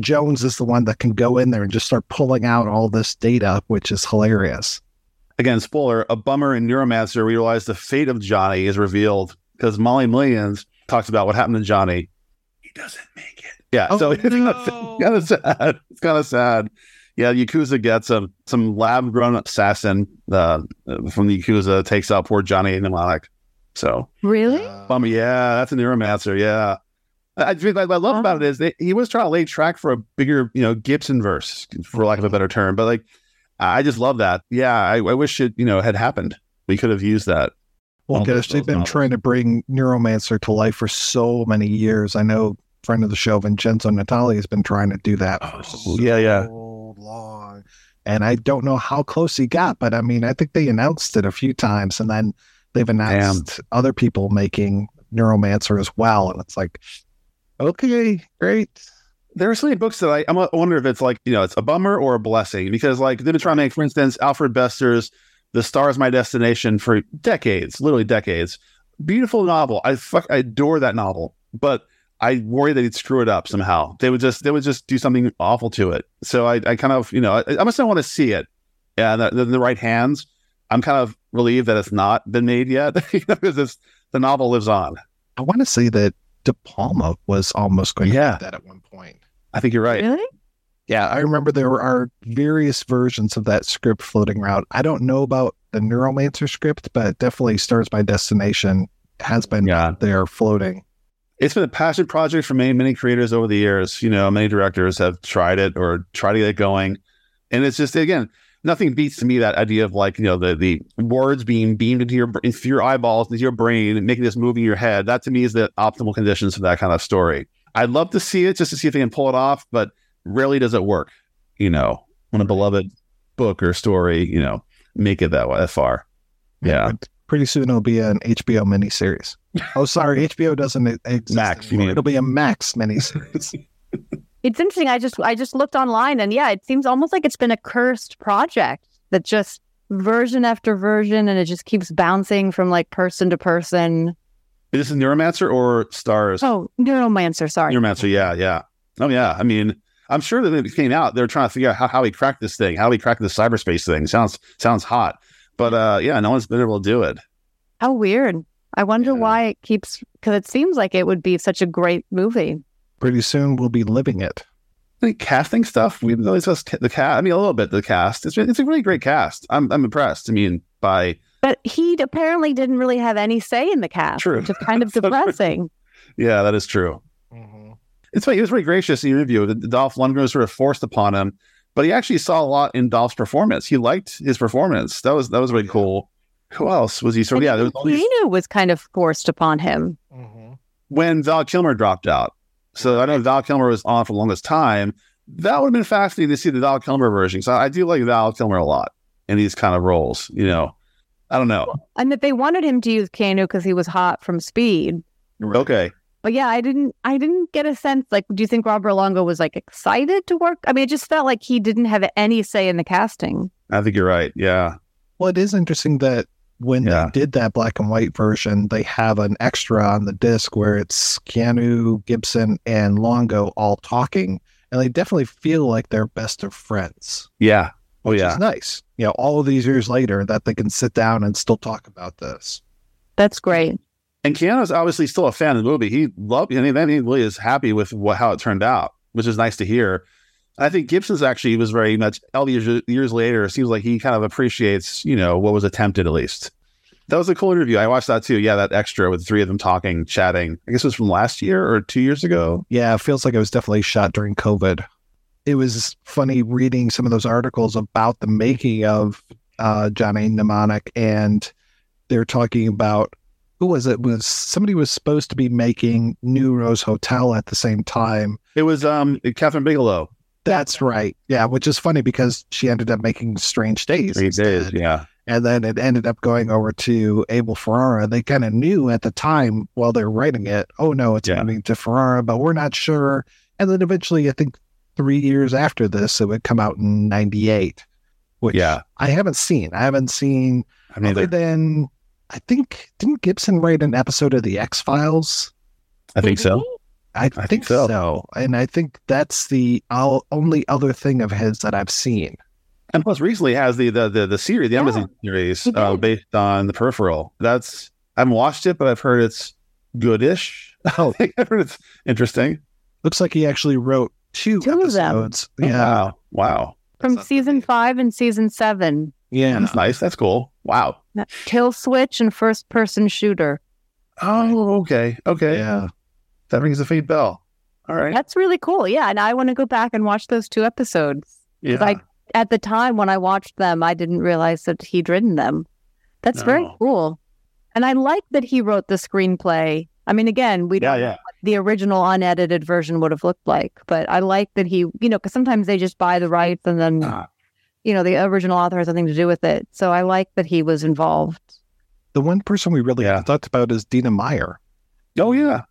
Jones is the one that can go in there and just start pulling out all this data, which is hilarious. Again, spoiler, a bummer in Neuromancer realize the fate of Johnny is revealed because Molly Millions talks about what happened to Johnny. He doesn't make it. Yeah, Oh, so it's kind of oh, sad. It's kind of sad. Yeah, Yakuza gets him. Some lab grown assassin uh, from the Yakuza takes out poor Johnny Mnemonic. So, Really? bummer. Yeah, that's a Neuromancer. Yeah. I, I think what I love about it is that he was trying to lay track for a bigger, you know, Gibson verse, for lack of a better term. But like, I just love that. Yeah, I, I wish it, you know, had happened. We could have used that. Well, All gosh, they've been novels. trying to bring Neuromancer to life for so many years. I know friend of the show, Vincenzo Natali, has been trying to do that for so Oh, yeah, yeah. Long. And I don't know how close he got, but I mean, I think they announced it a few times and then they've announced other people making Neuromancer as well. And it's like, okay, great. There are so many books that I, I'm- I wonder if it's like, you know, it's a bummer or a blessing because, like, they've been trying to make, for instance, Alfred Bester's The Stars My Destination for decades, literally decades. Beautiful novel. I fuck, I adore that novel, but I worry that he'd screw it up somehow. They would just, they would just do something awful to it. So I, I kind of, you know, I, I must not want to see it. Yeah, in the, the right hands. I'm kind of relieved that it's not been made yet because it's, the novel lives on. I want to say that De Palma was almost going Yeah. to do that at one point. I think you're right. Really? Yeah, I remember there are various versions of that script floating around. I don't know about the Neuromancer script, but definitely Stars My Destination has been yeah. there floating. It's been a passion project for many many creators over the years you know many directors have tried it or tried to get it going And it's just again, nothing beats to me that idea of like you know the the words being beamed into your into your eyeballs into your brain and making this move in your head. That to me is the optimal conditions for that kind of story. I'd love to see it just to see if they can pull it off, but rarely does it work. You know, when a beloved book or story, you know, make it that way that far. Yeah. Pretty soon it'll be an HBO miniseries. Oh, sorry, HBO doesn't exist Max, you mean. It'll be a Max miniseries. It's interesting. I just I just looked online and yeah, it seems almost like it's been a cursed project that just version after version and it just keeps bouncing from like person to person. Is this a Neuromancer or Stars? Oh, Neuromancer, sorry. Neuromancer, yeah, yeah. Oh yeah. I mean, I'm sure that it came out. They're trying to figure out how, how he cracked this thing, how he cracked this cyberspace thing. Sounds sounds hot. But uh yeah, no one's been able to do it. How weird. I wonder why it keeps because it seems like it would be such a great movie. Pretty soon we'll be living it. The casting stuff, we always discussed the cast. I mean, a little bit the cast. It's it's a really great cast. I'm I'm impressed. I mean, by But he apparently didn't really have any say in the cast, True. which is kind of depressing. yeah, that is true. Mm-hmm. It's funny. He was very gracious in the interview. The- Dolph Lundgren was sort of forced upon him, but he actually saw a lot in Dolph's performance. He liked his performance. That was that was really cool. Who else was he? sort of? yeah, there was all these, Keanu was kind of forced upon him. Mm-hmm. when Val Kilmer dropped out. So I know Val Kilmer was on for the longest time. That would have been fascinating to see the Val Kilmer version. So I do like Val Kilmer a lot in these kind of roles. You know, I don't know. And that they wanted him to use Keanu because he was hot from Speed. Okay. But yeah, I didn't I didn't get a sense like do you think Robert Longo was like excited to work? I mean, it just felt like he didn't have any say in the casting. I think you're right. Yeah. Well, it is interesting that when Yeah. they did that black and white version, they have an extra on the disc where it's Keanu, Gibson, and Longo all talking, and they definitely feel like they're best of friends. Yeah. Oh which yeah. is nice. You know, all of these years later, that they can sit down and still talk about this. That's great. And Keanu's obviously still a fan of the movie. He loved, I mean, he really is happy with what, how it turned out, which is nice to hear. I think Gibson's actually was very much all these years, years later. It seems like he kind of appreciates, you know, what was attempted at least. That was a cool interview. I watched that too. Yeah, that extra with the three of them talking, chatting. I guess it was from last year or two years ago. Yeah, it feels like it was definitely shot during COVID. It was funny reading some of those articles about the making of uh, Johnny Mnemonic, and they're talking about who was it? Was somebody was supposed to be making New Rose Hotel at the same time? It was um Kathryn Bigelow. That's right. Yeah, which is funny because she ended up making Strange Days. Three days. instead. Yeah. And then it ended up going over to Abel Ferrara. They kind of knew at the time while they're writing it, oh no, it's Yeah. moving to Ferrara, but we're not sure. And then eventually, I think three years after this, it would come out in '98, which Yeah. I haven't seen. I haven't seen I mean, other than I think didn't Gibson write an episode of the X Files? I think so. I, think, so. and I think that's the all, only other thing of his that I've seen. And plus, recently has the the the, the series, the Amazon series, uh, based on the Peripheral. That's I haven't watched it, but I've heard it's goodish. Oh, I've heard it's interesting. Looks like he actually wrote two, Two of them. episodes. Oh, Yeah, Wow. Wow. From season five and season seven. yeah. That's nice. That's cool. Wow. Kill switch and first person shooter. Oh, okay. Okay. Yeah. That rings a faint bell. All right. That's really cool. Yeah. And I want to go back and watch those two episodes. Yeah. I at the time when I watched them, I didn't realize that he'd written them. That's very cool. And I like that he wrote the screenplay. I mean, again, we Yeah, don't know what the original unedited version would have looked like, but I like that he, you know, because sometimes they just buy the rights and then, Ah. you know, the original author has nothing to do with it. So I like that he was involved. The one person we really haven't talked about is Dina Meyer. Oh yeah.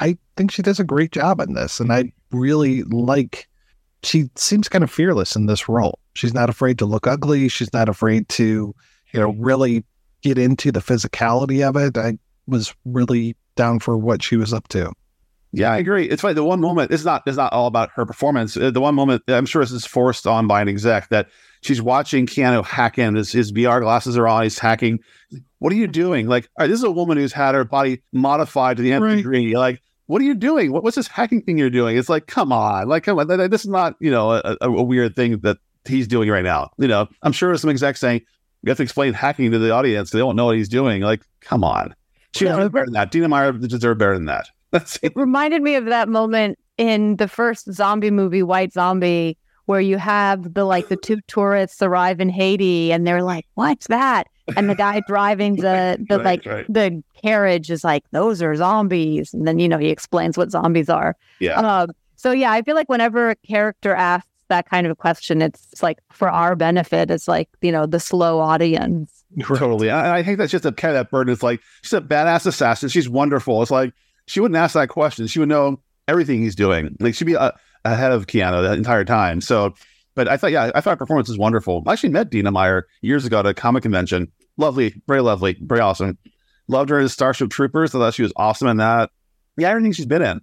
I think she does a great job in this, and I really like. She seems kind of fearless in this role. She's not afraid to look ugly. She's not afraid to, you know, really get into the physicality of it. I was really down for what she was up to. Yeah, I agree. It's funny. The one moment it's not it's not all about her performance. Uh, The one moment I'm sure this is forced on by an exec that she's watching Keanu hack in. His, his VR glasses are on. He's hacking. What are you doing? Like, all right, this is a woman who's had her body modified to the nth Right. degree. Like, what are you doing? What, what's this hacking thing you're doing? It's like, come on, like, come on. Th- th- This is not you know a, a, a weird thing that he's doing right now. You know, I'm sure there's some exec saying you have to explain hacking to the audience. They don't know what he's doing. Like, come on. She deserves better than that. Dina Meyer deserves better than that. That's It reminded me of that moment in the first zombie movie, White Zombie, where you have the like the two tourists arrive in Haiti and they're like, "What's that?" And the guy driving the the Right, like right. the carriage is like, "Those are zombies," and then you know he explains what zombies are. Yeah. Um, so yeah, I feel like whenever a character asks that kind of a question, it's like for our benefit. It's like you know the slow audience. Totally. I, I think that's just a kind of that burden. It's like she's a badass assassin. She's wonderful. It's like she wouldn't ask that question. She would know everything he's doing. Like she'd be uh, ahead of Keanu the entire time. So, but I thought, yeah, I thought performance was wonderful. I actually met Dina Meyer years ago at a comic convention. Lovely, very lovely, very awesome. Loved her as Starship Troopers. I thought she was awesome in that. Yeah, everything she's been in.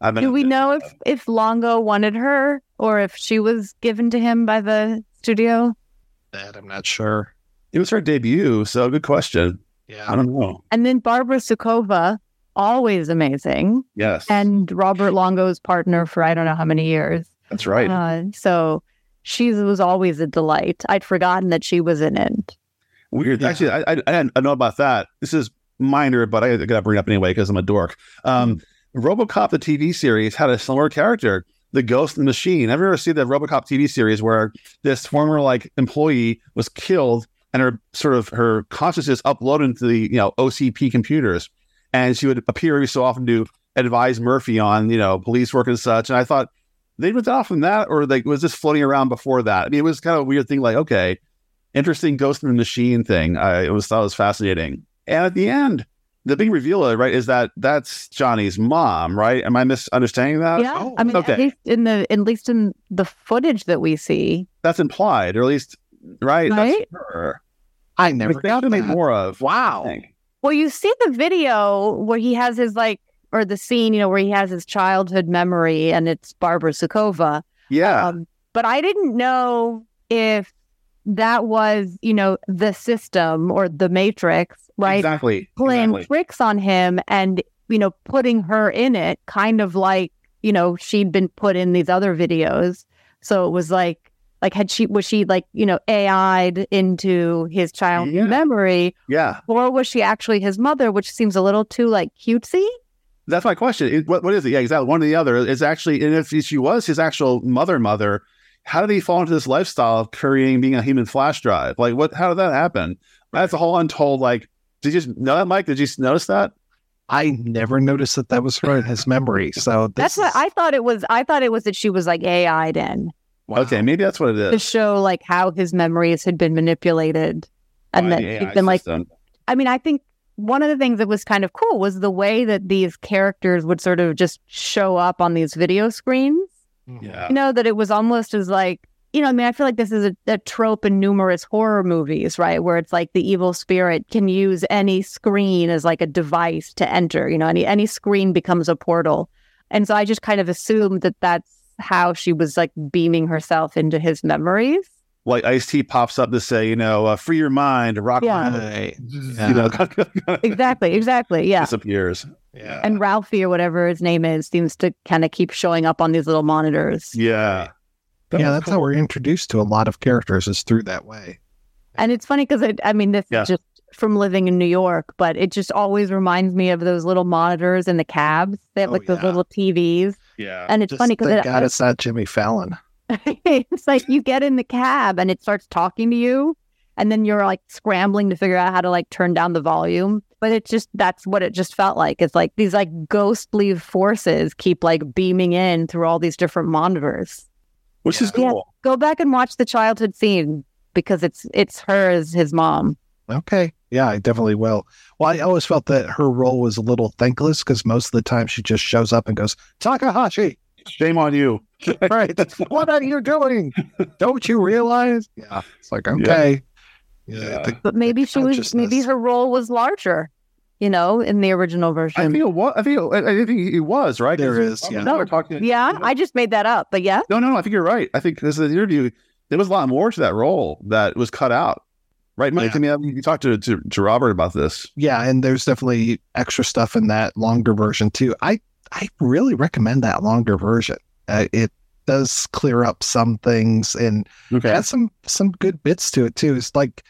I've been Do we know if if Longo wanted her or if she was given to him by the studio? That I'm not sure. It was her debut, so good question. Yeah, I don't know. And then Barbara Sukowa, always amazing, Yes, and Robert Longo's partner for I don't know how many years. that's right. Uh, so she was always a delight. I'd forgotten that she was in it. Weird. Actually, I, I I didn't know about that. This is minor, but I gotta bring it up anyway because I'm a dork. Um, RoboCop the TV series had a similar character, the Ghost in the Machine. Have you ever seen the RoboCop TV series where this former like employee was killed and her sort of her consciousness uploaded into the you know OCP computers, and she would appear every so often to advise Murphy on you know police work and such. And I thought they went off from that, or like was this floating around before that? I mean, it was kind of a weird thing. Like, okay, interesting ghost in the machine thing. I it was thought it was fascinating. And at the end, the big reveal, right, is that that's Johnny's mom, right? Am I misunderstanding that? yeah, oh. I mean, okay, at least in the at least in the footage that we see, that's implied, or at least right. Right? That's her. I never Which they to make more of. Wow. Well, you see the video where he has his like, or the scene, you know, where he has his childhood memory, and it's Barbara Sukowa. Yeah. Um, but I didn't know if that was, you know, the system or the Matrix, right? Exactly. Playing exactly. tricks on him and, you know, putting her in it, kind of like, you know, she'd been put in these other videos. So it was like, like had she was she like you know AI'd into his childhood memory, Yeah. or was she actually his mother, which seems a little too like cutesy? That's my question. It- what, what is it? Yeah, exactly. One or the other is actually, and if she was his actual mother, mother, how did he fall into this lifestyle of creating being a human flash drive? Like, what? How did that happen? That's a whole untold. Like, did you just know that, Mike? Did you notice that? I never noticed that that was her in his memory. So this That's what I thought it was. I thought it was that she was like AI'd in Okay, maybe that's what it is to show like how his memories had been manipulated, and by that the he'd been like. I mean, I think one of the things that was kind of cool was the way that these characters would sort of just show up on these video screens. Mm-hmm. Yeah. You know, that it was almost as like, you know, I mean, I feel like this is a, a trope in numerous horror movies, right? Where it's like the evil spirit can use any screen as like a device to enter, you know, any, any screen becomes a portal. And so I just kind of assumed that that's how she was like beaming herself into his memories. Like Ice T pops up to say, you know, uh, free your mind, rock Yeah. my, you know, Exactly, exactly. Yeah. disappears. Yeah. And Ralfi or whatever his name is seems to kind of keep showing up on these little monitors. Yeah. That yeah, was that's how we're introduced to a lot of characters is through that way. And it's funny because I mean, this Yeah. is just from living in New York, but it just always reminds me of those little monitors in the cabs. that have like those little TVs. Yeah. And it's Just funny because it, God it's not Jimmy Fallon. it's like you get in the cab and it starts talking to you, and then you're like scrambling to figure out how to like turn down the volume. But it's just that's what it just felt like. It's like these like ghostly forces keep like beaming in through all these different monitors. Which is Yeah, cool. go back and watch the childhood scene because it's it's her as his mom. Okay. Yeah, I definitely will. Well, I always felt that her role was a little thankless because most of the time she just shows up and goes, Takahashi. Shame on you. right. what are you doing? Don't you realize? Yeah. It's like, okay. Yeah. the- But maybe she was maybe her role was larger, you know, in the original version. I feel it was. I feel, it, I think it was right. There is. is, I yeah. remember talking. yeah, I just made that up, but yeah. No, no, I think you're right. I think this is the interview. There was a lot more to that role that was cut out. Right, Mike? I mean, you talked to, to to Robert about this. yeah, and there's definitely extra stuff in that longer version too. I I really recommend that longer version. Uh, it does clear up some things and has some some good bits to it too. It's like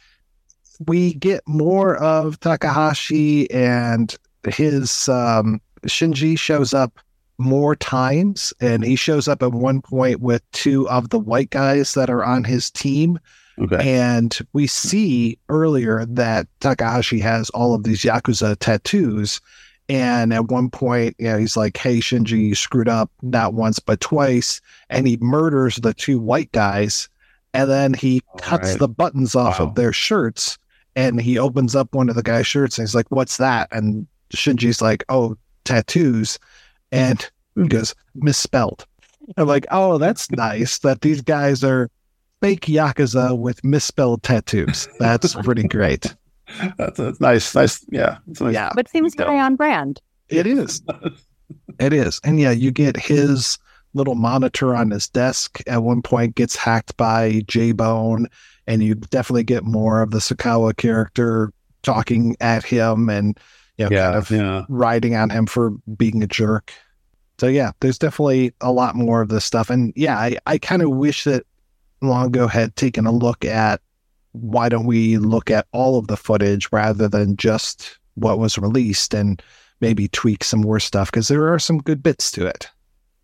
we get more of Takahashi and his um, Shinji shows up more times, and he shows up at one point with two of the white guys that are on his team. Okay. And we see earlier that Takahashi has all of these Yakuza tattoos. And at one point, you know, he's like, Hey, Shinji, you screwed up not once, but twice. And he murders the two white guys. And then he cuts right. the buttons off Wow. of their shirts. And he opens up one of the guy's shirts and he's like, What's that? And Shinji's like, Oh, tattoos. And he goes, Misspelled. I'm like, Oh, that's nice that these guys are fake Yakuza with misspelled tattoos. That's pretty great. That's, that's nice. Nice. Yeah. It's nice Yeah. But seems very on brand. It is. It is. And yeah, you get his little monitor on his desk at one point gets hacked by J Bone, and you definitely get more of the Sukowa character talking at him and you know, Yeah, kind of yeah. riding on him for being a jerk. So yeah, there's definitely a lot more of this stuff. And yeah, I, I kind of wish that Longo had taken a look at why don't we look at all of the footage rather than just what was released and maybe tweak some more stuff because there are some good bits to it.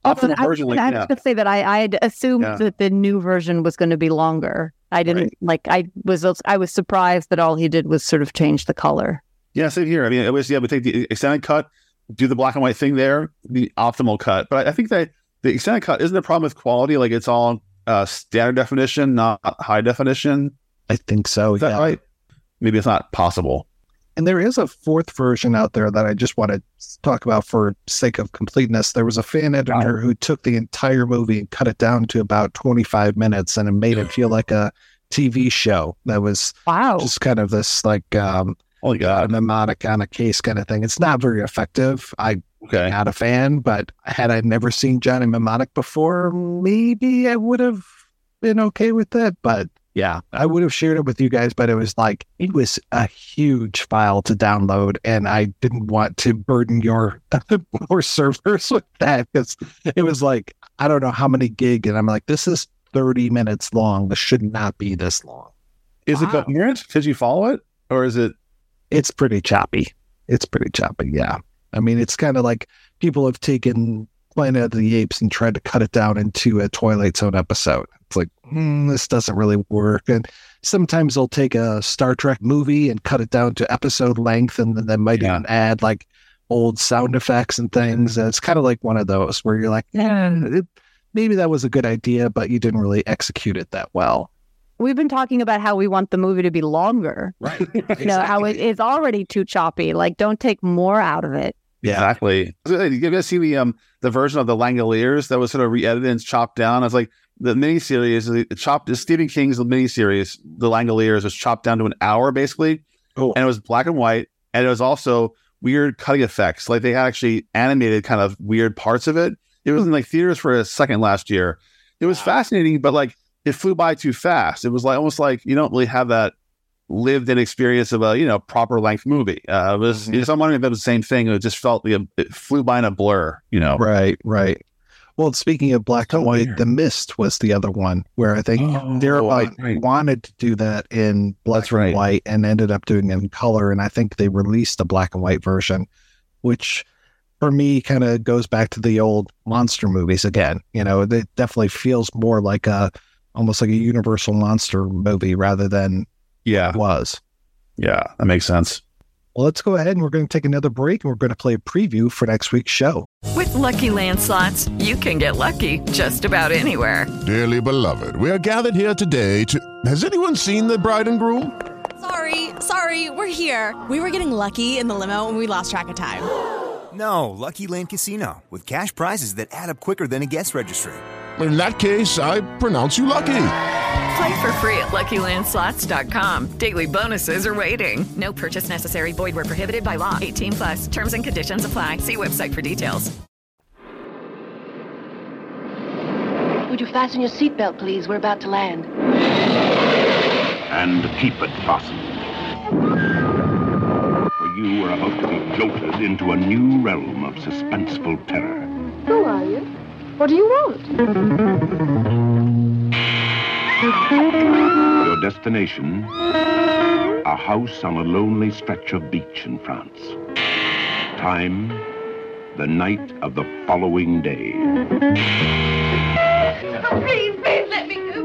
Often a I, version like I was yeah. going to say that I I had assumed Yeah. that the new version was going to be longer. I didn't like. I was I was surprised that all he did was sort of change the color. Yeah, same here. I mean, it was yeah, we take the extended cut, do the black and white thing there, the optimal cut. But I, I think that the extended cut isn't the problem with quality. Like it's all uh, standard definition, not high definition. I think so. Is yeah. right? Maybe it's not possible. And there is a fourth version out there that I just want to talk about for sake of completeness. There was a fan editor who took the entire movie and cut it down to about 25 minutes and it made it feel like a TV show that was wow. just kind of this like um oh god mnemonic on a case kind of thing. It's not very effective. I okay. not a fan, but had I never seen Johnny Mnemonic before, maybe I would have been okay with it. But yeah, I would have shared it with you guys, but it was like it was a huge file to download, and I didn't want to burden your your servers with that because it was like I don't know how many gig, and I'm like, this is 30 minutes long. This should not be this long. Is it coherent? Did you follow it, or is it? It's pretty choppy. It's pretty choppy. Yeah, I mean, it's kind of like people have taken Planet of the Apes and tried to cut it down into a Twilight Zone episode. It's like hmm, this doesn't really work. And sometimes they'll take a Star Trek movie and cut it down to episode length, and then they might even add like old sound effects and things. And it's kind of like one of those where you're like, yeah, it, maybe that was a good idea, but you didn't really execute it that well. We've been talking about how we want the movie to be longer. Right. You know how it is already too choppy. Like, don't take more out of it. Yeah, exactly. You guys see the um the version of the Langoliers that was sort of re-edited and chopped down? I was like the miniseries, the chopped Stephen King's miniseries, The Langoliers was chopped down to an hour basically, oh. and it was black and white, and it was also weird cutting effects. Like they had actually animated kind of weird parts of it. It was in like theaters for a second last year. It was fascinating, but like it flew by too fast. It was like almost like you don't really have that lived in experience of a you know proper length movie. Uh, it was Mm-hmm. you know, so I'm wondering if it was the same thing. It just felt like it flew by in a blur. You know, Right, right. Well, speaking of black and white, The Mist was the other one where I think Darabont right, right. wanted to do that in black and white and ended up doing it in color. And I think they released a black and white version, which for me kind of goes back to the old monster movies again. You know, it definitely feels more like a almost like a universal monster movie rather than yeah it was. Yeah, that makes sense. Well, let's go ahead and we're going to take another break and we're going to play a preview for next week's show. With Lucky Land slots, you can get lucky just about anywhere. Dearly beloved, we are gathered here today to. Has anyone seen the bride and groom? Sorry, sorry, we're here. We were getting lucky in the limo and we lost track of time. No, Lucky Land Casino, with cash prizes that add up quicker than a guest registry. In that case, I pronounce you lucky. Play for free at LuckyLandSlots.com. Daily bonuses are waiting. No purchase necessary. Void where prohibited by law. 18 plus. Terms and conditions apply. See website for details. Would you fasten your seatbelt, please? We're about to land. And keep it fastened. For you are about to be jolted into a new realm of suspenseful terror. Who are you? What do you want? Your destination, a house on a lonely stretch of beach in France. Time, The night of the following day. Oh, please, please let me go.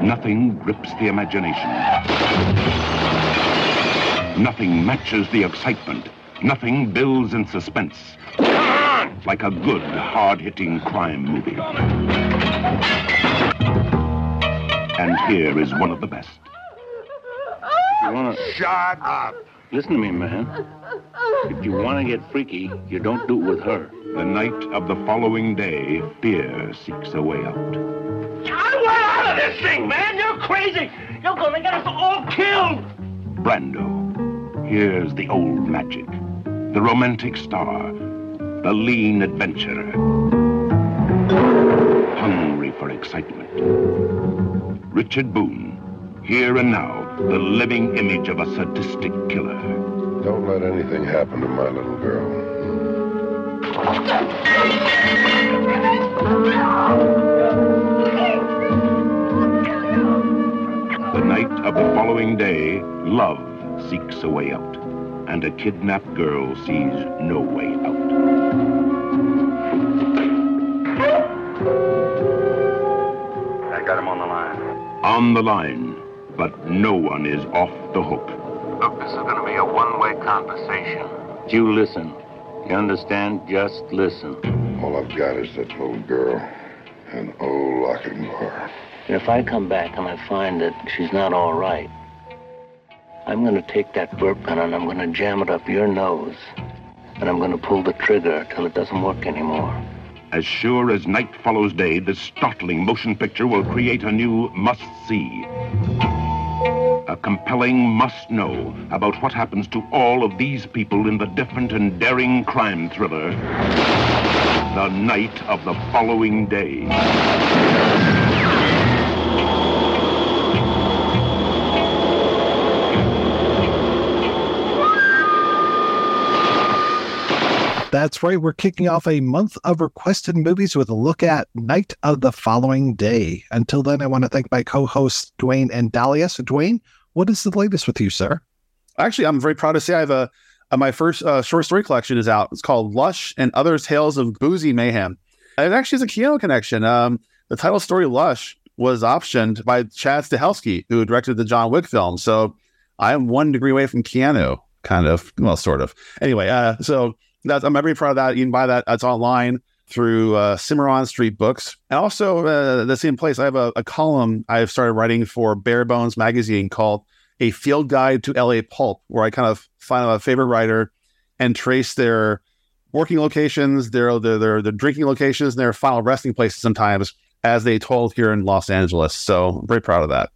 Nothing grips the imagination. Nothing matches the excitement. Nothing builds in suspense. Like a good, hard-hitting crime movie. And here is one of the best. You wanna shut up? Listen to me, man. If you want to get freaky, you don't do it with her. The night of the following day, fear seeks a way out. I want out of this thing, man! You're crazy! You're gonna get us all killed! Brando. Here's the old magic. The romantic star. The lean adventurer. Hungry for excitement. Richard Boone. Here and now, the living image of a sadistic killer. Don't let anything happen to my little girl. The night of the following day, love seeks a way out, and a kidnapped girl sees no way out. I got him on the line. On the line, but no one is off the hook. Look, this is going to be a one-way conversation. You listen. You understand? Just listen. All I've got is that little girl and old Lochinvar. If I come back and I find that she's not all right, I'm going to take that burp gun and I'm going to jam it up your nose. And I'm going to pull the trigger till it doesn't work anymore. As sure as night follows day, this startling motion picture will create a new must-see. A compelling must-know about what happens to all of these people in the different and daring crime thriller, The Night of the Following Day. That's right. We're kicking off a month of requested movies with a look at Night of the Following Day. Until then, I want to thank my co hosts, Duane and Dahlia. So, Duane, what is the latest with you, sir? Actually, I'm very proud to say I have a, a my first uh, short story collection is out. It's called Lush and Other Tales of Boozy Mayhem. It actually is a Keanu connection. Um, the title story Lush was optioned by Chad Stahelski, who directed the John Wick film. So I am one degree away from Keanu, kind of, well, sort of. Anyway, uh, so that's, I'm very proud of that. You can buy that. It's online through uh, Cimarron Street Books. And also, uh, the same place, I have a, a column I've started writing for Bare Bones Magazine called A Field Guide to LA Pulp, where I kind of find a favorite writer and trace their working locations, their, their, their, their drinking locations, and their final resting places sometimes as they told here in Los Angeles. So I'm very proud of that.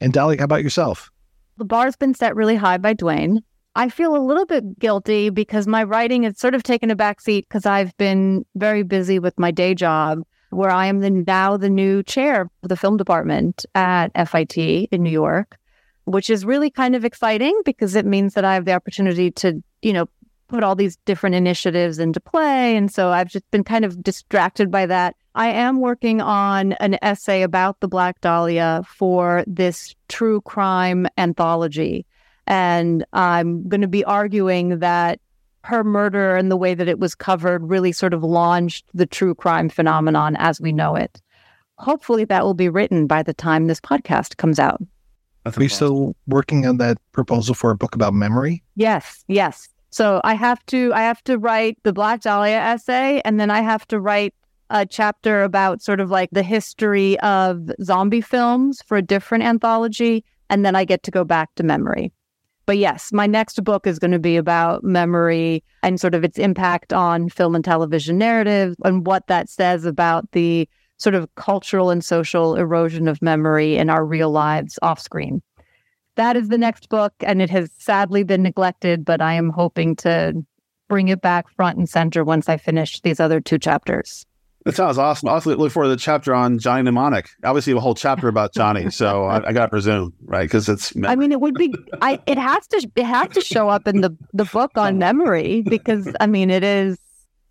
And Dahlia, how about yourself? The bar's been set really high by Duane. I feel a little bit guilty because my writing has sort of taken a backseat because I've been very busy with my day job, where I am the, now the new chair of the film department at FIT in New York, which is really kind of exciting because it means that I have the opportunity to, you know, put all these different initiatives into play. And so I've just been kind of distracted by that. I am working on an essay about the Black Dahlia for this true crime anthology. And I'm going to be arguing that her murder and the way that it was covered really sort of launched the true crime phenomenon as we know it. Hopefully, that will be written by the time this podcast comes out. Are you still working on that proposal for a book about memory? Yes, yes. So I have to I have to write the Black Dahlia essay, and then I have to write a chapter about sort of like the history of zombie films for a different anthology, and then I get to go back to memory. But yes, my next book is going to be about memory and sort of its impact on film and television narrative and what that says about the sort of cultural and social erosion of memory in our real lives off screen. That is the next book, and it has sadly been neglected, but I am hoping to bring it back front and center once I finish these other two chapters. That sounds awesome. I also look forward to the chapter on Johnny Mnemonic. Obviously, a whole chapter about Johnny. so I, I got to presume, right? Because it's. I mean, it would be. I. It has to. It has to show up in the the book on memory because I mean, it is.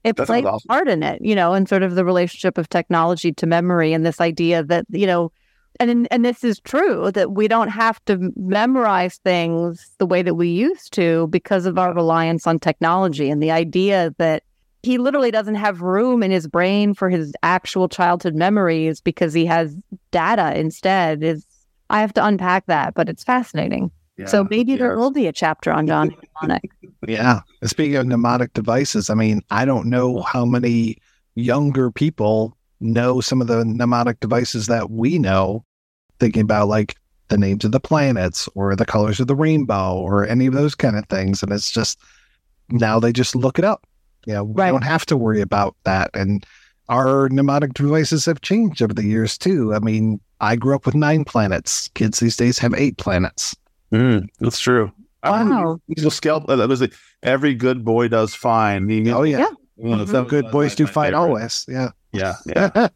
It That plays sounds awesome. a part in it, you know, and sort of the relationship of technology to memory and this idea that you know and and this is true that we don't have to memorize things the way that we used to because of our reliance on technology and the idea that he literally doesn't have room in his brain for his actual childhood memories because he has data instead is I have to unpack that, but it's fascinating. so maybe there will be a chapter on John Mnemonic. Yeah. Speaking of mnemonic devices, I mean, I don't know how many younger people know some of the mnemonic devices that we know, thinking about like the names of the planets or the colors of the rainbow or any of those kind of things. And it's just now they just look it up. You know, we don't have to worry about that. And our mnemonic devices have changed over the years too. I mean, I grew up with nine planets. Kids these days have eight planets. Mm, that's true. Wow. He's a scalp. Uh, that like, every good boy does fine. Oh yeah. You know, mm-hmm. Some good boys my- do my fight favorite. always. Yeah. Yeah. Yeah.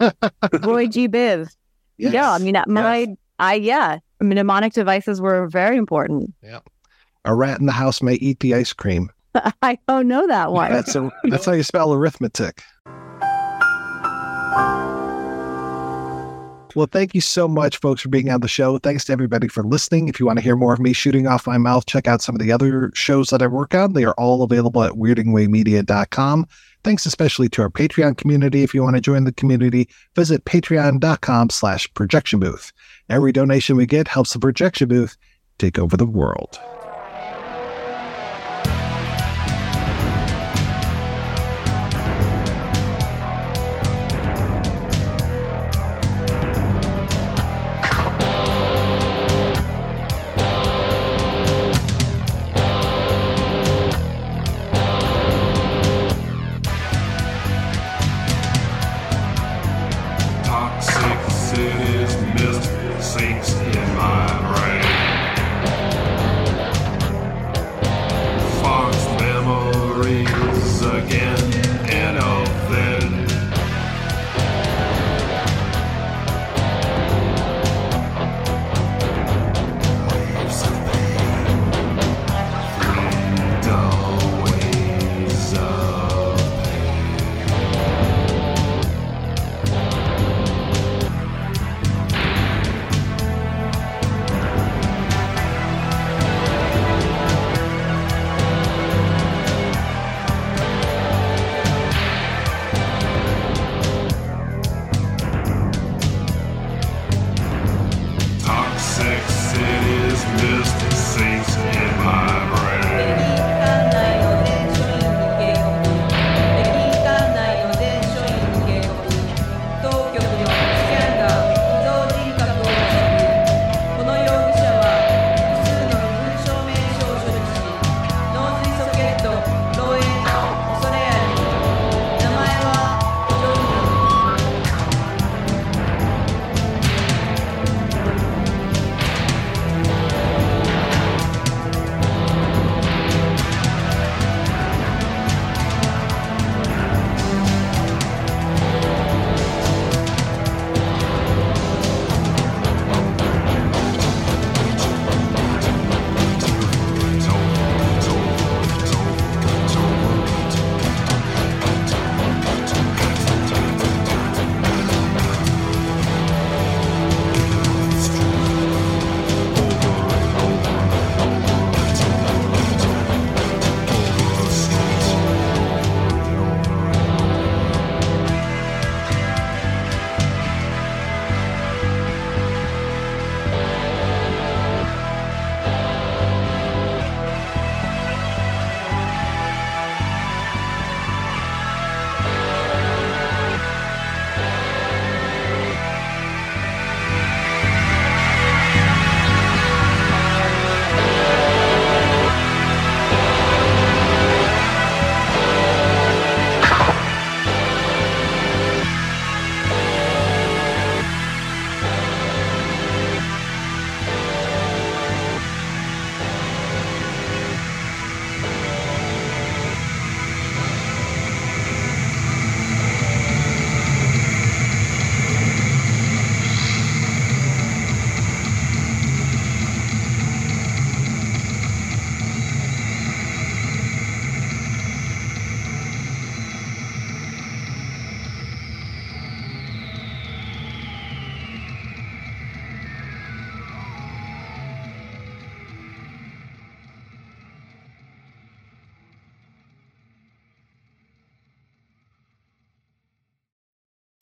Roy G. Biv. Yeah, I mean, uh, my, I, yeah, mnemonic devices were very important. Yeah. A rat in the house may eat the ice cream. I don't know that one. That's a, that's how you spell arithmetic. Well, thank you so much, folks, for being on the show. Thanks to everybody for listening. If you want to hear more of me shooting off my mouth, check out some of the other shows that I work on. They are all available at weirdingwaymedia.com. Thanks especially to our Patreon community. If you want to join the community, visit patreon.com slash projection booth. Every donation we get helps the projection booth take over the world.